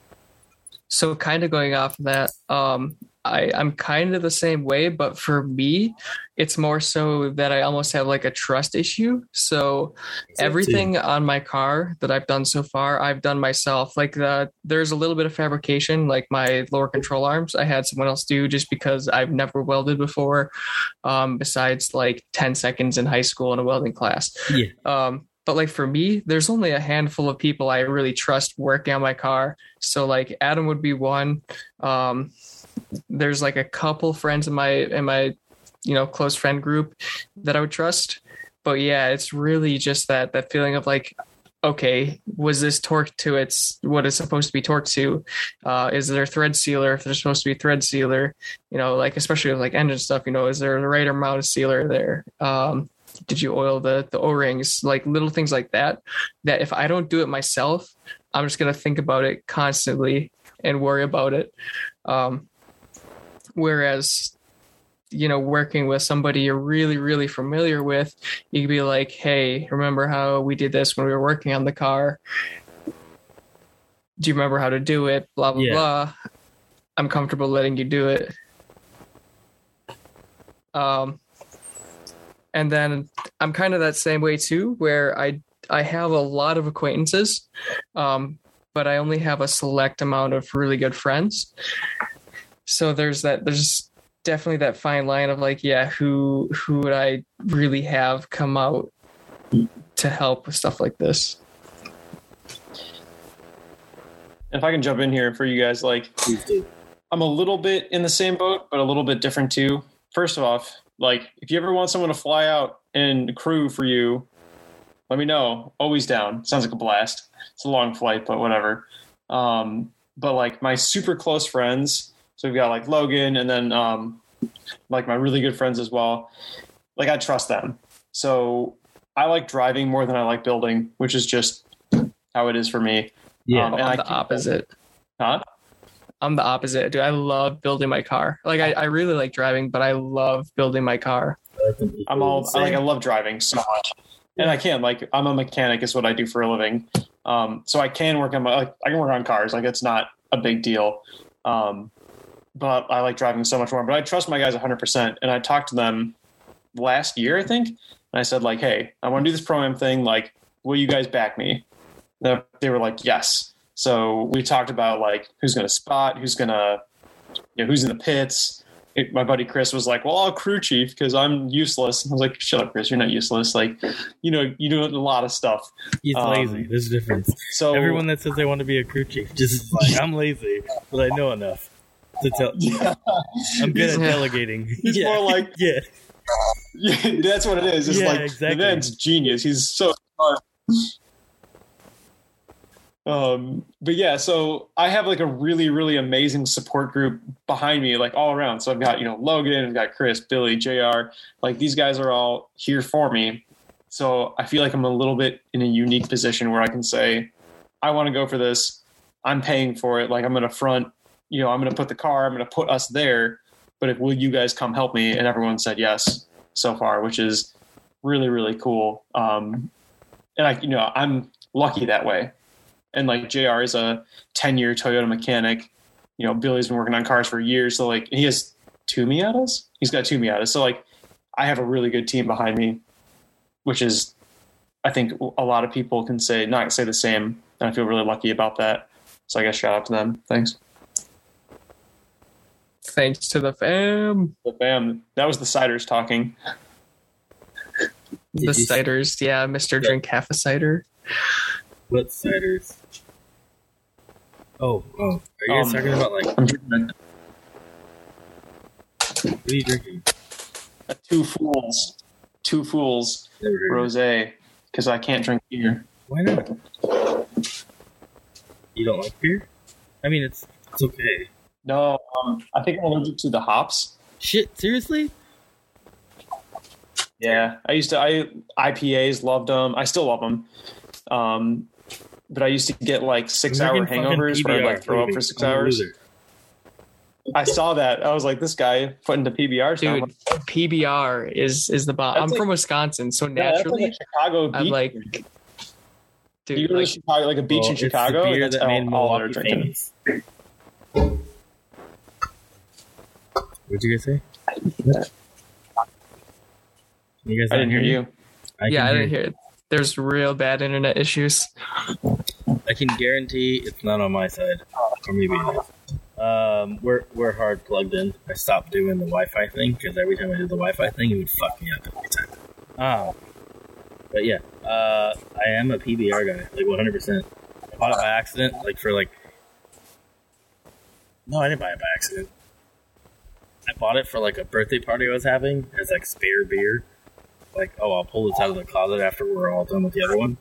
So kind of going off of that, um, I, I'm kind of the same way, but for me, it's more so that I almost have like a trust issue. So everything on my car that I've done so far, I've done myself. Like the there's a little bit of fabrication, like my lower control arms, I had someone else do just because I've never welded before. Um, besides like 10 seconds in high school in a welding class. Yeah. Um, but like for me, there's only a handful of people I really trust working on my car. So like Adam would be one. Um, there's like a couple friends in my in my you know close friend group that I would trust. But yeah, it's really just that that feeling of like, okay, was this torqued to its what it's supposed to be torqued to? Uh, is there thread sealer if there's supposed to be thread sealer? You know, like especially with like engine stuff, you know, is there the right amount of sealer there? Um, did you oil the the o-rings like little things like that that if i don't do it myself i'm just going to think about it constantly and worry about it um whereas you know working with somebody you're really really familiar with you could be like hey remember how we did this when we were working on the car do you remember how to do it blah blah Yeah. blah i'm comfortable letting you do it um and then I'm kind of that same way too, where I I have a lot of acquaintances, um, but I only have a select amount of really good friends. So there's that. There's definitely that fine line of like, yeah, who who would I really have come out to help with stuff like this? If I can jump in here for you guys, like I'm a little bit in the same boat, but a little bit different too. First off, like if you ever want someone to fly out and crew for you, let me know. Always down. Sounds like a blast. It's a long flight, but whatever. Um, but like my super close friends, so we've got like Logan and then um, like my really good friends as well. Like I trust them. So I like driving more than I like building, which is just how it is for me. Yeah. Um, and I'm I the keep- opposite. Huh? I'm the opposite, dude. I love building my car. Like I, I really like driving, but I love building my car. I'm all I like I love driving so much, and I can like I'm a mechanic is what I do for a living. Um, so I can work on my like, I can work on cars like it's not a big deal. Um, but I like driving so much more. But I trust my guys 100, percent and I talked to them last year I think, and I said like, hey, I want to do this pro am thing. Like, will you guys back me? They- They were like, yes. So we talked about like who's going to spot, who's going to, you know, who's in the pits it, my buddy Chris was like, "Well, I'll crew chief because I'm useless." I was like, "Shut up, Chris. You're not useless. Like, you know, you do a lot of stuff." He's Um, lazy. There's a difference. So Everyone that says they want to be a crew chief just like, I'm lazy, but I know enough to tell. yeah, I'm good at delegating. He's yeah. more like- yeah. yeah, that's what it is. It's Yeah, like exactly. the man's genius. He's so smart. Um, but yeah, so I have like a really, really amazing support group behind me, like all around. So I've got, you know, Logan, I've got Chris, Billy, JR, like these guys are all here for me. So I feel like I'm a little bit in a unique position where I can say, I want to go for this. I'm paying for it. Like I'm going to front, you know, I'm going to put the car, I'm going to put us there. But if, will you guys come help me? And everyone said yes so far, which is really, really cool. Um, and I, you know, I'm lucky that way. And like JR is a 10 year Toyota mechanic. You know, Billy's been working on cars for years. So like he has two Miatas. He's got two Miatas. So like I have a really good team behind me, which is, I think a lot of people can say, not say the same. And I feel really lucky about that. So I guess shout out to them. Thanks. Thanks to the fam. The fam. That was the ciders talking. the ciders, yeah, Mister Drink half a cider. What ciders? Oh, oh. Are you guys Um, talking about like I'm drinking what are you drinking? a, a two fools, two fools Never heard of it. rosé because I can't drink beer. Why not? You don't like beer? I mean, it's it's okay. No, um, I think I'm allergic to the hops. Shit, seriously? Yeah, I used to. I IPAs loved them. I still love them. Um, but I used to get like six hour hangovers where I'd like throw up for 6 hours. I saw that. I was like, this guy putting the PBR. Dude, Dude, PBR is is the bomb. I'm like- from Wisconsin, so yeah, like naturally, a Chicago I'm beach. like, you dude, go to like, Chicago, like a beach Well, in it's the Chicago, beer and that's that made all, all What'd you guys say? You guys I didn't hear me? you. I yeah, I didn't hear it. There's real bad internet issues. I can guarantee it's not on my side, or maybe it is. Um, we're we're hard plugged in. I stopped doing the Wi-Fi thing because every time I did the Wi-Fi thing, it would fuck me up every time. Oh, but yeah, uh, I am a PBR guy, like 100. percent I bought it by accident, like for like. No, I didn't buy it by accident. I bought it for like a birthday party I was having as like spare beer. Like, oh, I'll pull this out of the closet after we're all done with the other one.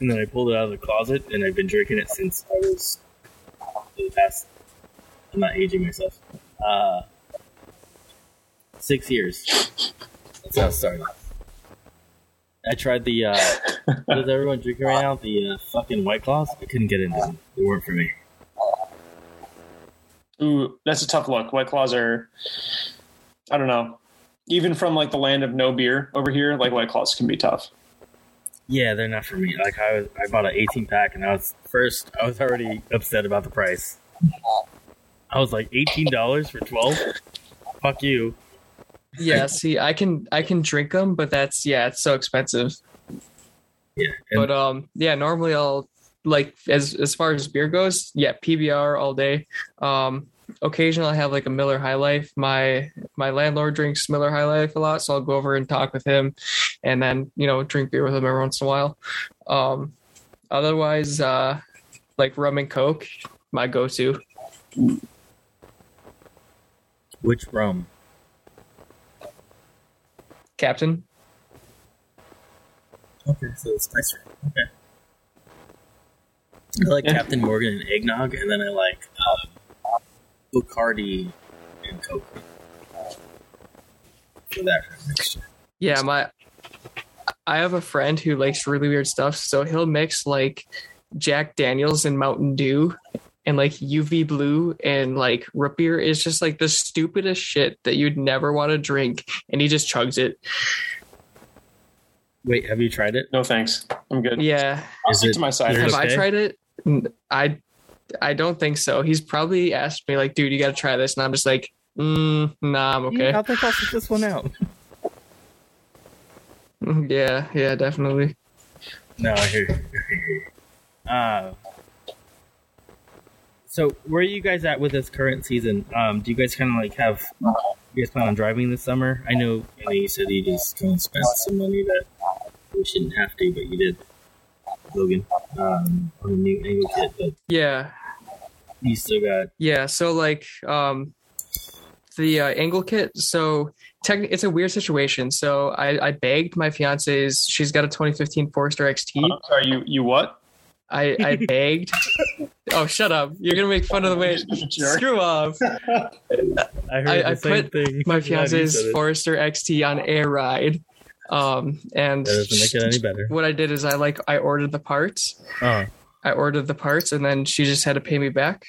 And then I pulled it out of the closet, and I've been drinking it since I was the past. I'm not aging myself. Uh, six years. That's how it started. I tried the. Uh, what is everyone drinking right now? The uh, fucking White Claws. I couldn't get into them. They weren't for me. Ooh, that's a tough look. White Claws are, I don't know. Even from like the land of no beer over here, like White Claws can be tough. Yeah, they're not for me. Like I was, I bought an 18 pack, and I was first. I was already upset about the price. I was like, eighteen dollars for 12. Fuck you. Yeah, see, I can I can drink them, but that's yeah, it's so expensive. Yeah, and But um, yeah, normally I'll like as as far as beer goes, yeah, PBR all day. Um, occasionally I have like a Miller High Life. My my landlord drinks Miller High Life a lot, so I'll go over and talk with him, and then you know drink beer with him every once in a while. Um, otherwise, uh, like rum and coke, my go-to. which rum? Captain. Okay, so it's spice rum. Okay. I like. Captain Morgan and eggnog, and then I like um, Bacardi and Coke. For that mixture. Yeah, my I have a friend who likes really weird stuff, so he'll mix like Jack Daniels and Mountain Dew and like UV blue and like root beer is just like the stupidest shit that you'd never want to drink and he just chugs it. Wait, have you tried it? No thanks. I'm good. Yeah. I'll Is stick it- to my is cider. Have okay? I tried it? N- I I don't think so. He's probably asked me like, dude, you got to try this, and I'm just like, mm, nah, I'm okay. I think I'll sit this one out. Yeah, yeah, definitely. No, I hear you. I hear you. Uh, so where are you guys at with this current season? Um, do you guys kind of like have? You guys plan on driving this summer? I know, I know you said you just kind of spent some money that you shouldn't have to, but you did, Logan, um, on a new angle kit. But Yeah, you still got Yeah, so like um the uh, angle kit, so tech it's a weird situation. So I I begged my fiance's she's got a 2015 Forester XT. Uh, sorry, you you what? I I begged Oh, shut up. You're going to make fun of the way Screw off. I heard I- the I same put thing. My Glad you fiance's. Forester XT on air ride. Um and That doesn't make it any better. what I did is I like I ordered the parts. Oh, I ordered the parts and then she just had to pay me back.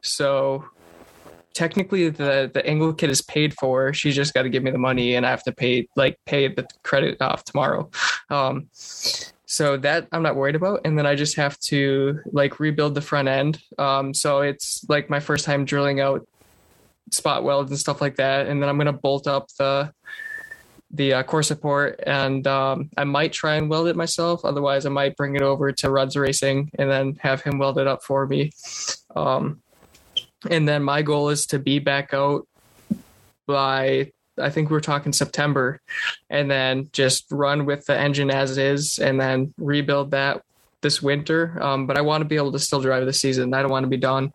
So technically the the angle kit is paid for. She just got to give me the money and I have to pay like pay the credit off tomorrow. Um so that I'm not worried about and then I just have to like rebuild the front end. Um so it's like my first time drilling out spot welds and stuff like that and then I'm going to bolt up the the uh, core support and um, I might try and weld it myself. Otherwise, I might bring it over to Rudd's Racing and then have him weld it up for me. Um, and then my goal is to be back out by I think we're talking September, and then just run with the engine as is, and then rebuild that this winter. Um, but I want to be able to still drive the season. I don't want to be done.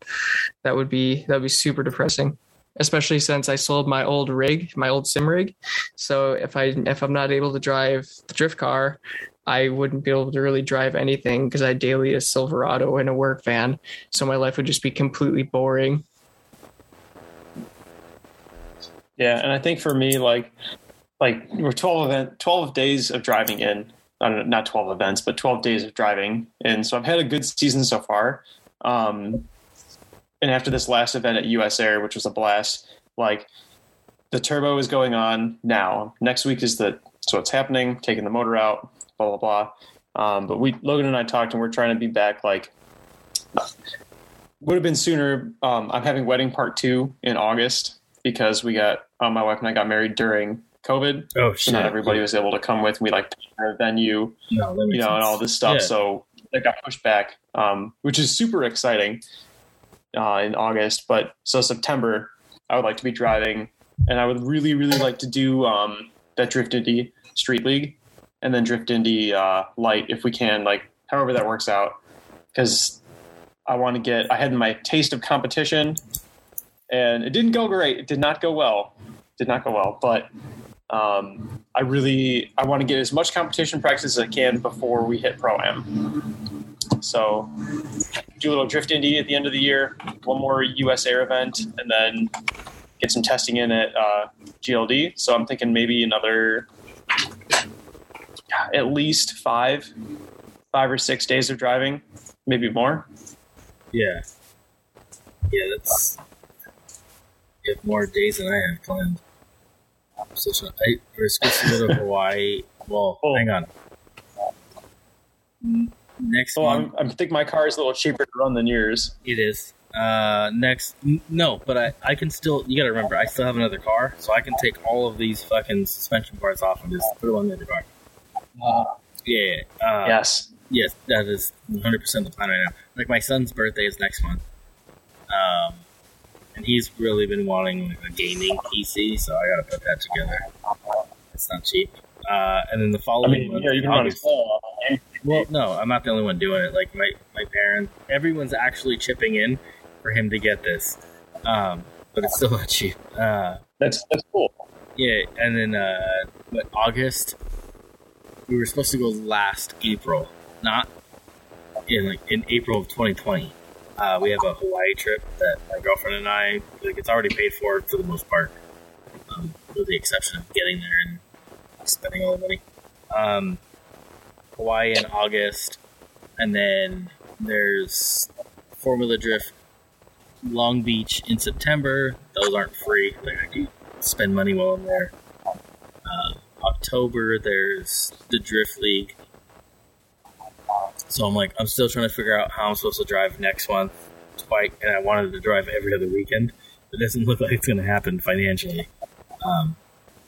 That would be that would be super depressing, especially since I sold my old rig, my old sim rig. So if I if I'm not able to drive the drift car, I wouldn't be able to really drive anything because I daily a Silverado in a work van. So my life would just be completely boring. Yeah, and I think for me, like, like we're twelve event, twelve days of driving in. Know, not twelve events, but twelve days of driving, and so I've had a good season so far. Um, and after this last event at US Air, which was a blast, like the turbo is going on now. Next week is the so it's happening, taking the motor out, blah blah blah. Um, but we Logan and I talked, and we're trying to be back like would have been sooner. Um, I'm having wedding part two in August because we got um, my wife and I got married during COVID. Oh So not everybody was able to come with. We like our venue, No, you know, and all this stuff. Yeah. So it got pushed back, um, which is super exciting uh, in August. But so September, I would like to be driving, and I would really, really like to do um, that Drift Indy Street League, and then Drift Indy uh, Light if we can, like however that works out, because I want to get. I had my taste of competition, and it didn't go great. It did not go well. Did not go well, but um, I really I want to get as much competition practice as I can before we hit pro am. So do a little drift indie at the end of the year, one more US Air event, and then get some testing in at uh, GLD. So I'm thinking maybe another at least five, five or six days of driving, maybe more. Yeah. Yeah, that's. You have more days than I have planned. So, so I, we're supposed to go to Hawaii. Well, Oh. hang on. Next So month, I'm, I think my car is a little cheaper to run than yours. it is. Uh, next, n- no, but I, I can still. You gotta remember, I still have another car, so I can take all of these fucking suspension parts off and just put them on the other car. Yeah. Uh, yes. Yes, that is 100 percent the plan right now. Like my son's birthday is next month, um, and he's really been wanting a gaming PC, so I gotta put that together. It's not cheap. Uh, and then the I following mean, month, yeah, you can August- well, no, I'm not the only one doing it. Like my my parents, everyone's actually chipping in for him to get this, um, but it's still not cheap. Uh, That's that's cool. yeah, and then uh, what August? We were supposed to go last April, not in like in April of 2020. Uh, we have a Hawaii trip that my girlfriend and I like. It's already paid for for the most part, um, with the exception of getting there and spending all the money. Um, Hawaii in August, and then there's Formula Drift Long Beach in September. Those aren't free. Like I do spend money while I'm there. Uh, October, there's the Drift League. So I'm like, I'm still trying to figure out how I'm supposed to drive next month. Quite, and I wanted to drive every other weekend. But it doesn't look like it's going to happen financially. Um,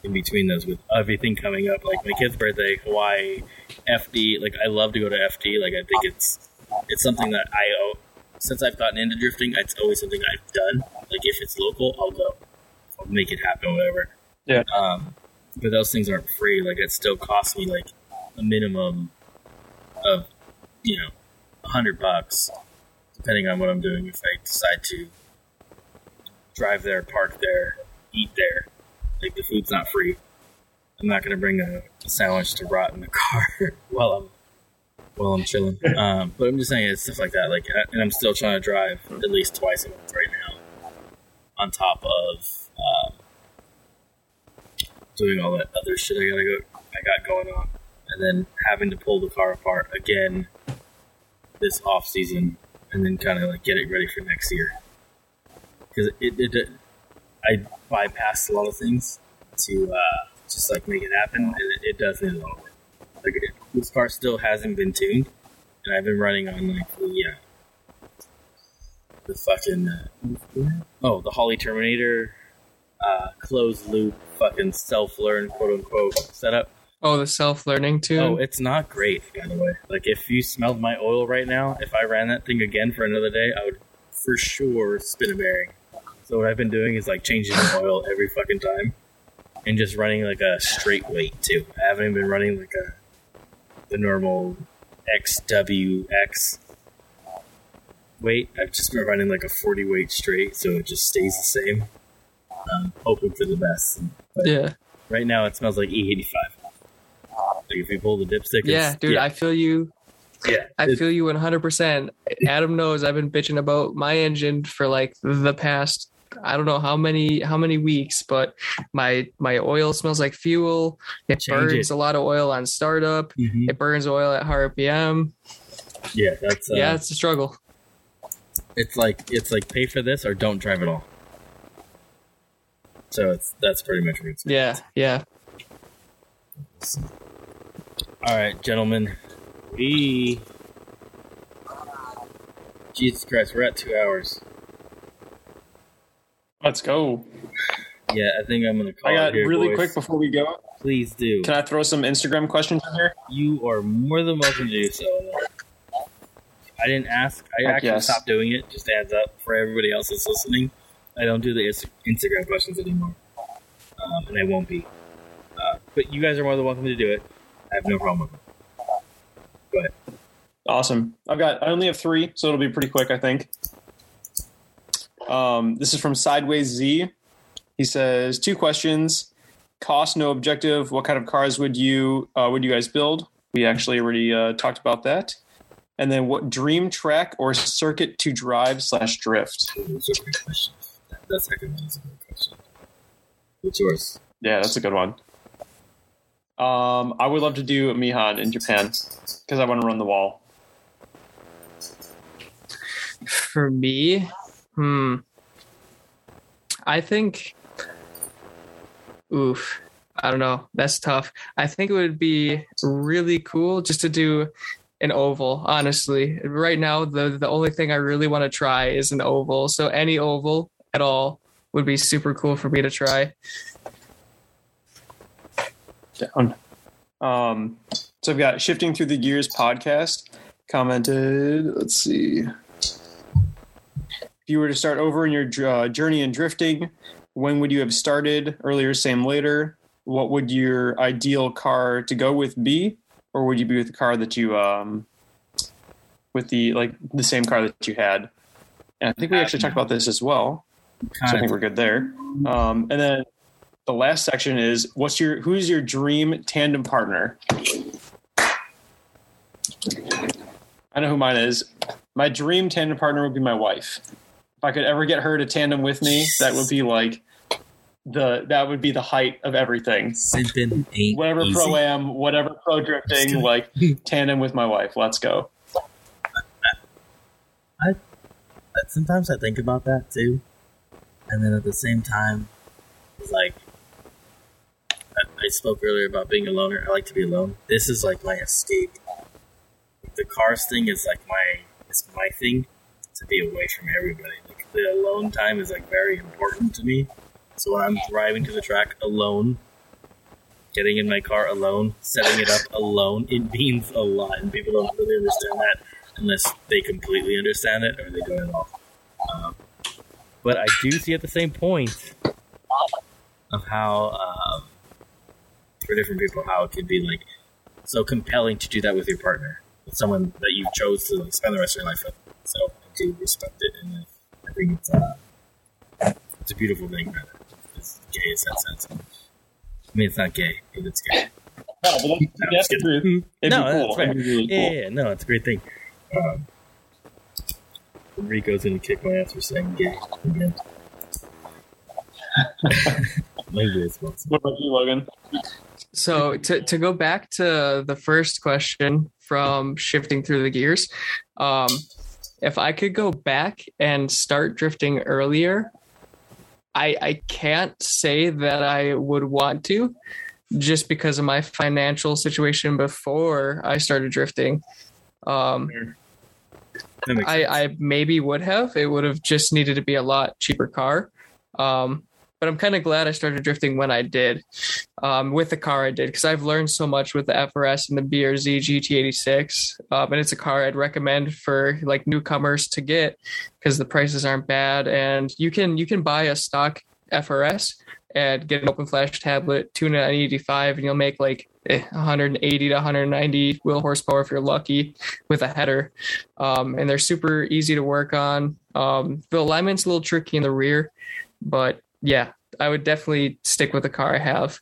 in between those, with everything coming up, like my kid's birthday, Hawaii, FD. Like I love to go to FD. Like I think it's it's something that I owe. Since I've gotten into drifting, it's always something I've done. Like if it's local, I'll go. I'll make it happen, whatever. Yeah. Um, but those things aren't free. Like it still costs me like a minimum of you know a hundred bucks, depending on what I'm doing. If I decide to drive there, park there, eat there, like the food's not free. I'm not gonna bring a, a sandwich to rot in the car while I'm while I'm chilling. Um, but I'm just saying it's stuff like that. Like, and I'm still trying to drive at least twice a month right now, on top of um, doing all that other shit I gotta go, I got going on, and then having to pull the car apart again this off season, and then kind of like get it ready for next year. Because it, it, it, I bypassed a lot of things to uh, just like make it happen, and it, it does need a lot of work. Like it, this car still hasn't been tuned, and I've been running on like the uh, the fucking uh, oh the Holley Terminator uh, closed loop fucking self learn quote unquote setup. Oh, the self learning too. Oh, it's not great, by the way. Like, if you smelled my oil right now, if I ran that thing again for another day, I would for sure spin a bearing. So what I've been doing is like changing the oil every fucking time, and just running like a straight weight too. I haven't been running like a the normal XWX weight. I've just been running like a forty weight straight, so it just stays the same. Um, hoping for the best. But Yeah. right now it smells like E eighty five. Like if you pull the dipstick, Yeah, it's- dude, I feel you. yeah, I feel you 100%. Adam knows I've been bitching about my engine for like the past I don't know how many how many weeks, but my my oil smells like fuel. It Change burns it. a lot of oil on startup. Mhm. It burns oil at high RPM. yeah, that's uh, yeah, it's a struggle. it's like it's like pay for this or don't drive at all. So it's that's pretty much what it's. Yeah, yeah. All right, gentlemen, we. Jesus Christ, we're at two hours. Let's go. Yeah, I think I'm gonna call I it got here, really boys. quick before we go. Please do. Can I throw some Instagram questions in here? You are more than welcome to do so. I didn't ask. I Heck actually yes. stopped doing it. Just adds up for everybody else that's listening. I don't do the Instagram questions anymore, um, and I won't be. Uh, but you guys are more than welcome to do it. I have no problem with it. Go ahead. Awesome. I've got. I only have three, so it'll be pretty quick, I think. Um, this is from Sideways Z. He says two questions: cost, no objective. What kind of cars would you uh, would you guys build? We actually already uh, talked about that. And then, what dream track or circuit to drive slash drift? That's are great questions. That, that one a great question. What's yours? Yeah, that's a good one. Um, I would love to do Meihan in Japan because I want to run the wall. For me, hmm. I think oof. I don't know. That's tough. I think it would be really cool just to do an oval, honestly. Right now the the only thing I really want to try is an oval. So any oval at all would be super cool for me to try. Down. Um, so I've got shifting through the gears podcast commented. Let's see. If you were to start over in your uh, journey in drifting, when would you have started? Earlier, same, later. What would your ideal car to go with be, or would you be with the car that you um, with the like the same car that you had? And I think we actually talked about this as well. So I think we're good there. Um, and then the last section is what's your who's your dream tandem partner? I know who mine is. My dream tandem partner would be my wife. If I could ever get her to tandem with me, that would be like the that would be the height of everything. Whatever pro am, whatever pro drifting, like tandem with my wife. Let's go. But sometimes I think about that too, and then at the same time, it's like I, spoke earlier about being a loner. I like to be alone. This is like my escape. The cars thing is like my it's my thing to be away from everybody. Like the alone time is like very important to me. So when I'm driving to the track alone, getting in my car alone, setting it up alone, it means a lot, and people don't really understand that unless they completely understand it or they don't at all. Um, but I do see at the same point of how, um, for different people, how it could be like so compelling to do that with your partner, with someone that you chose to like, spend the rest of your life with. So I do respect it, and I think it's uh, it's a beautiful thing. That it's gay is that sense. I mean, it's not gay, but it's gay. No, but that's, No, that's just the kidding. truth. It'd No, be that's fair. Really Yeah, cool. yeah, yeah, no, it's a great thing. Um, Rico's gonna kick my ass for saying gay again. Maybe it's not. What about you, Logan? So to to go back to the first question from shifting through the gears, um, if I could go back and start drifting earlier, I I can't say that I would want to, just because of my financial situation before I started drifting. Um, I. I maybe would have. It would have just needed to be a lot cheaper car. Um, but I'm kind of glad I started drifting when I did, um, with the car I did, because I've learned so much with the FRS and the BRZ GT86, um, and it's a car I'd recommend for like newcomers to get because the prices aren't bad, and you can you can buy a stock FRS and get an open flash tablet, tune it on 85, and you'll make like eh, 180 to 190 wheel horsepower if you're lucky with a header. Um, and they're super easy to work on. Um, the alignment's a little tricky in the rear, but yeah, I would definitely stick with the car I have.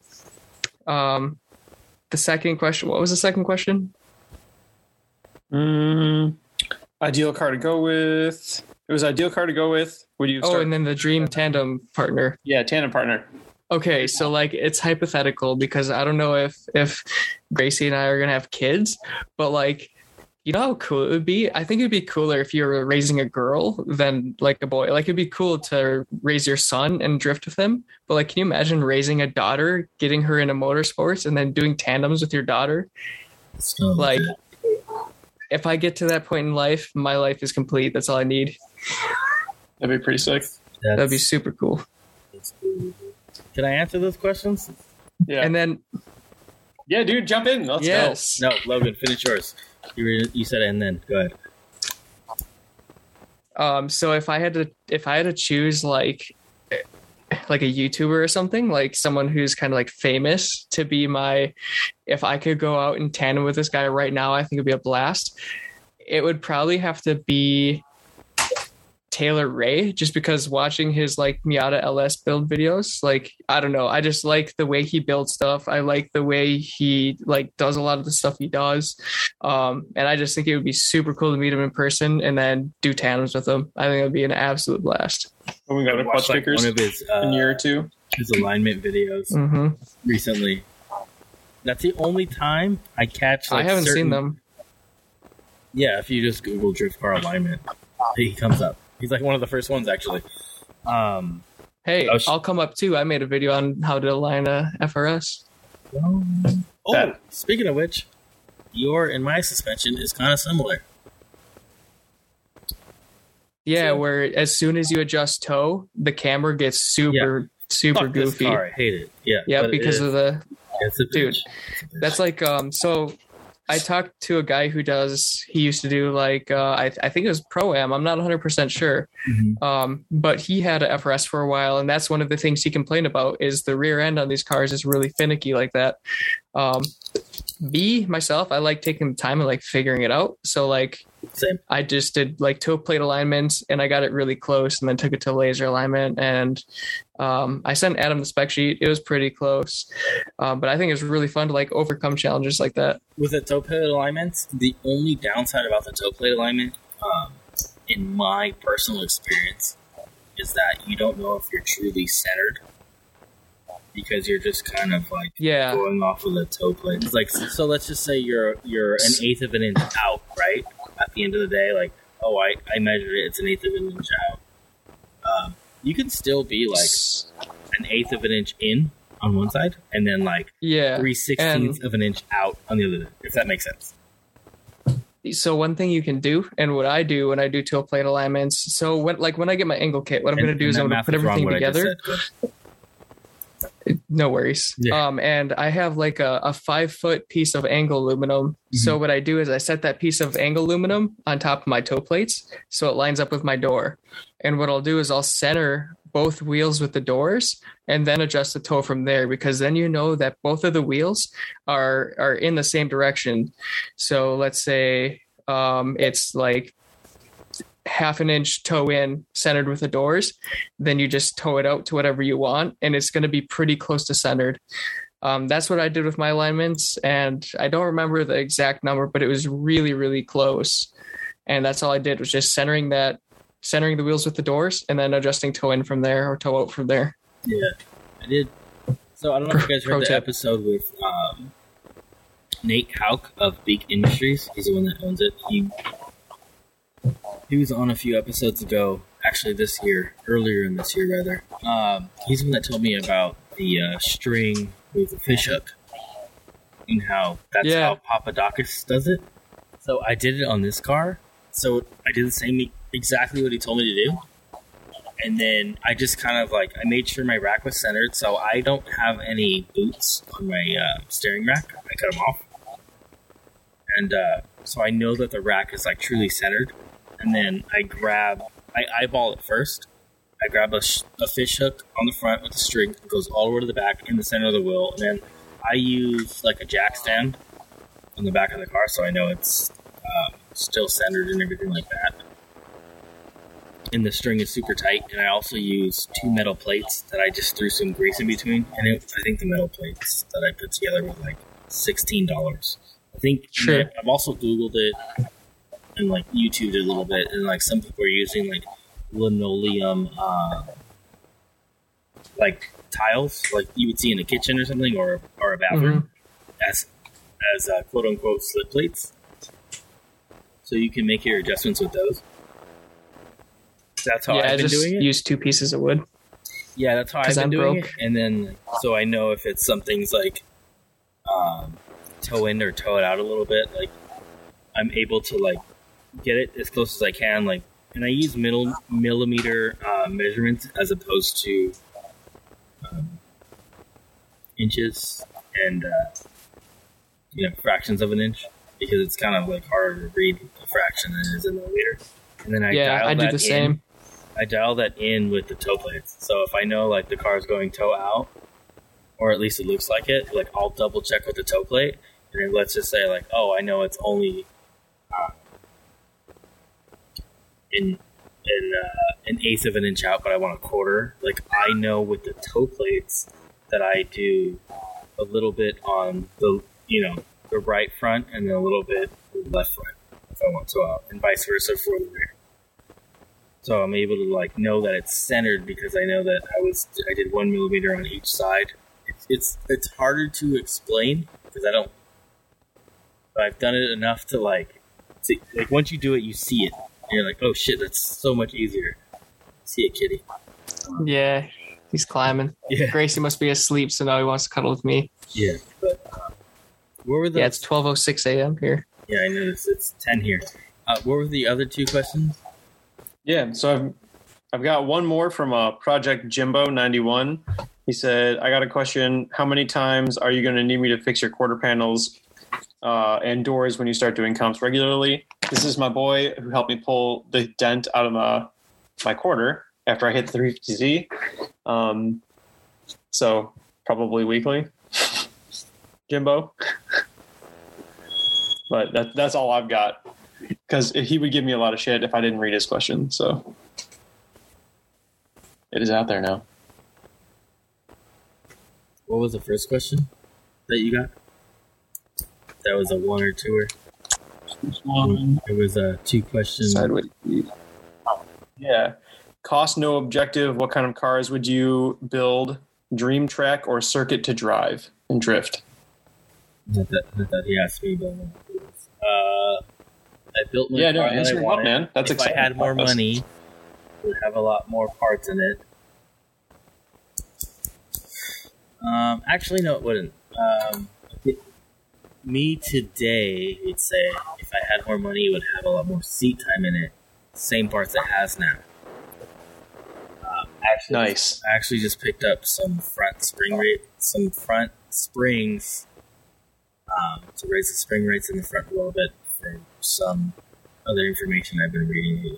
Um, the second question, what was the second question? Mm, ideal car to go with. It was ideal car to go with. Would you? Oh, Start? and then the dream tandem partner. yeah, tandem partner. Okay, so like it's hypothetical because I don't know if if Gracie and I are gonna have kids, but like you know how cool it would be? I think it'd be cooler if you were raising a girl than like a boy. Like it'd be cool to raise your son and drift with him. But like can you imagine raising a daughter, getting her into motorsports and then doing tandems with your daughter? So, Like if I get to that point in life, my life is complete. That's all I need. That'd be pretty sick. That'd be super cool. Can I answer those questions? Yeah. And then yeah, dude, jump in. Let's yes. No, Logan, finish yours. You were, you said it and then go ahead. Um, so if I had to, if I had to choose like, like a YouTuber or something, like someone who's kind of like famous to be my, if I could go out in tandem with this guy right now, I think it'd be a blast. It would probably have to be Taylor Ray, just because watching his like Miata LS build videos, like I don't know, I just like the way he builds stuff. I like the way he like does a lot of the stuff he does, um, and I just think it would be super cool to meet him in person and then do tandems with him. I think it would be an absolute blast. go. When we got the clutch like, one of his in a uh, year or two. his alignment videos hmm recently. That's the only time I catch. Like, I haven't certain- seen them. Yeah, if you just Google drift car alignment, he comes up. He's like one of the first ones actually. Um, Hey, Oh, sh- I'll come up too. I made a video on how to align a FRS. oh, That- speaking of which, your and my suspension is kind of similar. Yeah, So- where as soon as you adjust toe, the camera gets super super Fuck this goofy. car, I hate it. Yeah, Yeah, but it because of the it's a dude, bitch. It's a bitch. that's like um so I talked to a guy who does he used to do like uh I I think it was pro am, I'm not 100% sure. Mhm. Um but he had a FRS for a while and that's one of the things he complained about is the rear end on these cars is really finicky like that. Um me myself, I like taking the time and like figuring it out. So like Same. I just did like toe plate alignments and I got it really close and then took it to laser alignment and um, I sent Adam the spec sheet. It was pretty close, um, but I think it's really fun to like overcome challenges like that. with the toe plate alignments, the only downside about the toe plate alignment, um, in my personal experience, is that you don't know if you're truly centered because you're just kind of like Yeah, going off of the toe plate. It's like so. Let's just say you're you're an eighth of an inch out, right? At the end of the day, like oh, I I measured it. It's an eighth of an inch out. Um, you can still be like an eighth of an inch in on one side, and then like yeah. three sixteenths of an inch out on the other. If that makes sense. So one thing you can do, and what I do when I do toe plate alignments. So when like when I get my angle kit, what I'm going to do is I'm going to put everything together. No worries. Yeah. Um, and I have like a, a five foot piece of angle aluminum. Mm-hmm. So what I do is I set that piece of angle aluminum on top of my toe plates, so it lines up with my door. And what I'll do is I'll center both wheels with the doors and then adjust the toe from there because then you know that both of the wheels are are in the same direction. So let's say um, it's like half an inch toe in centered with the doors then you just toe it out to whatever you want and it's going to be pretty close to centered um, that's what i did with my alignments and i don't remember the exact number but it was really really close and that's all i did was just centering that centering the wheels with the doors and then adjusting toe in from there or toe out from there Yeah, I did. So I don't know if you guys heard the episode with um, Nate Hauk of Beak Industries. He's the one that owns it. He he was on a few episodes ago, actually this year, earlier in this year rather. Um, he's the one that told me about the uh, string with the fish hook and how that's Yeah. how Papadakis does it. So I did it on this car. So I did the same exactly what he told me to do. and then I just kind of like I made sure my rack was centered, so I don't have any boots on my uh, steering rack. I cut them off, and uh, so I know that the rack is like truly centered. And then I grab, I eyeball it first. I grab a, sh- a fish hook on the front with a string, it goes all the way to the back in the center of the wheel, and then I use like a jack stand on the back of the car, so I know it's uh, still centered and everything like that and the string is super tight. And I also use two metal plates that I just threw some grease in between. And it, I think the metal plates that I put together were like sixteen dollars. I think Sure. I've also googled it and like YouTubed it a little bit, and like some people are using like linoleum, uh, like tiles, like you would see in a kitchen or something, or or a bathroom, as as uh, quote unquote slip plates. So you can make your adjustments with those. That's how yeah, I've I been just doing it. use two pieces of wood. Yeah, that's how I've 'Cause been I'm doing broke. it. And then, so I know if it's something's like um, toe in or toe it out a little bit, like I'm able to like get it as close as I can. Like, and I use middle millimeter uh, measurements as opposed to um, inches and uh, you know fractions of an inch because it's kind of like harder to read a fraction than it is a millimeter. And then I yeah, I do the in. same. I dial that in with the toe plates. So if I know like the car's going toe out, or at least it looks like it, like I'll double check with the toe plate, and then let's just say like, oh, I know it's only uh, in in uh, an eighth of an inch out, but I want a quarter. Like I know with the toe plates that I do a little bit on the you know the right front and then a little bit the left front if I want to, out, and vice versa for the rear. So I'm able to like know that it's centered because I know that I was I did one millimeter on each side. It's it's, it's harder to explain because I don't. But I've done it enough to like, see, like once you do it, you see it. And you're like, oh shit, that's so much easier. See it, kitty. Yeah, he's climbing. Yeah, Gracie must be asleep, so now he wants to cuddle with me. yeah. But uh, what were the? Yeah, it's 12:06 a.m. here. yeah, I noticed it's ten here. Uh, what were the other two questions? Yeah, so I've I've got one more from uh, Project Jimbo ninety one. He said, "I got a question. How many times are you going to need me to fix your quarter panels uh, and doors when you start doing comps regularly?" This is my boy who helped me pull the dent out of my my quarter after I hit the 350Z. Um, so probably weekly, Jimbo. but that, that's all I've got because he would give me a lot of shit if I didn't read his question. So it is out there now. What was the first question that you got? That was a one or two or it was uh, two questions. Sideways. Yeah. Cost no objective. What kind of cars would you build? Dream track or circuit to drive and drift? Not that, not that he asked me, but uh, I built my Yeah, no, car that answer I me up, wanted. man. That's if I had more That's- money, it would have a lot more parts in it. Um, actually, no, it wouldn't. Um, it- me today would say if I had more money, it would have a lot more seat time in it. Same parts it has now. Um, actually, Nice. I actually just picked up some front spring rate, some front springs um, to raise the spring rates in the front a little bit for some other information I've been reading.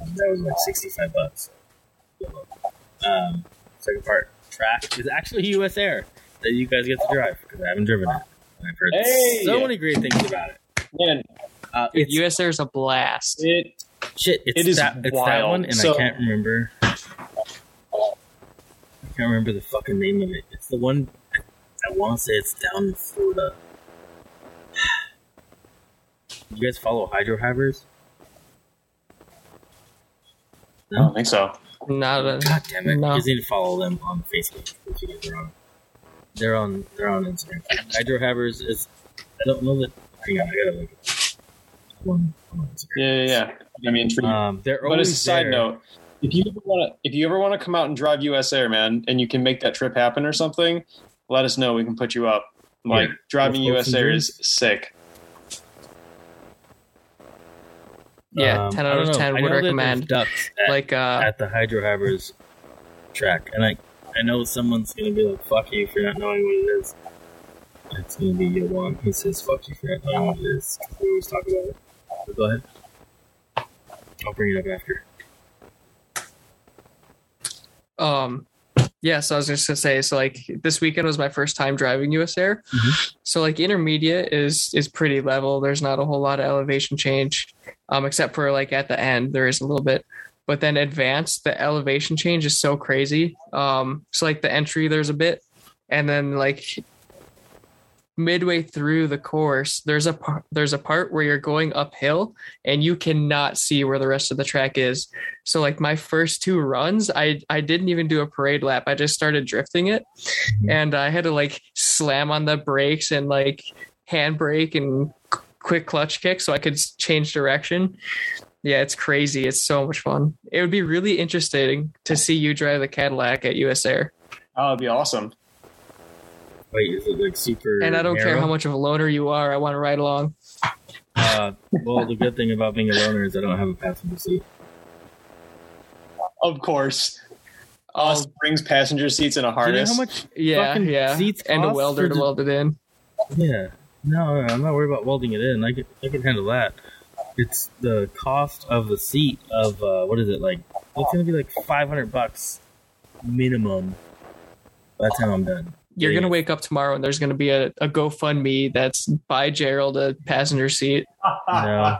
Um, that was like sixty-five bucks. Um, second part track is actually U.S. Air that you guys get to drive because I haven't driven it. And I've heard Hey! so many great things about it. Man, Uh, US Air is a blast. it shit. It's it is that. It's that wild. one, and So- I can't remember. I can't remember the fucking name of it. It's the one. I, I want to say it's down in Florida. You guys follow Hydro Havers? I don't think so. Not a God damn it! No. You guys need to follow them on Facebook if you guys are on. They're on. They're on Instagram. Hydro Havers is. I don't know that. Hang on, I gotta look. It. On, on Instagram. Yeah, yeah, yeah. I mean, intrigued. Um, they're but always as a side there. note, if you ever want to, if you ever want to come out and drive US Air, man, and you can make that trip happen or something, let us know. We can put you up. Like Yeah. driving Let's go US Air is sick. Yeah, Um, 10 out of 10 would know that there's recommend. ducks at, Like uh at the Hydro Havers track, and I I know someone's gonna be like, "Fuck you for not knowing what it is." It's gonna be Yowan. He says, "Fuck you for not knowing what it is." We always talk about it. But go ahead. I'll bring it up after. um yeah so i was just gonna say so like this weekend was my first time driving us air Mhm. so like intermediate is is pretty level there's not a whole lot of elevation change um except for like at the end there is a little bit but then advanced the elevation change is so crazy um so like the entry there's a bit and then like midway through the course there's a par- there's a part where you're going uphill and you cannot see where the rest of the track is so like my first two runs, I I didn't even do a parade lap. I just started drifting it, and I had to like slam on the brakes and like handbrake and qu- quick clutch kick so I could change direction. Yeah, it's crazy. It's so much fun. It would be really interesting to see you drive the Cadillac at US Air. Oh, it'd be awesome. Wait, is it like super? And I don't care how much of a loner you are. I want to ride along. Uh, well, the good thing about being a loner is I don't have a passenger seat. Of course. Oh, Us brings passenger seats in a Do you know harness. how much? yeah, yeah. seats And a welder to the- weld it in. Yeah. No, no, I'm not worried about welding it in. I can, I can handle that. It's the cost of the seat of uh, what is it like? It's gonna be like 500 bucks minimum by the time I'm done. You're Yeah. gonna wake up tomorrow and there's gonna be a, a GoFundMe that's buy Gerald a passenger seat. No.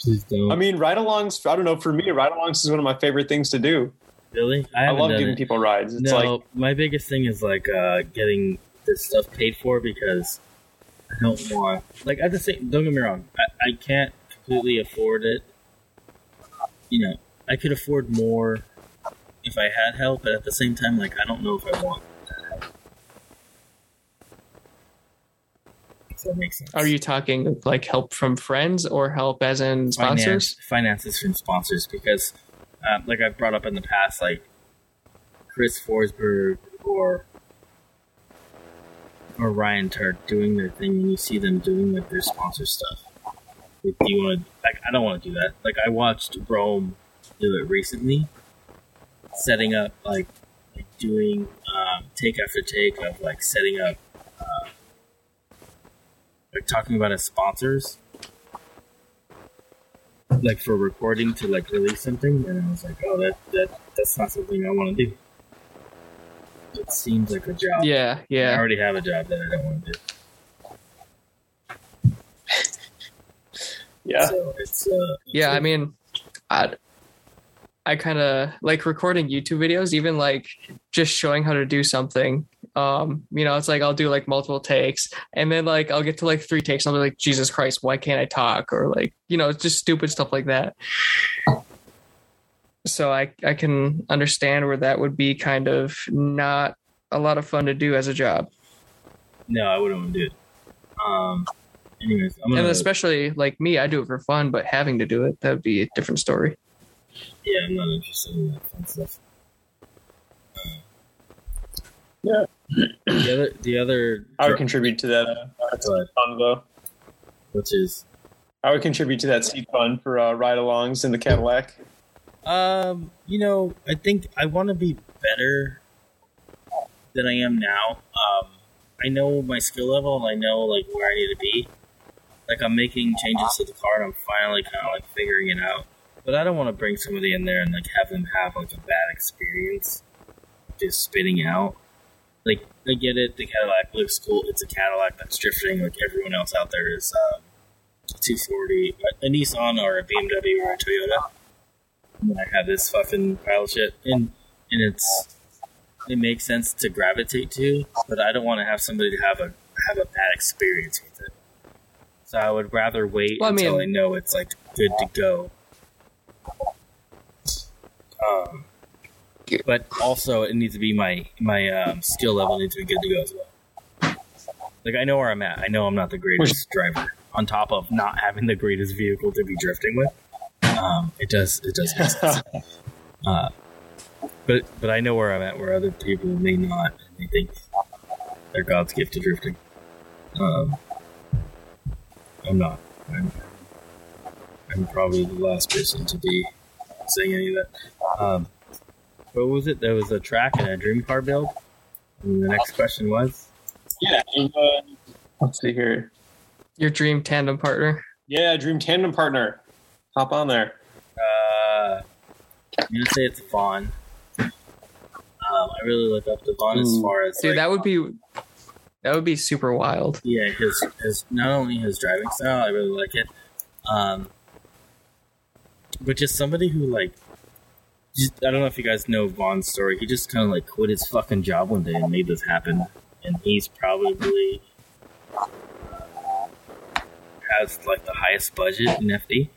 Please don't. I mean, ride-alongs. I don't know. For me, ride-alongs is one of my favorite things to do. really? I I, love giving it. people rides. It's no, like my biggest thing is like uh, getting this stuff paid for because I don't want like at the same. Don't get me wrong, I, I can't completely afford it. You know, I could afford more if I had help, but at the same time, like I don't know if I want that help. If that makes sense. Are you talking like help from friends or help as in Finance- sponsors? finances from sponsors because, um, like I've brought up in the past, like Chris Forsberg or or Ryan Tuerck doing their thing, and you see them doing like their sponsor stuff. Like, do you want to? Like, I don't want to do that. Like, I watched Rome do it recently, setting up like, like doing um, take after take of like setting up, uh, like talking about his sponsors like for recording to like release something, and I was like, oh, that that that's not something I want to do. It seems like a job. Yeah, yeah. I already have a job that I don't want to do. yeah. So it's uh, Yeah, I mean I I kind of like recording YouTube videos even like just showing how to do something. Um, you know, it's like I'll do like multiple takes and then like I'll get to like three takes and I'll be like Jesus Christ, why can't I talk or like, you know, it's just stupid stuff like that. So I I can understand where that would be kind of not a lot of fun to do as a job. no, I wouldn't want to do it. Um, anyways, I'm gonna. And especially like me, I do it for fun, but having to do it, that would be a different story. yeah, I'm not interested in that fun stuff. Yeah. The other, the other, I would contribute to that uh, But- fund though. which is I would contribute to that seat fund for uh, ride-alongs in the Cadillac. Um, you know, I think I want to be better than I am now. Um, I know my skill level. and I know like where I need to be. Like I'm making changes to the car, and I'm finally kind of like figuring it out. But I don't want to bring somebody in there and like have them have like a bad experience, just spitting out. Like I get it, the Cadillac looks cool. It's a Cadillac that's drifting. Like everyone else out there is um, 240, a, Nissan or a BMW or a Toyota I have this fucking pile of shit, and and it's it makes sense to gravitate to, but I don't want to have somebody to have a have a bad experience with it. So I would rather wait Well, I until mean- I know it's like good to go. Um, but also it needs to be my my um, skill level needs to be good to go as well. Like I know where I'm at. I know I'm not the greatest driver. On top of not having the greatest vehicle to be drifting with, um, it does it does make sense. Uh, but but I know where I'm at, where other people may not, and they think they're God's gift to drifting. Um, I'm not. I'm, I'm probably the last person to be saying any of that. Um, what was it? There was a track and a dream car build. And the next question was, Yeah. and, uh, let's see here. Your dream tandem partner. Yeah, dream tandem partner. Hop on there. uh, I'm gonna say it's Vaughn. Um, I really look up to Vaughn as far as Dude, like, that would be that would be super wild. yeah, his his not only his driving style, I really like it, um, but just somebody who like, just, I don't know if you guys know Vaughn's story. He just kind of like quit his fucking job one day and made this happen, and he's probably uh, has like the highest budget in FD.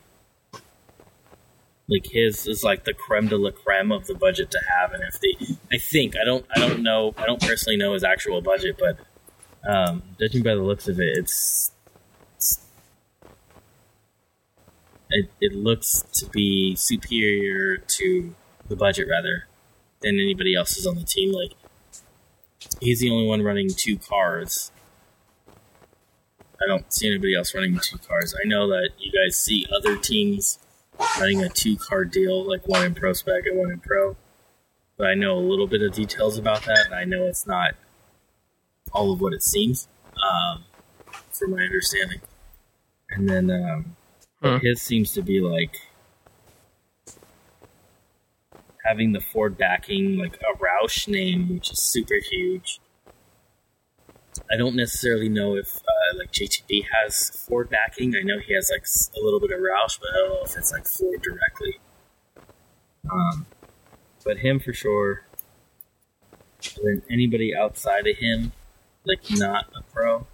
Like his is like the creme de la creme of the budget to have in FD. I think I don't I don't know I don't personally know his actual budget, but um, judging by the looks of it, it's, it's it, it looks to be superior to the budget rather than anybody else's on the team. Like he's the only one running two cars. I don't see anybody else running two cars. I know that you guys see other teams running a two car deal, like one in Pro Spec and one in Pro. But I know a little bit of details about that, and I know it's not all of what it seems, um, from my understanding. And then um, Hmm. his seems to be like having the Ford backing, like a Roush name, which is super huge. I don't necessarily know if uh, like JTB has Ford backing. I know he has like a little bit of Roush, but I don't know if it's like Ford directly. Um, but him for sure. And then anybody outside of him, like not a pro,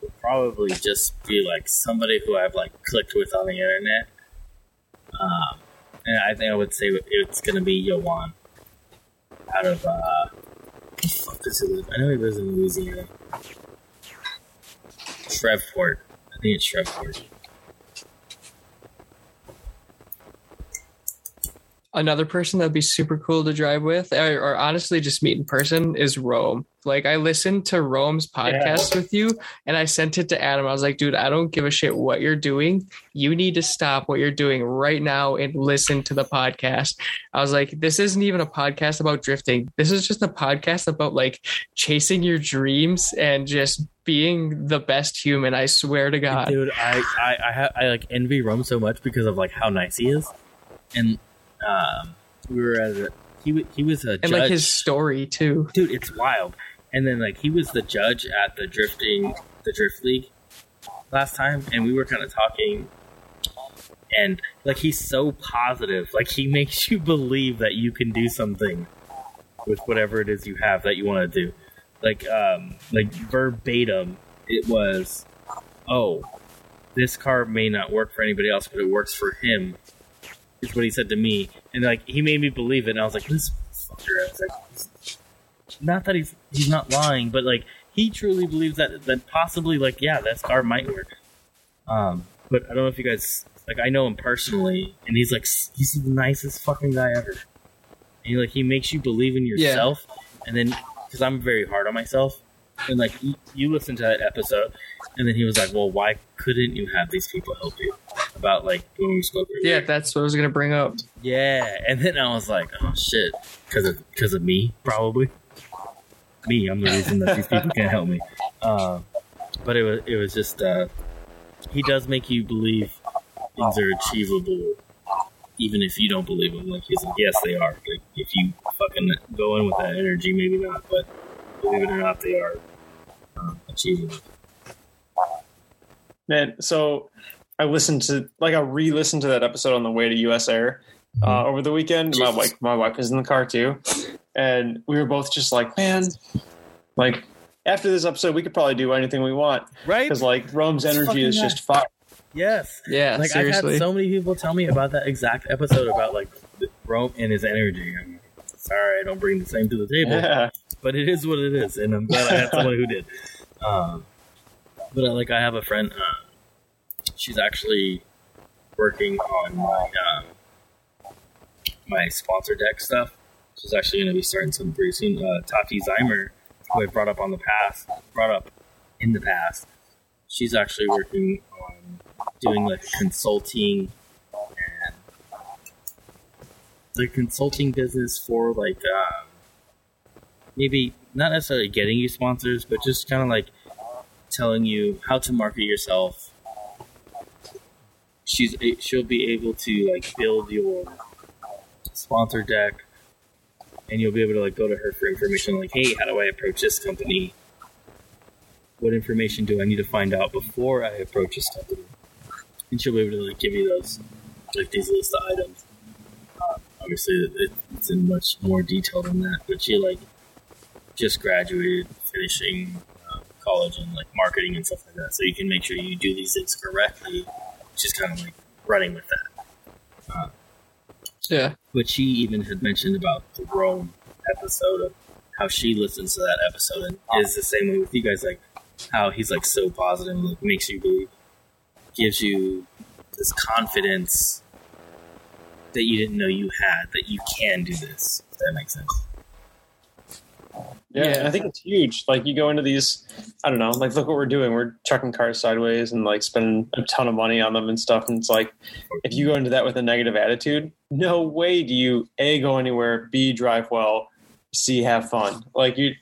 would probably just be like somebody who I've like clicked with on the internet. Um, and I think I would say it's gonna be Yowan out of uh, fuck does he live? I know he lives in Louisiana. Shreveport. I think it's Shreveport. Another person that'd be super cool to drive with, or, or honestly just meet in person, is Rome. Like I listened to Rome's podcast with you, and I sent it to Adam. I was like, dude, I don't give a shit what you're doing. You need to stop what you're doing right now and listen to the podcast. I was like, this isn't even a podcast about drifting. This is just a podcast about like chasing your dreams and just being the best human. I swear to God. Dude, I I I, ha- I like envy Rome so much because of like how nice he is, and um, we were at a he he was a judge. And judge. like his story too. dude, it's wild. And then like he was the judge at the drifting the drift league last time, and we were kind of talking. And like he's so positive, like he makes you believe that you can do something with whatever it is you have that you want to do. Like um like verbatim, it was, oh, this car may not work for anybody else, but it works for him. Is what he said to me, and like he made me believe it. And I was like, this fucker. I was like, not that he's he's not lying, but like he truly believes that that possibly like yeah, that car might work. Um, but I don't know if you guys like I know him personally, and he's like he's the nicest fucking guy ever. And he like he makes you believe in Yeah. yourself, and then because I'm very hard on myself, and like you, you listen to that episode, and then he was like, well, why couldn't you have these people help you about like when we spoke earlier? Yeah, that's what I was gonna bring up. Yeah, and then I was like, oh shit, because of because of me, probably. Me, I'm the reason that these people can't help me. Um, but it was it was just uh, he does make you believe things are achievable, even if you don't believe them. Like he's like, yes, they are. Like if you fucking go in with that energy, maybe not, but believe it or not, they are um, achievable. Man, so I listened to like I re-listened to that episode on the way to US Air uh, over the weekend. My Jesus. like my wife is in the car too, and we were both just like, man, like after this episode, we could probably do anything we want Right? because like Rome's It's energy is fucking just fire. Yes. Yeah, like seriously. I've had so many people tell me about that exact episode about like Rome and his energy. I'm like, sorry, I don't bring the same to the table, Yeah, but it is what it is, and I'm glad I had someone who did. Um, but uh, like, I have a friend. Uh, she's actually working on my um, my sponsor deck stuff. She's actually going to be starting some pretty soon. Uh, Tati Zeimer, who I brought up on the past, brought up in the past. She's actually working on doing like consulting the consulting business for like um, maybe not necessarily getting you sponsors, but just kind of like telling you how to market yourself. She's she'll be able to like build your sponsor deck, and you'll be able to like go to her for information. Like, hey, how do I approach this company? What information do I need to find out before I approach this company? And she'll be able to like give you those like these list of items. Uh, obviously, it's in much more detail than that, but she like just graduated, finishing uh, college and like marketing and stuff like that. So you can make sure you do these things correctly. She's kind of like running with that. Uh, Yeah. but she even had mentioned about the Rome episode of how she listens to that episode and is the same way with you guys, like how he's like so positive, like makes you believe, gives you this confidence that you didn't know you had that you can do this. If that makes sense. Yeah, Yeah. I think it's huge. Like you go into these, I don't know, like look what we're doing. We're chucking cars sideways and like spending a ton of money on them and stuff. And it's like, if you go into that with a negative attitude, no way do you a go anywhere, b drive well, c have fun. Like you,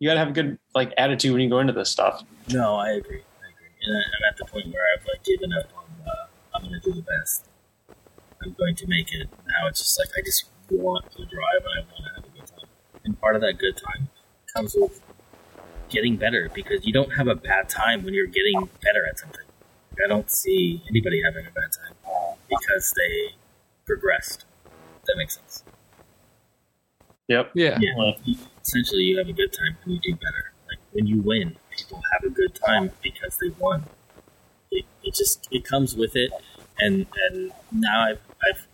you gotta have a good like attitude when you go into this stuff. No, I agree. I agree. And I- I'm at the point where I've like given up on. Uh, I'm going to do the best. I'm going to make it. Now it's just like I just want to drive and I want to have a good time. And part of that good time comes with getting better because you don't have a bad time when you're getting better at something. I don't see anybody having a bad time because they progressed. If that makes sense. Yep. Yeah. Yeah. Well, essentially, you have a good time when you do better. Like when you win, people have a good time because they won. It, it just it comes with it, and and now I've I've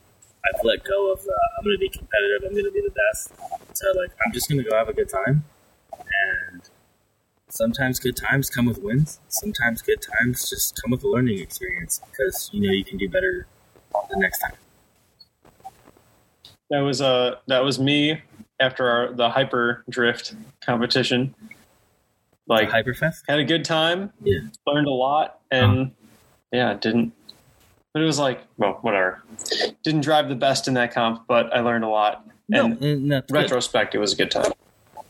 I've let go of the I'm going to be competitive. I'm going to be the best. So like I'm just going to go have a good time, and sometimes good times come with wins. Sometimes good times just come with a learning experience because you know you can do better the next time. That was uh that was me after our the hyper drift competition. Like Hyperfest. had a good time, Yeah. learned a lot, and yeah, didn't. But it was like, well, whatever. Didn't drive the best in that comp, but I learned a lot. No, And mm, and that's good. retrospect, it was a good time.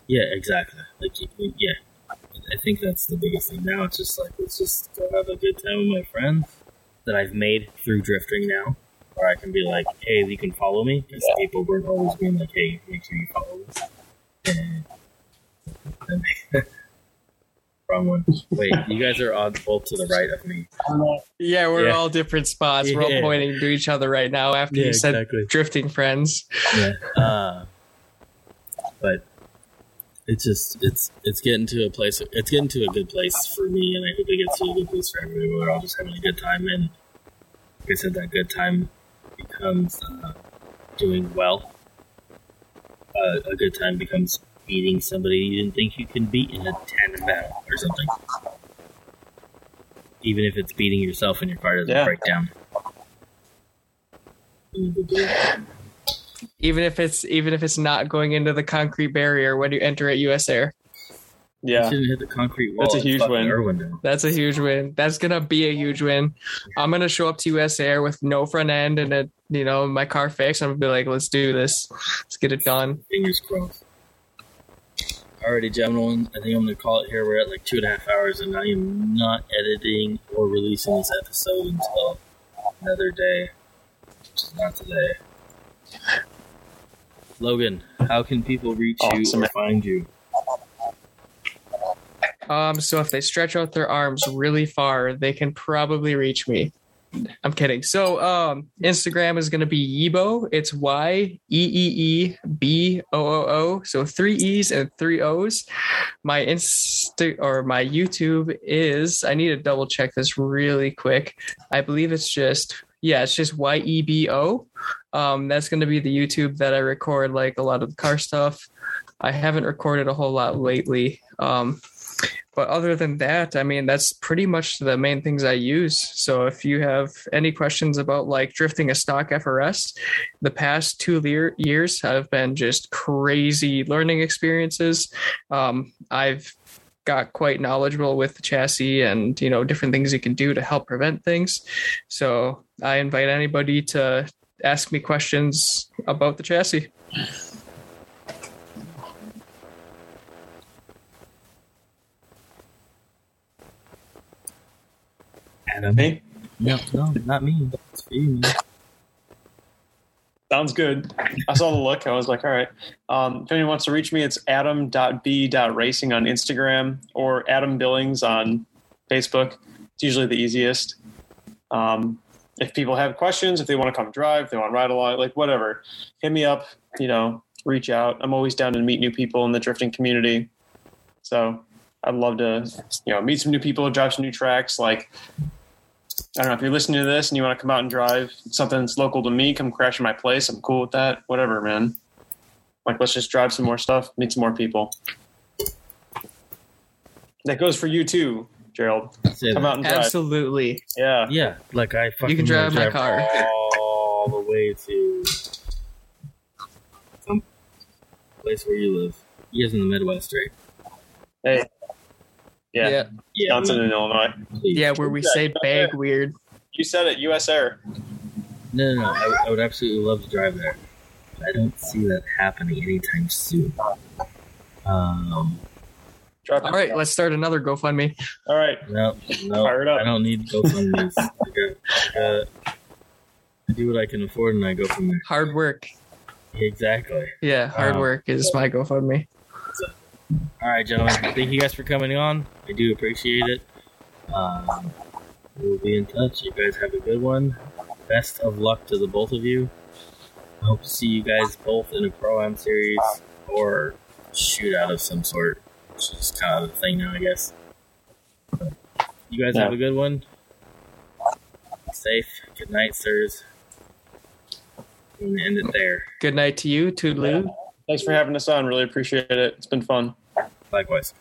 Yeah, exactly. Like, y- y- yeah, I think that's the biggest thing. Now it's just like let's just go have a good time with my friends that I've made through drifting now, where I can be like, hey, you can follow me. Because people weren't always being like, hey, make sure you follow me. And- Wrong one. Wait, you guys are on both to the right of me. Yeah, we're Yeah. all different spots. We're all pointing to each other right now after Yeah, you said exactly. drifting friends. Yeah. Uh, but it's just it's it's getting to a place. It's getting to a good place for me, and I hope it gets to a good place for everybody. We're all just having a good time, and like I said, that good time becomes uh, doing well. Uh, a good time becomes beating somebody you didn't think you can beat in a ten battle or something. Even if it's beating yourself and your car doesn't Yeah. break down. Good deal. Even if it's even if it's not going into the concrete barrier when you enter at US Air. You Yeah. shouldn't hit the concrete wall. That's a huge win. That's a huge win. That's gonna be a huge win. I'm gonna show up to US Air with no front end and a you know my car fixed. I'm gonna be like, let's do this. Let's get it done. Fingers crossed. Alrighty, gentlemen. I think I'm going to call it here. We're at like two and a half hours, and I am not editing or releasing this episode until another day, which is not today. Logan, how can people reach Awesome. you or find you? Um, so if they stretch out their arms really far, they can probably reach me. I'm kidding. So um, Instagram is going to be Yibo. It's Y E E E B O O O. So three E's and three O's. My Insta or my YouTube is. I need to double check this really quick. I believe it's just yeah, it's just Y E B O. Um, that's going to be the YouTube that I record like a lot of the car stuff. I haven't recorded a whole lot lately. Um, but other than that, I mean, that's pretty much the main things I use. So if you have any questions about like drifting a stock FRS, the past two years have been just crazy learning experiences. Um, I've got quite knowledgeable with the chassis and you know different things you can do to help prevent things. So I invite anybody to ask me questions about the chassis. Adam. Me? No, no, not me. It's for you. man. Sounds good. I saw the look. I was like, all right. Um, if anyone wants to reach me, it's adam.b.racing on Instagram or Adam Billings on Facebook. It's usually the easiest. Um, if people have questions, if they want to come drive, if they want to ride along, like whatever, hit me up, you know, reach out. I'm always down to meet new people in the drifting community. So I'd love to, you know, meet some new people, drive some new tracks. Like, I don't know if you're listening to this and you want to come out and drive something that's local to me, come crash in my place. I'm cool with that. Whatever, man. Like, let's just drive some more stuff, meet some more people. That goes for you too, Gerald. Come out and drive. Absolutely. Yeah. Yeah, like I fucking can drive my drive car. all the way to some place where you live. You guys in the Midwest, right? Hey. Yeah. Yeah. Yeah, Johnson in Illinois. Yeah, where we say bag weird. You said it, US Air. No, no, no. I, I would absolutely love to drive there. I don't see that happening anytime soon. Um, Drive All right, let's start another GoFundMe. All right. no, no, Fire it up. I don't need GoFundMe. I, uh, I do what I can afford, and I go from there. Hard work. Exactly. Yeah, hard Wow. work is my GoFundMe. All right, gentlemen. Thank you guys for coming on. I do appreciate it. Um, we'll be in touch. You guys have a good one. Best of luck to the both of you. I hope to see you guys both in a Pro Am series or shootout of some sort, which is kind of the thing now, I guess. You guys have a good one. Safe. Good night, sirs. I'm gonna end it there. Good night to you, Toodaloo. Thanks for having us on. Really appreciate it. It's been fun. Likewise.